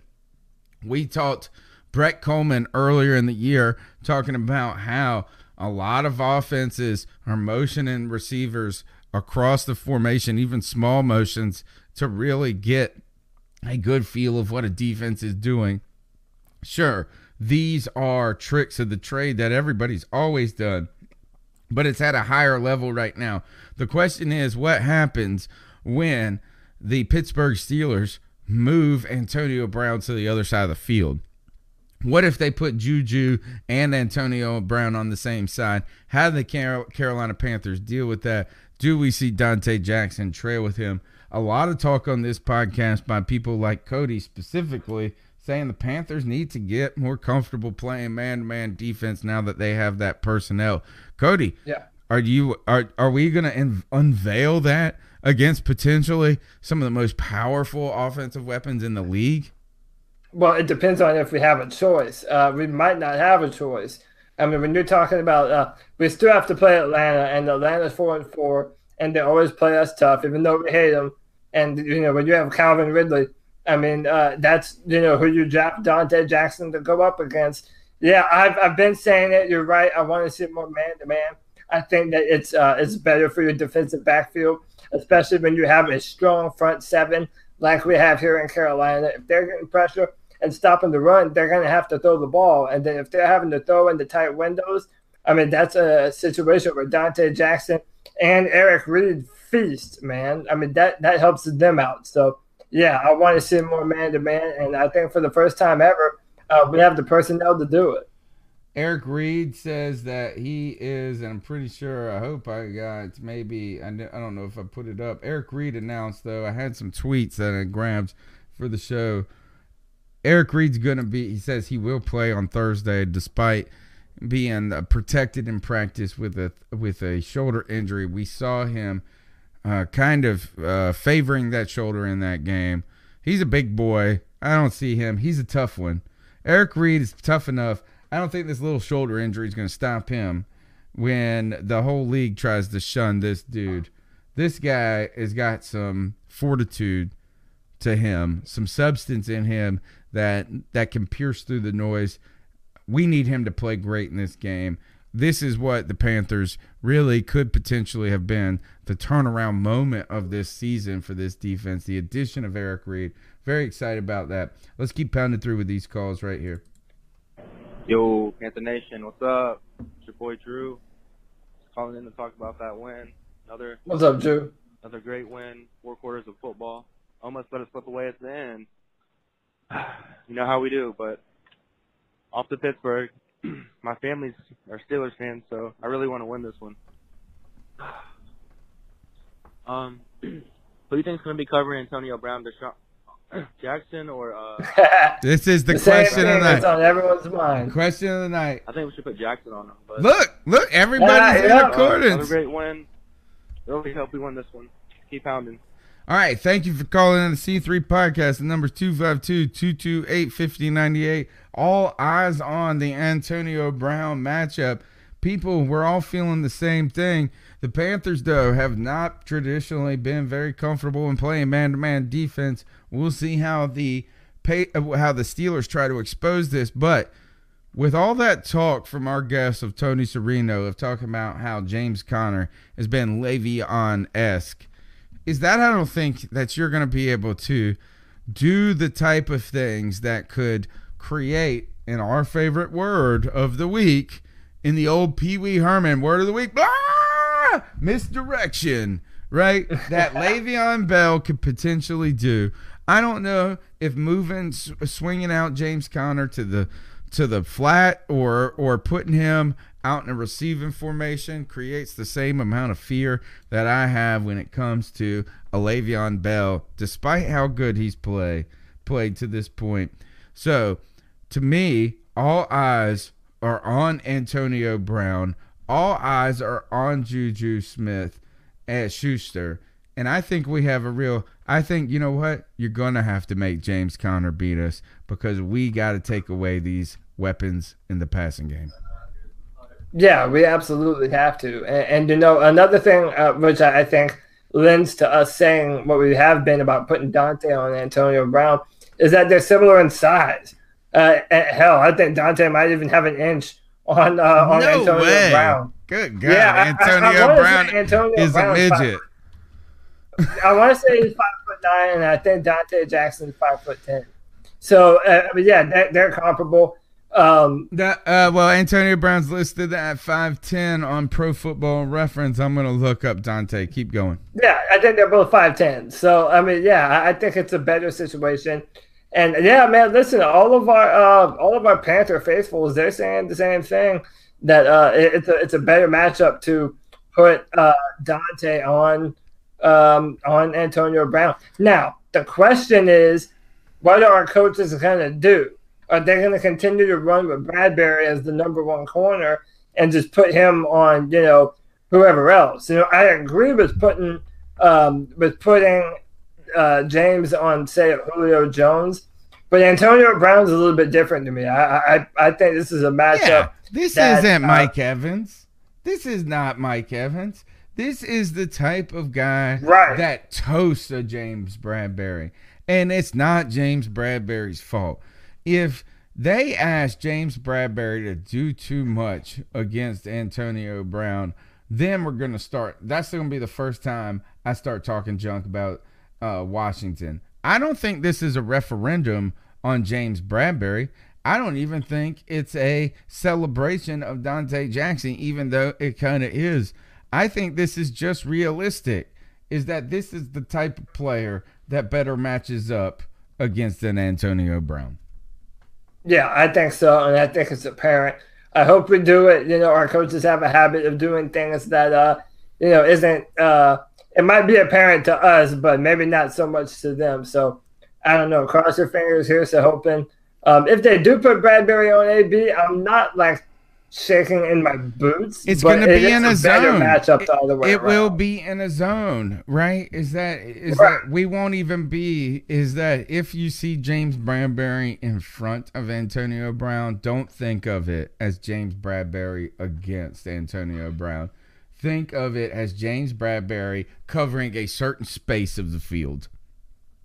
We talked Brett Coleman earlier in the year talking about how a lot of offenses are motioning receivers across the formation, even small motions, to really get a good feel of what a defense is doing. Sure, these are tricks of the trade that everybody's always done, but it's at a higher level right now. The question is what happens when the Pittsburgh Steelers move Antonio Brown to the other side of the field? What if they put Juju and Antonio Brown on the same side? How do the Carolina Panthers deal with that? Do we see Donte Jackson trail with him? A lot of talk on this podcast by people like Cody specifically saying the Panthers need to get more comfortable playing man-to-man defense now that they have that personnel. Cody, Yeah. are you are are we going to unveil that against potentially some of the most powerful offensive weapons in the league? Well, it depends on if we have a choice. Uh, we might not have a choice. I mean, when you're talking about, uh, we still have to play Atlanta, and Atlanta's four and four, and they always play us tough, even though we hate them. And you know, when you have Calvin Ridley, I mean, uh, that's you know who you draft Donte Jackson to go up against. Yeah, I've I've been saying it. You're right. I want to see more man to man. I think that it's uh, it's better for your defensive backfield, especially when you have a strong front seven like we have here in Carolina. If they're getting pressure and stopping the run, they're going to have to throw the ball. And then if they're having to throw in the tight windows, I mean, that's a situation where Donte Jackson and Eric Reid feast, man. I mean, that, that helps them out. So, yeah, I want to see more man to man. And I think for the first time ever, uh, we have the personnel to do it. Eric Reid says that he is, and I'm pretty sure, I hope I got maybe, I don't know if I put it up. Eric Reid announced, though, I had some tweets that I grabbed for the show. Eric Reid's to be, he says he will play on Thursday despite being protected in practice with a with a shoulder injury. We saw him uh, kind of uh, favoring that shoulder in that game. He's a big boy. I don't see him. He's a tough one. Eric Reid is tough enough. I don't think this little shoulder injury is going to stop him when the whole league tries to shun this dude. This guy has got some fortitude to him, some substance in him that that can pierce through the noise. We need him to play great in this game. This is what the Panthers really could potentially have been the turnaround moment of this season for this defense. The addition of Eric Reid. Very excited about that. Let's keep pounding through with these calls right here. Yo, Panther Nation, what's up? It's your boy Drew. Just calling in to talk about that win. Another What's up, Drew? Another great win. Four quarters of football. Almost let us slip away at the end. (sighs) You know how we do, but off to Pittsburgh. (clears throat) My family's are Steelers fans, so I really want to win this one. Um, who do you think is going to be covering Antonio Brown, Deshaun (clears throat) Jackson, or uh? (laughs) This is the, The same question of the night. on everyone's mind. Question of the night. I think we should put Jackson on him. But Look, look, everybody's in Another accordance. great win. Really hope we win this one. Keep pounding. All right, thank you for calling in the C3 podcast. The number's 252-228-5098. All eyes on the Antonio Brown matchup. People, we're all feeling the same thing. The Panthers, though, have not traditionally been very comfortable in playing man-to-man defense. We'll see how the pay, how the Steelers try to expose this, but with all that talk from our guest of Tony Serino of talking about how James Conner has been Le'Veon-esque, is that I don't think that you're going to be able to do the type of things that could create, in our favorite word of the week, in the old Pee Wee Herman word of the week, ah, (laughs) misdirection, right? That (laughs) Le'Veon Bell could potentially do. I don't know if moving, swinging out James Conner to the to the flat or or putting him out in a receiving formation creates the same amount of fear that I have when it comes to a Le'Veon Bell, despite how good he's play played to this point. So, to me, all eyes are on Antonio Brown. All eyes are on Juju Smith at Schuster. And I think we have a real. I think you know what you're gonna have to make James Conner beat us because we got to take away these weapons in the passing game. Yeah, we absolutely have to. And, and you know, another thing uh, which I think lends to us saying what we have been about putting Donte on Antonio Brown is that they're similar in size. Uh, hell, I think Donte might even have an inch on uh, on No Antonio way. Brown. Good God, Yeah, I- I- I Antonio Brown Antonio is Brown a is five- midget. I want to say he's five foot nine, and I think Donte Jackson's five foot ten. So, uh, but yeah, they're, they're comparable. Um, That, uh, well, Antonio Brown's listed at 5'10 on Pro Football Reference. I'm going to look up Donte. Keep going. Yeah, I think they're both five ten. So I mean, yeah, I- I think it's a better situation. And yeah, man, listen, all of our uh, all of our Panther faithfuls, they're saying the same thing that uh, it- it's a it's a better matchup to put uh, Donte on um, on Antonio Brown. Now the question is, what are our coaches going to do? Are they going to continue to run with Bradberry as the number one corner and just put him on, you know, whoever else? You know, I agree with putting um, with putting uh, James on, say, Julio Jones. But Antonio Brown's a little bit different to me. I I, I think this is a matchup. Yeah, this that, isn't uh, Mike Evans. This is not Mike Evans. This is the type of guy Right. that toasts a James Bradberry. And it's not James Bradberry's fault. If they ask James Bradberry to do too much against Antonio Brown, then we're going to start. That's going to be the first time I start talking junk about uh, Washington. I don't think this is a referendum on James Bradberry. I don't even think it's a celebration of Donte Jackson, even though it kind of is. I think this is just realistic. Is that this is the type of player that better matches up against an Antonio Brown? Yeah, I think so, and I think it's apparent. I hope we do it. You know, our coaches have a habit of doing things that uh, you know, isn't uh, it might be apparent to us, but maybe not so much to them. So I don't know. Cross your fingers. Here's to hoping. Um, if they do put Bradberry on AB, I'm not like shaking in my boots. It's going to be in a better zone. matchup the other way it around. will be in a zone, right? Is that is Right. that we won't even be? Is that if you see James Bradberry in front of Antonio Brown, don't think of it as James Bradberry against Antonio Brown. Think of it as James Bradberry covering a certain space of the field.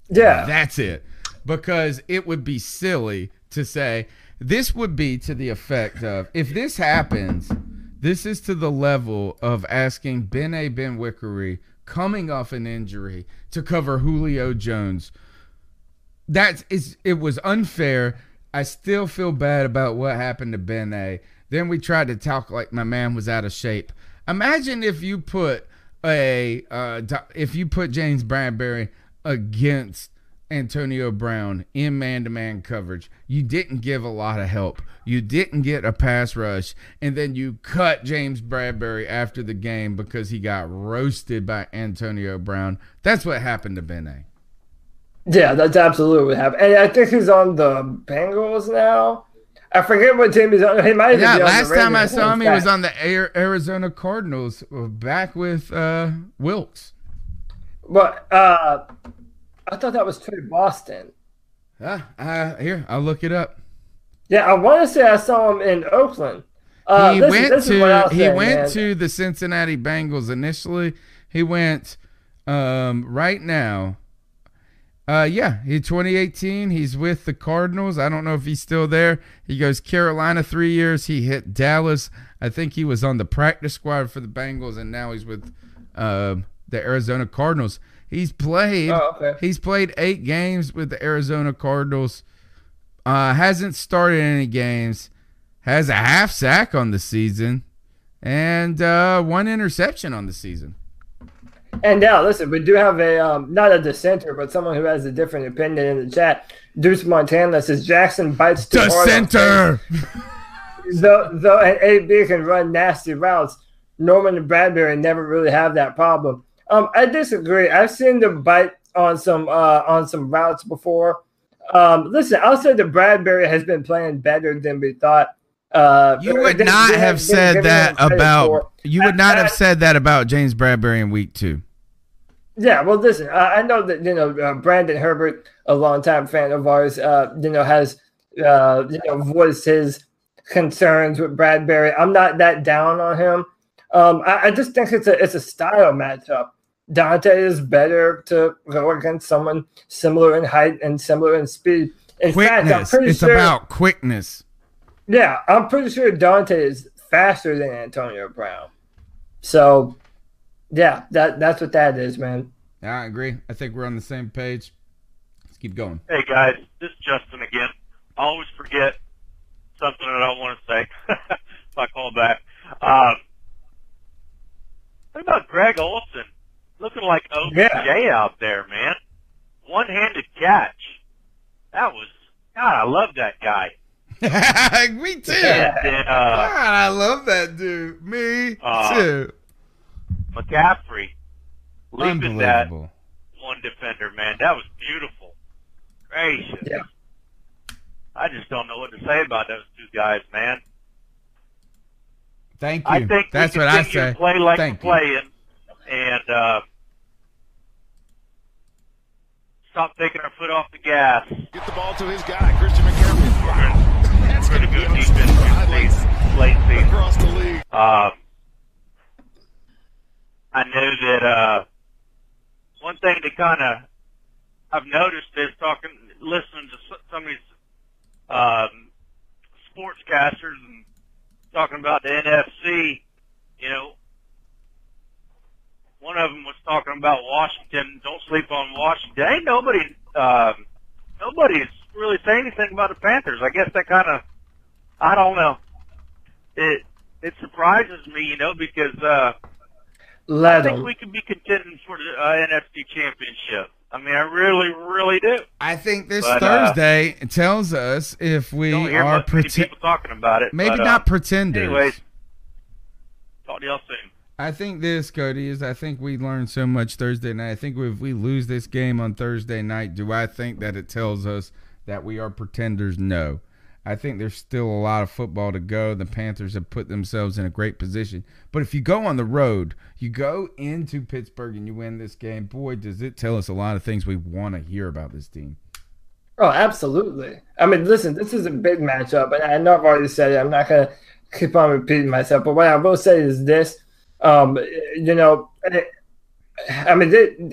Yeah. That's it. Because it would be silly to say this would be to the effect of if this happens, this is to the level of asking Bené Benwikere coming off an injury to cover Julio Jones. That is it was unfair. I still feel bad about what happened to Ben A. Then we tried to talk like my man was out of shape. Imagine if you put a uh, if you put James Bradberry against Antonio Brown in man-to-man coverage. You didn't give a lot of help. You didn't get a pass rush, and then you cut James Bradberry after the game because he got roasted by Antonio Brown. That's what happened to Ben A. Yeah, that's absolutely what happened. And I think he's on the Bengals now. I forget what team he's on. He might Yeah, be on last time I saw him, he was on the Arizona Cardinals, uh, back with uh, Wilks. But uh, I thought that was Tre Boston. Ah, uh, here, I'll look it up. Yeah, I want to say I saw him in Oakland. Uh, he listen, went this to he say, went man. to the Cincinnati Bengals initially. He went um, right now. Uh, yeah, he 2018. He's with the Cardinals. I don't know if he's still there. He goes Carolina three years. He hit Dallas. I think he was on the practice squad for the Bengals, and now he's with uh, the Arizona Cardinals. He's played. Oh, okay. He's played eight games with the Arizona Cardinals. Uh, hasn't started any games. Has a half sack on the season, and uh, one interception on the season. And now, listen, we do have a um, not a dissenter, but someone who has a different opinion in the chat. Deuce Montana says Jackson bites too hard Dissenter. though, though an AB can run nasty routes, Norman and Bradberry never really have that problem. Um, I disagree. I've seen them bite on some uh, on some routes before. Um, listen, I'll say that Bradberry has been playing better than we thought. Uh, You would not have said that about. You would not I- have said that about James Bradberry in week two. Yeah, well, listen, I, I know that you know uh, Brandon Herbert, a longtime fan of ours, uh, you know has uh, you know voiced his concerns with Bradberry. I'm not that down on him. Um, I, I just think it's a it's a style matchup. Donte is better to go against someone similar in height and similar in speed. In fact, I'm Quickness. pretty It's sure. about quickness. Yeah, I'm pretty sure Donte is faster than Antonio Brown. So, yeah, that that's what that is, man. Yeah, I agree. I think we're on the same page. Let's keep going. Hey guys, this is Justin again. I always forget something that I want to say (laughs) if I call back. Um, what about Greg Olsen? Looking like OBJ out there, man. One-handed catch. That was God. I love that guy. (laughs) Me too. And then, uh, God, I love that dude. Me Uh, too. McCaffrey leaping that one defender, man. That was beautiful. gracious. Yeah. I just don't know what to say about those two guys, man. Thank you. I think That's we what I say. play like Thank we're you. playing, and uh, stop taking our foot off the gas. Get the ball to his guy, Christian McCaffrey. Going to go deep into late, late season. across the league. Um, I know that uh, one thing that kind of I've noticed is talking, listening to some of these um, sportscasters and talking about the NFC. You know, one of them was talking about Washington. Don't sleep on Washington. Ain't nobody, um, nobody's really saying anything about the Panthers. I guess that kind of, I don't know. It it surprises me, you know, because uh, Let I think 'em. we could be contending for the uh, NFC Championship. I mean, I really, really do. I think this But, uh, Thursday tells us if we Don't hear are much many pretend. people talking about it. Maybe but, uh, not pretenders. Anyways, talk to y'all soon. I think this, Cody, is I think we learned so much Thursday night. I think if we lose this game on Thursday night, do I think that it tells us that we are pretenders? No. I think there's still a lot of football to go. The Panthers have put themselves in a great position. But if you go on the road, you go into Pittsburgh and you win this game, boy, does it tell us a lot of things we want to hear about this team. Oh, absolutely. I mean, listen, this is a big matchup, and I know I've already said it. I'm not going to keep on repeating myself, but what I will say is this: um, you know, I mean,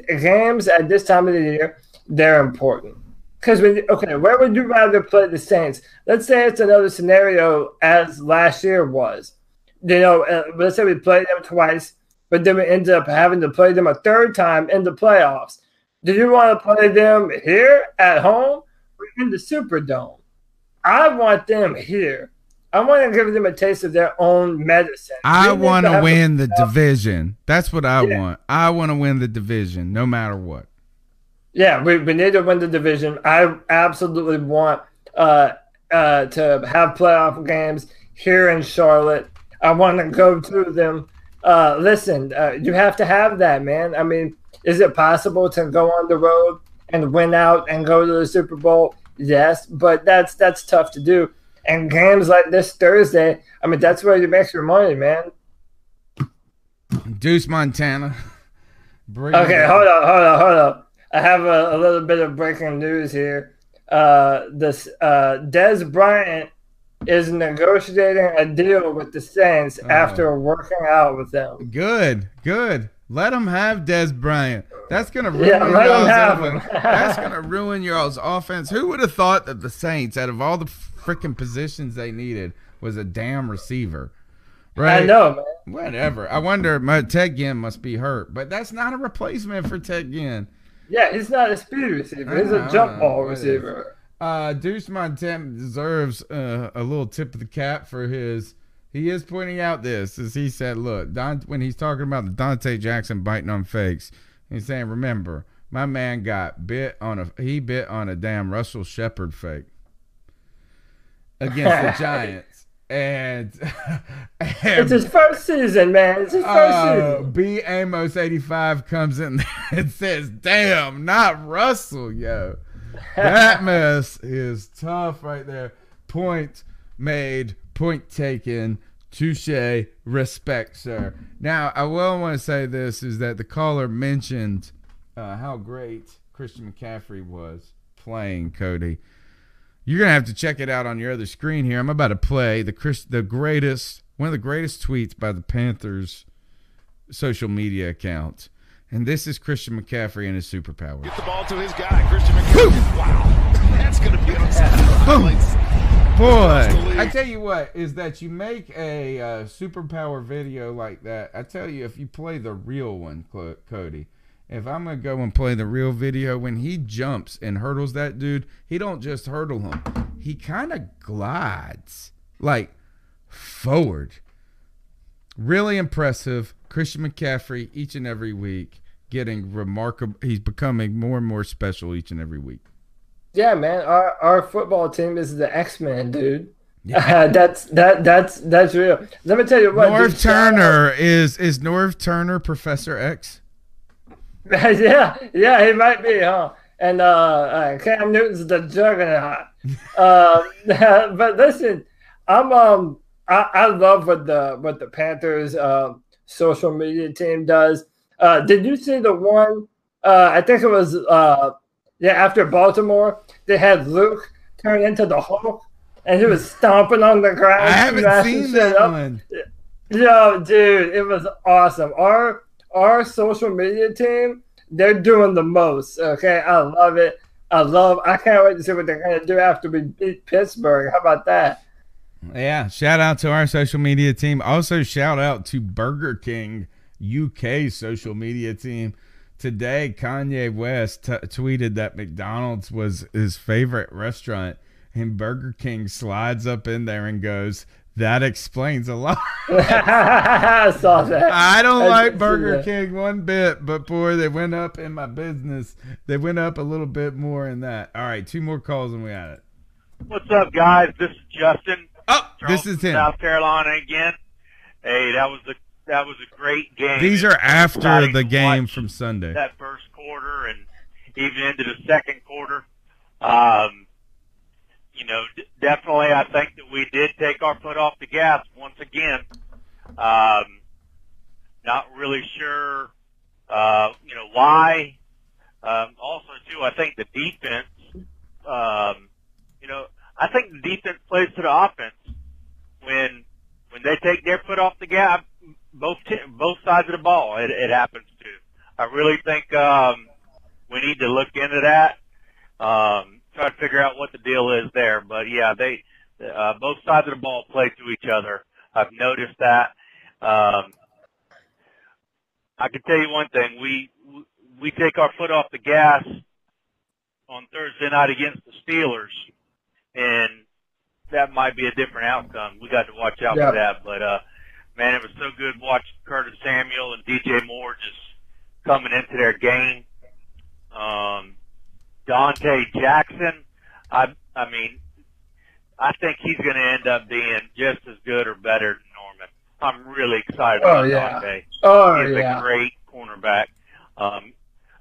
games at this time of the year they're important because when okay, where would you rather play the Saints? Let's say it's another scenario as last year was. You know, uh, let's say we played them twice, but then we ended up having to play them a third time in the playoffs. Do you want to play them here at home or in the Superdome? I want them here. I want to give them a taste of their own medicine. I want to win the division. That's what I Yeah. want. I want to win the division no matter what. Yeah, we, we need to win the division. I absolutely want uh, uh, to have playoff games here in Charlotte. I want to go to them. Uh, listen, uh, you have to have that, man. I mean, is it possible to go on the road and win out and go to the Super Bowl? Yes, but that's that's tough to do. And games like this Thursday, I mean, that's where you make your money, man. Deuce Montana. Bring Okay, hold on, hold on, hold on. I have a, a little bit of breaking news here. Uh, this uh, Dez Bryant is negotiating a deal with the Saints Oh. after working out with them. Good, good. Let him have Dez Bryant. That's gonna ruin Yeah, let y'all's have him. (laughs) That's gonna ruin y'all's offense. Who would have thought that the Saints, out of all the freaking positions they needed, was a damn receiver? Right? I know, man. Whatever. I wonder. My Ted Ginn must be hurt, but that's not a replacement for Ted Ginn. Yeah, he's not a speed receiver. He's a Uh, jump ball receiver. Uh, Deuce Montana deserves uh, a little tip of the cap for his. He is pointing out this as he said, "Look, Don, when he's talking about the Donte Jackson biting on fakes, he's saying, remember, my man got bit on a he bit on a damn Russell Shepard fake against the (laughs) Giants, (laughs) and, It's his first season, man. It's his first uh, season. B Amos eighty five comes in (laughs) and says, "Damn, not Russell, yo." That (laughs) mess is tough right there. Point made, point taken. Touche, respect, sir. Now, I will want to say this is that the caller mentioned uh, how great Christian McCaffrey was playing Cody. You're gonna have to check it out on your other screen here. I'm about to play the Chris, the greatest, one of the greatest tweets by the Panthers social media account, and this is Christian McCaffrey and his superpower. Get the ball to his guy, Christian McCaffrey. Wow. That's going to be on some highlights. Boy, I tell you what is that you make a uh, superpower video like that. I tell you, if you play the real one, Cody, if I'm gonna go and play the real video, when he jumps and hurdles that dude, he don't just hurdle him, he kind of glides like forward. Really impressive, Christian McCaffrey each and every week, getting remarkable. He's becoming more and more special each and every week. Yeah, man. Our our football team is the X Men, dude. Yeah, (laughs) that's that that's that's real. Let me tell you what. Norv Turner is is Norv Turner Professor X? (laughs) yeah, yeah, he might be, huh? and uh, uh, Cam Newton's the juggernaut. uh, (laughs) (laughs) but listen, I'm um, I, I love what the what the Panthers uh, social media team does. Uh, did you see the one? Uh, I think it was uh, yeah after Baltimore they had Luke turn into the Hulk and he was stomping on the ground. I haven't seen that up. one. Yo, dude, it was awesome. Our our social media team, they're doing the most. Okay, I love it. I love. I can't wait to see what they're gonna do after we beat Pittsburgh. How about that? Yeah, shout out to our social media team. Also, shout out to Burger King UK social media team. Today, Kanye West t- tweeted that McDonald's was his favorite restaurant, and Burger King slides up in there and goes, "That explains a lot." (laughs) I saw that. I don't I like Burger. King one bit, but boy, they went up in my business. They went up a little bit more in that. All right, two more calls and we had it. What's up, guys? This is Justin. Oh, this is him. South Carolina again. Hey, that was a that was a great game. These are after the game from Sunday. That first quarter and even into the second quarter. Um, you know, d- definitely, I think that we did take our foot off the gas once again. Um, not really sure, uh, you know, why. Um, also, too, I think the defense. Um, you know, I think the defense plays to the offense when when they take their foot off the gas. Both t- both sides of the ball, it, it happens to. I really think um, we need to look into that. Um, try to figure out what the deal is there. But yeah, they uh, both sides of the ball play to each other. I've noticed that. Um, I can tell you one thing: we we take our foot off the gas on Thursday night against the Steelers, and that might be a different outcome. We got to watch out Yeah. for that. But uh, man, it was so good watching Curtis Samuel and DJ Moore just coming into their game. Um, Donte Jackson, I I mean, I think he's going to end up being just as good or better than Norman. I'm really excited Oh, about yeah. Donte. Oh, he's yeah. he's a great cornerback. Um,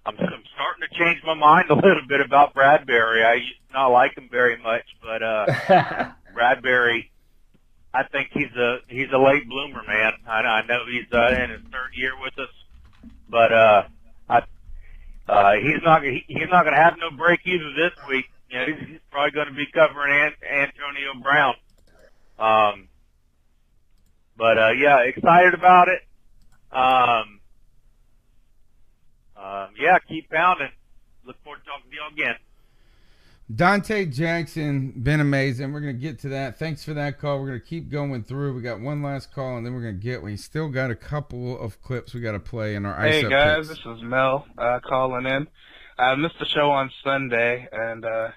I'm, I'm starting to change my mind a little bit about Bradberry. I used to not like him very much, but uh, (laughs) Bradberry, I think he's a he's a late bloomer, man. I, I know he's uh, in his third year with us, but uh, uh, he's not he, he's not going to have no break either this week. You know, he's, he's probably going to be covering An- Antonio Brown. Um, but uh, yeah, excited about it. Um, um, yeah, keep pounding. Look forward to talking to y'all again. Donte Jackson, been amazing. We're gonna get to that. Thanks for that call. We're gonna keep going through. We got one last call, and then we're gonna get. We still got a couple of clips we got to play in our ice Hey guys, picks. this is Mel uh, calling in. I missed the show on Sunday, and uh,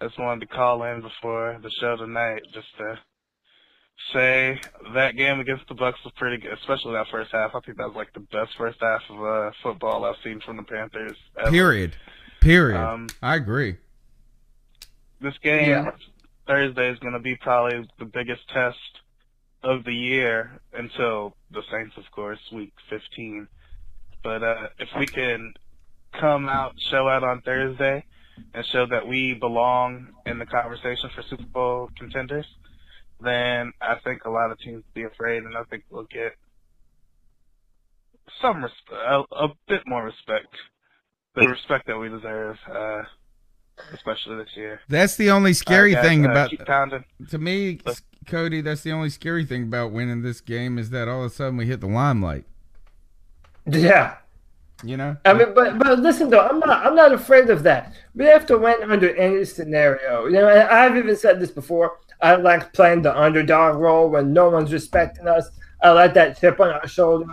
I just wanted to call in before the show tonight just to say that game against the Bucs was pretty good, especially that first half. I think that was like the best first half of uh, football I've seen from the Panthers. Ever. Period. Period. Um, I agree. This game Yeah. Thursday is going to be probably the biggest test of the year until the Saints, of course, week 15. But uh, if we can come out, show out on Thursday, and show that we belong in the conversation for Super Bowl contenders, then I think a lot of teams will be afraid, and I think we'll get some resp- a, a bit more respect, the respect that we deserve, uh, especially this year. That's the only scary All right, guys, thing uh, about keep pounding. to me, Cody. That's the only scary thing about winning this game is that all of a sudden we hit the limelight. Yeah. You know. I mean, but but listen though, I'm not I'm not afraid of that. We have to win under any scenario. You know, I've even said this before. I like playing the underdog role when no one's respecting us. I like that chip on our shoulder.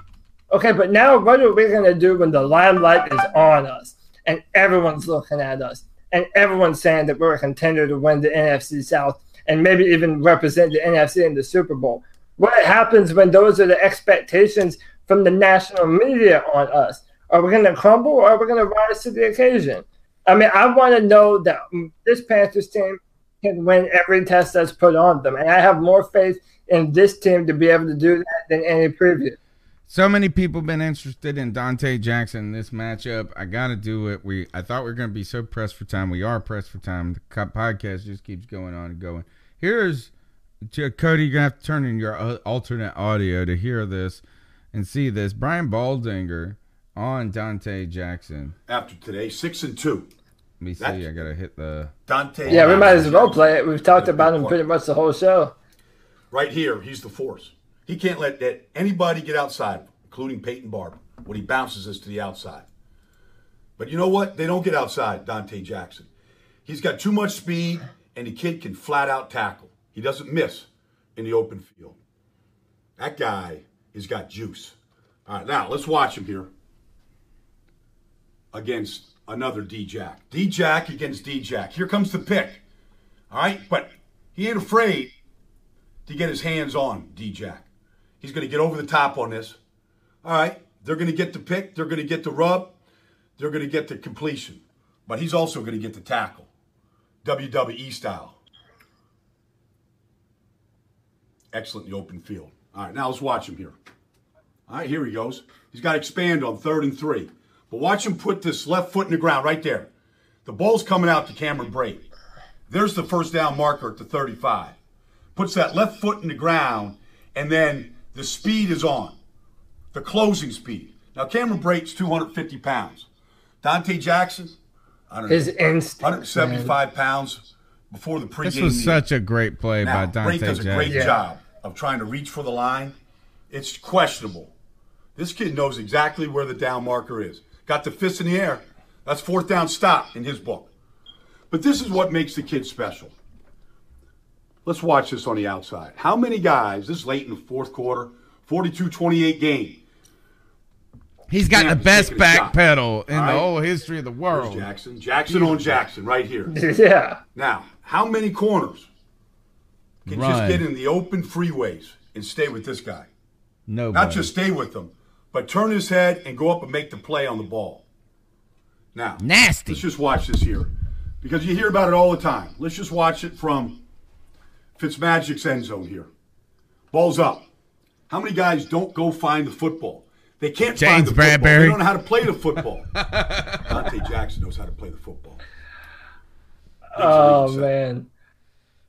Okay, but now what are we gonna do when the limelight is on us and everyone's looking at us and everyone's saying that we're a contender to win the NFC South and maybe even represent the NFC in the Super Bowl? What happens when those are the expectations from the national media on us? Are we going to crumble or are we going to rise to the occasion? I mean, I want to know that this Panthers team can win every test that's put on them. And I have more faith in this team to be able to do that than any previous. So many people been interested in Donte Jackson in this matchup. I got to do it. We I thought we were going to be so pressed for time. We are pressed for time. The co- podcast just keeps going on and going. Here's J- Cody. You're gonna have to turn in your uh, alternate audio to hear this and see this. Brian Baldinger on Donte Jackson. After today, six and two. Let me see. That- I gotta hit the Donte. Yeah, we might as well play it. We've talked about him pretty much the whole show. Right here, he's the force. He can't let that anybody get outside, including Peyton Barber, when he bounces us to the outside. But you know what? They don't get outside Donte Jackson. He's got too much speed, and the kid can flat out tackle. He doesn't miss in the open field. That guy has got juice. All right, now let's watch him here against another D Jack. D Jack against D Jack. Here comes the pick. All right, but he ain't afraid to get his hands on D Jack. He's going to get over the top on this. All right, they're going to get the pick, they're going to get the rub, they're going to get the completion, but he's also going to get the tackle, WWE style. Excellent in the open field. All right, now let's watch him here. All right, here he goes. He's got to expand on third and three. But watch him put this left foot in the ground right there. The ball's coming out to Cameron Brate. There's the first down marker at the 35. Puts that left foot in the ground, and then the speed is on. The closing speed. Now, Cameron Brate's 250 pounds. Donte Jackson, I don't His know, instinct, 175 pounds before the pregame This was meeting. such a great play Now, by Donte Brate does a Jackson. great job of trying to reach for the line. It's questionable. This kid knows exactly where the down marker is. Got the fist in the air. That's fourth down stop in his book. But this is what makes the kid special. Let's watch this on the outside. How many guys, this is late in the fourth quarter, 42 28 game. He's got the best taking back pedal in All the whole history of the world. Here's Jackson. Jackson on Jackson right here. (laughs) Yeah. Now, how many corners can just get in the open freeways and stay with this guy? No. Not just stay with them, but turn his head and go up and make the play on the ball. Now, nasty. Let's just watch this here, because you hear about it all the time. Let's just watch it from Fitzmagic's end zone here. Ball's up. How many guys don't go find the football? They can't find James the football. Bradberry. They don't know how to play the football. (laughs) Donte Jackson knows how to play the football. Oh man.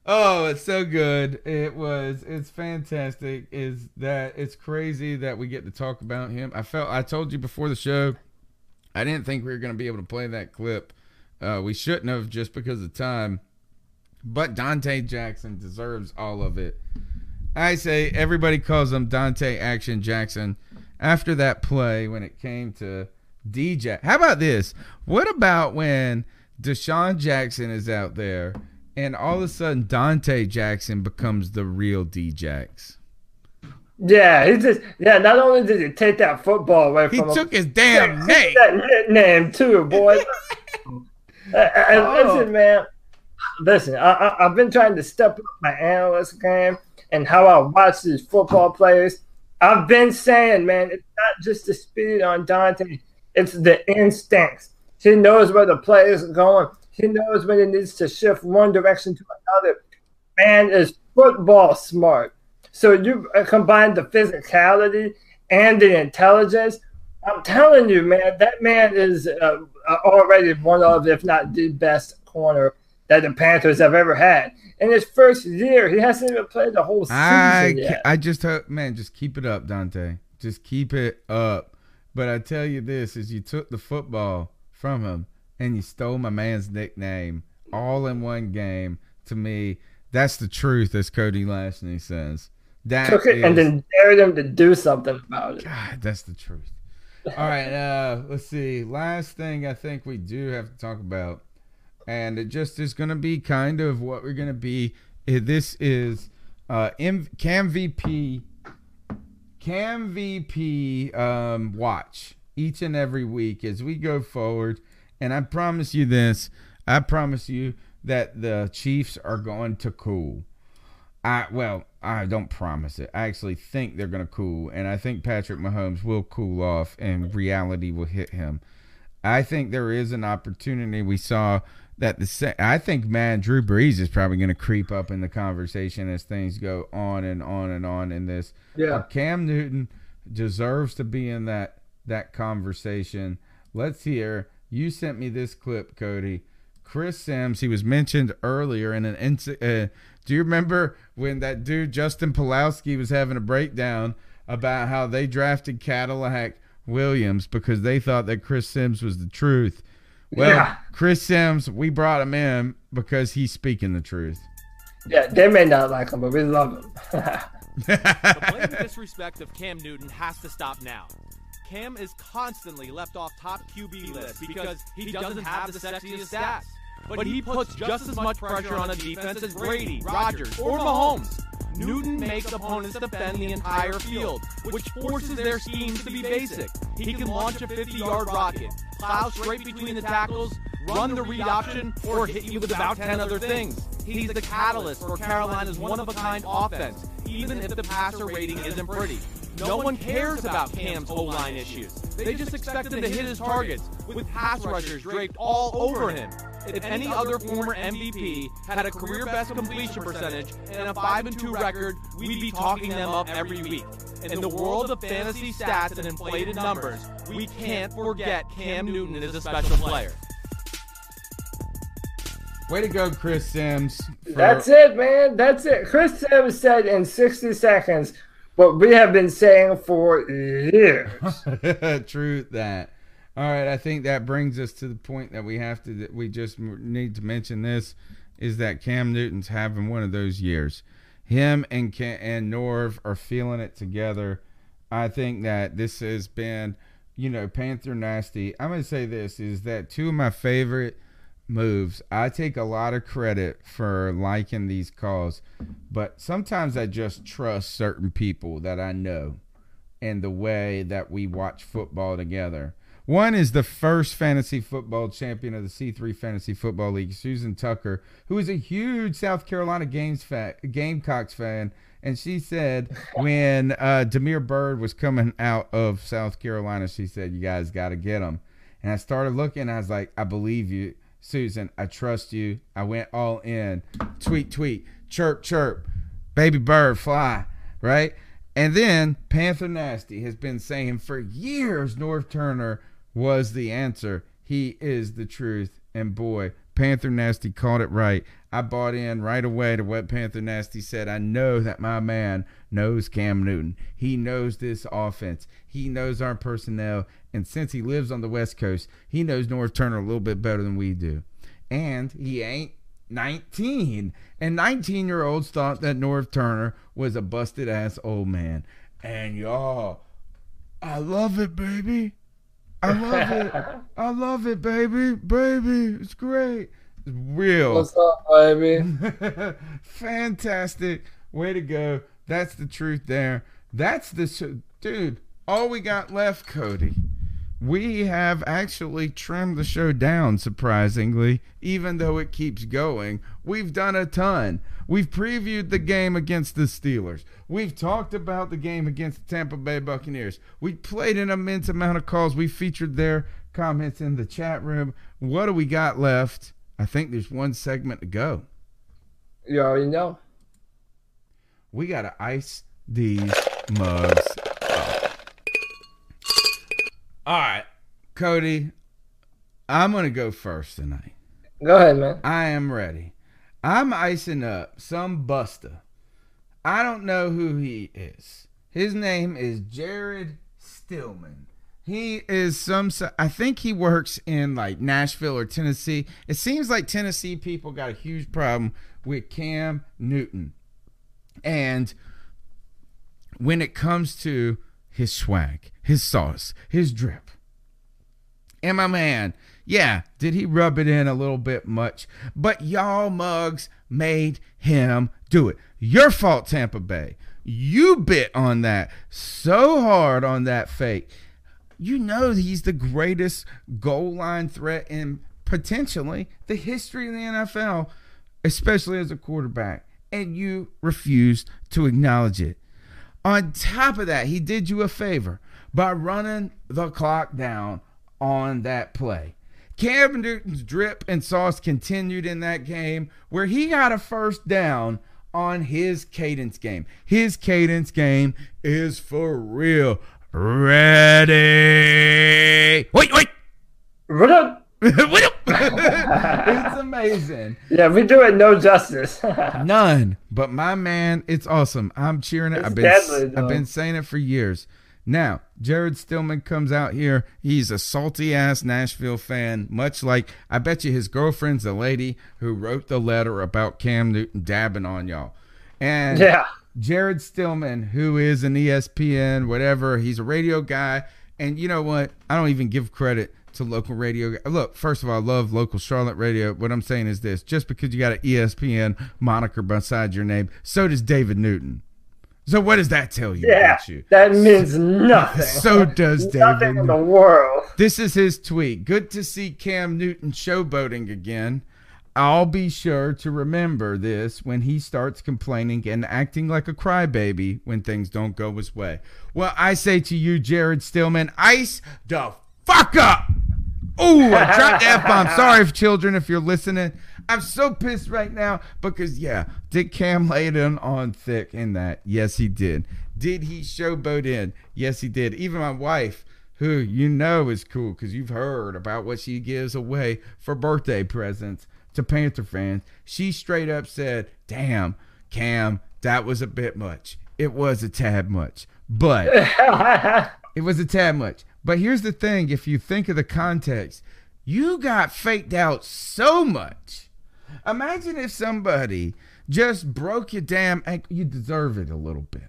Oh, it's so good. It was. It's fantastic. Is that it's crazy that we get to talk about him. I felt. I told you before the show. I didn't think we were going to be able to play that clip. Uh, we shouldn't have just because of time. But Donte Jackson deserves all of it. I say everybody calls him Donte Action Jackson. After that play, when it came to DJ, how about this? What about when DeSean Jackson is out there and all of a sudden Donte Jackson becomes the real D-Jax? Yeah, he just yeah. Not only did he take that football away He from him, took his damn he name. took That nickname too, boy. (laughs) Uh, and Oh. listen, man. Listen, I, I've been trying to step up my analyst game and how I watch these football players. I've been saying, man, it's not just the speed on Donte; it's the instincts. He knows where the play is going. He knows when he needs to shift one direction to another. Man is football smart. So you uh, combine the physicality and the intelligence. I'm telling you, man, that man is uh, uh, already one of, if not the best corner that the Panthers have ever had. In his first year, he hasn't even played the whole season I yet. I just hope, man, just keep it up, Donte. Just keep it up. But I tell you this: is you took the football from him and you stole my man's nickname all in one game. To me, that's the truth, as Cody Lashley says. That Took it and then dared him to do something about it. God, that's the truth. All right, uh, let's see. Last thing I think we do have to talk about, and it just is going to be kind of what we're going to be. eh, This is uh, M- Cam VP, Cam VP um, watch each and every week as we go forward. And I promise you this: I promise you that the Chiefs are going to cool. I well, I don't promise it. I actually think they're going to cool, and I think Patrick Mahomes will cool off, and reality will hit him. I think there is an opportunity. We saw that the I think man Drew Brees is probably going to creep up in the conversation as things go on and on and on in this. Yeah. Uh, Cam Newton, deserves to be in that that conversation. Let's hear. You sent me this clip, Cody. Chris Simms. He was mentioned earlier in an. Uh, do you remember when that dude Justin Pulowski was having a breakdown about how they drafted Cadillac Williams because they thought that Chris Simms was the truth? Well, Yeah. Chris Simms, we brought him in because he's speaking the truth. Yeah, they may not like him, but we love him. the (laughs) blatant disrespect of Cam Newton has to stop now. Cam is constantly left off top QB lists because he doesn't have the sexiest stats. But he puts just as much pressure on a defense as Brady, Rodgers, or Mahomes. Newton makes opponents defend the entire field, which forces their schemes to be basic. He can launch a 50-yard rocket, plow straight between the tackles, run the read option, or hit you with about 10 other things. He's the catalyst for Carolina's one-of-a-kind offense, even if the passer rating isn't pretty. No one cares about Cam's O-line issues. They just expect him to hit his targets, with pass rushers draped all over him. If any other former MVP had a career best completion percentage and a 5 and 2 record, we'd be talking them up every week. In the world of fantasy stats and inflated numbers, we can't forget Cam Newton is a special player. Way to go, Chris Simms. for- That's it, man. That's it. Chris Simms said in 60 seconds what we have been saying for years. (laughs) True that. All right, I think that brings us to the point that we have to that we just need to mention this is that Cam Newton's having one of those years. Him and Cam, and Norv are feeling it together. I think that this has been, you know, Panther Nasty. I'm going to say this is that two of my favorite moves. I take a lot of credit for liking these calls, but sometimes I just trust certain people that I know and the way that we watch football together. One is the first fantasy football champion of the C3 Fantasy Football League, Susan Tucker, who is a huge South Carolina Games Gamecocks fan. And she said when uh, Damiere Byrd was coming out of South Carolina, she said, You guys got to get him. And I started looking, I was like, I believe you, Susan. I trust you. I went all in. Tweet, tweet, chirp, chirp, baby bird, fly, right? And then Panther Nasty has been saying for years Norv Turner was the answer. He is the truth. And boy, Panther Nasty called it right. I bought in right away to what Panther Nasty said. I know that my man knows Cam Newton. He knows this offense. He knows our personnel. And since he lives on the West Coast, he knows Norv Turner a little bit better than we do. And he ain't 19. And 19 year olds thought that Norv Turner was a busted ass old man. And y'all, I love it, baby. I love it. I love it, baby. Baby, it's great. It's real. What's up, baby? (laughs) Fantastic. Way to go. That's the truth there. That's the sh- dude. All we got left, Cody. We have actually trimmed the show down, surprisingly, even though it keeps going. We've done a ton. We've previewed the game against the Steelers. We've talked about the game against the Tampa Bay Buccaneers. We played an immense amount of calls. We featured their comments in the chat room. What do we got left? I think there's one segment to go. You already know. We got to ice these mugs up. All right, Cody, I'm going to go first tonight. Go ahead, man. I am ready. I'm icing up some Buster. I don't know who he is. His name is Jared Stillman. He is some. I think he works in like Nashville or Tennessee. It seems like Tennessee people got a huge problem with Cam Newton. And when it comes to his swag, his sauce, his drip, and my man, yeah, did he rub it in a little bit much? But y'all mugs made him do it. Your fault, Tampa Bay. You bit on that so hard on that fake. You know he's the greatest goal line threat in potentially the history of the NFL, especially as a quarterback. And you refused to acknowledge it. On top of that, he did you a favor by running the clock down on that play. Newton's drip and sauce continued in that game where he got a first down on his cadence game. His cadence game is for real. ready. Wait, wait. What up? (laughs) what up? (laughs) it's amazing. Yeah, we do it no justice. (laughs) None. But my man, it's awesome. I'm cheering it. It's I've been deadly, I've been saying it for years. Now, Jared Stillman comes out here. He's a salty ass Nashville fan, much like I bet you his girlfriend's the lady who wrote the letter about Cam Newton dabbing on y'all. And Yeah. Jared Stillman, who is an ESPN, whatever, he's a radio guy. And you know what? I don't even give credit to local radio. Look, first of all, I love local Charlotte radio. What I'm saying is this just because you got an ESPN moniker beside your name, so does David Newton. So what does that tell you yeah, about you? that means nothing. (laughs) So does David. Nothing in the world. This is his tweet. Good to see Cam Newton showboating again. I'll be sure to remember this when he starts complaining and acting like a crybaby when things don't go his way. Well, I say to you, Jared Stillman, ice the fuck up. Ooh, I (laughs) dropped the F bomb. Sorry, if children, if you're listening. I'm so pissed right now because, yeah, did Cam lay it in on thick in that? Yes, he did. Did he showboat in? Yes, he did. Even my wife, who you know is cool because you've heard about what she gives away for birthday presents to Panther fans, she straight up said, Damn, Cam, that was a bit much. It was a tad much. But (laughs) it was a tad much. But here's the thing if you think of the context, you got faked out so much. Imagine if somebody just broke your damn ankle. You deserve it a little bit.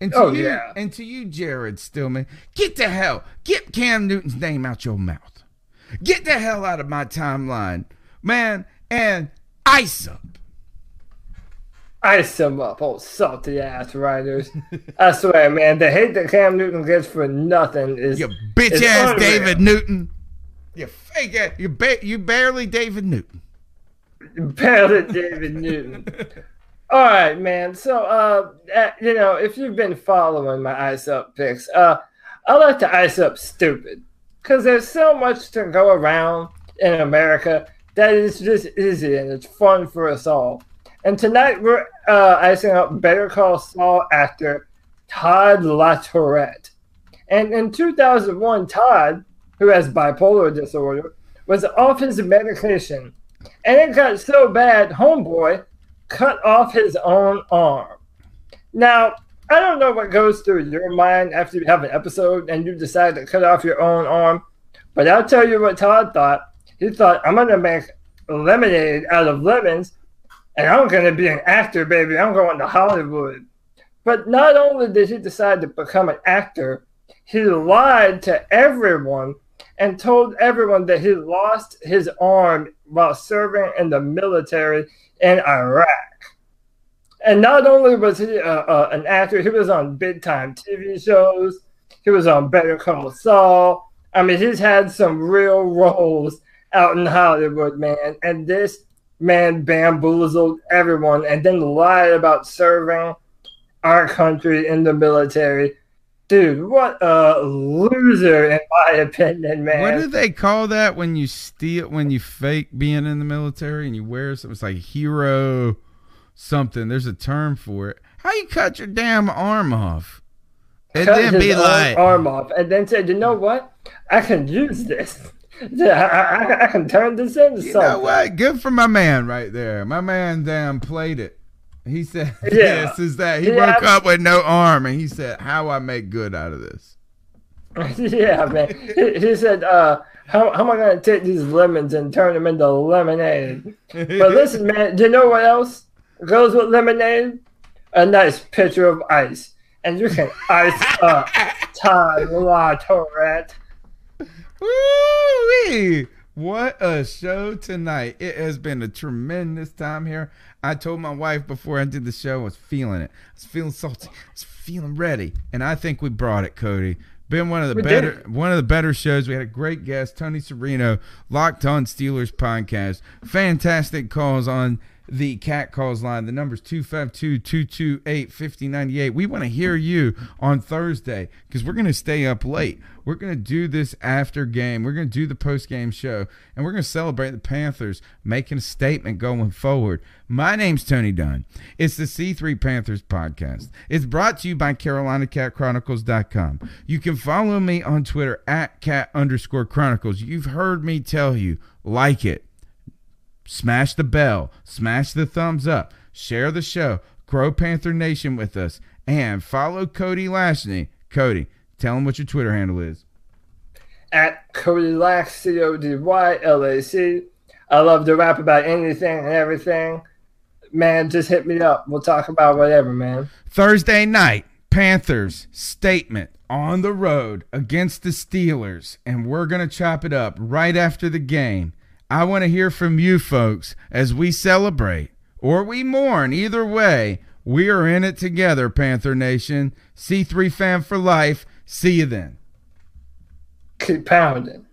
And to Oh, you, yeah. and to you, Jared Stillman, get the hell, get Cam Newton's name out your mouth. Get the hell out of my timeline, man, and ice up. Ice them up, old salty ass writers. I swear, man, the hate that Cam Newton gets for nothing is You bitch ass unreal. David Newton. You fake ass. You ba- you barely David Newton. Barely David Newton. (laughs) All right, man. So, uh, uh, you know, if you've been following my ice up picks, uh, I like to ice up stupid because there's so much to go around in America that is just easy and it's fun for us all. And tonight we're uh, icing up Better Call Saul actor Todd LaTourette. And in 2001, Todd, who has bipolar disorder, was off his medication. And it got so bad, Homeboy cut off his own arm. Now, I don't know what goes through your mind after you have an episode and you decide to cut off your own arm, but I'll tell you what Todd thought. He thought, I'm going to make lemonade out of lemons, and I'm going to be an actor, baby. I'm going to Hollywood. But not only did he decide to become an actor, he lied to everyone and told everyone that he lost his arm while serving in the military in Iraq. And not only was he uh, uh, an actor, he was on big time TV shows. He was on Better Call Saul. I mean, he's had some real roles out in Hollywood, man. And this man bamboozled everyone and then lied about serving our country in the military. Dude, what a loser, in my opinion, man. What do they call that when you steal when you fake being in the military and you wear something? It's like hero something. There's a term for it. How you cut your damn arm off? And cut then be like, arm off, and then said, "You know what? I can use this. Yeah, I, I, I can turn this into you something." know what? Good for my man right there. My man damn played it. He said, (laughs) Yeah. "This is that." He Yeah. woke up with no arm, and he said, "How I make good out of this?" (laughs) yeah, man. He, he said, uh, how, how am I going to take these lemons and turn them into lemonade? but (laughs) listen, man, do you know what else goes with lemonade? A nice pitcher of ice. And you can ice up Todd La Tourette. Woo-wee. What a show tonight. It has been a tremendous time here. I told my wife before I did the show I was feeling it. I was feeling salty. I was feeling ready. And I think we brought it, Cody. Been one of the We better did. one of the better shows. We had a great guest, Tony Serino, Locked On Steelers podcast. Fantastic calls on the cat calls line. The number's 252-228-5098. We want to hear you on Thursday because we're going to stay up late. We're going to do this after game. We're going to do the post game show and we're going to celebrate the Panthers making a statement going forward. My name's Tony Dunn. It's the C3 Panthers podcast. It's brought to you by CarolinaCatChronicles.com. You can follow me on Twitter at cat underscore chronicles. You've heard me tell you, like it, smash the bell, smash the thumbs up, share the show, grow Panther Nation with us, and follow Cody Lashney. Cody, tell him what your Twitter handle is. At Cody Lack, C O D Y L A C. I love to rap about anything and everything. Man, just hit me up. We'll talk about whatever, man. Thursday night, Panthers statement on the road against the Steelers, and we're going to chop it up right after the game. I want to hear from you folks as we celebrate or we mourn. Either way, we are in it together, Panther Nation. C3 fan for life. See you then. Keep pounding.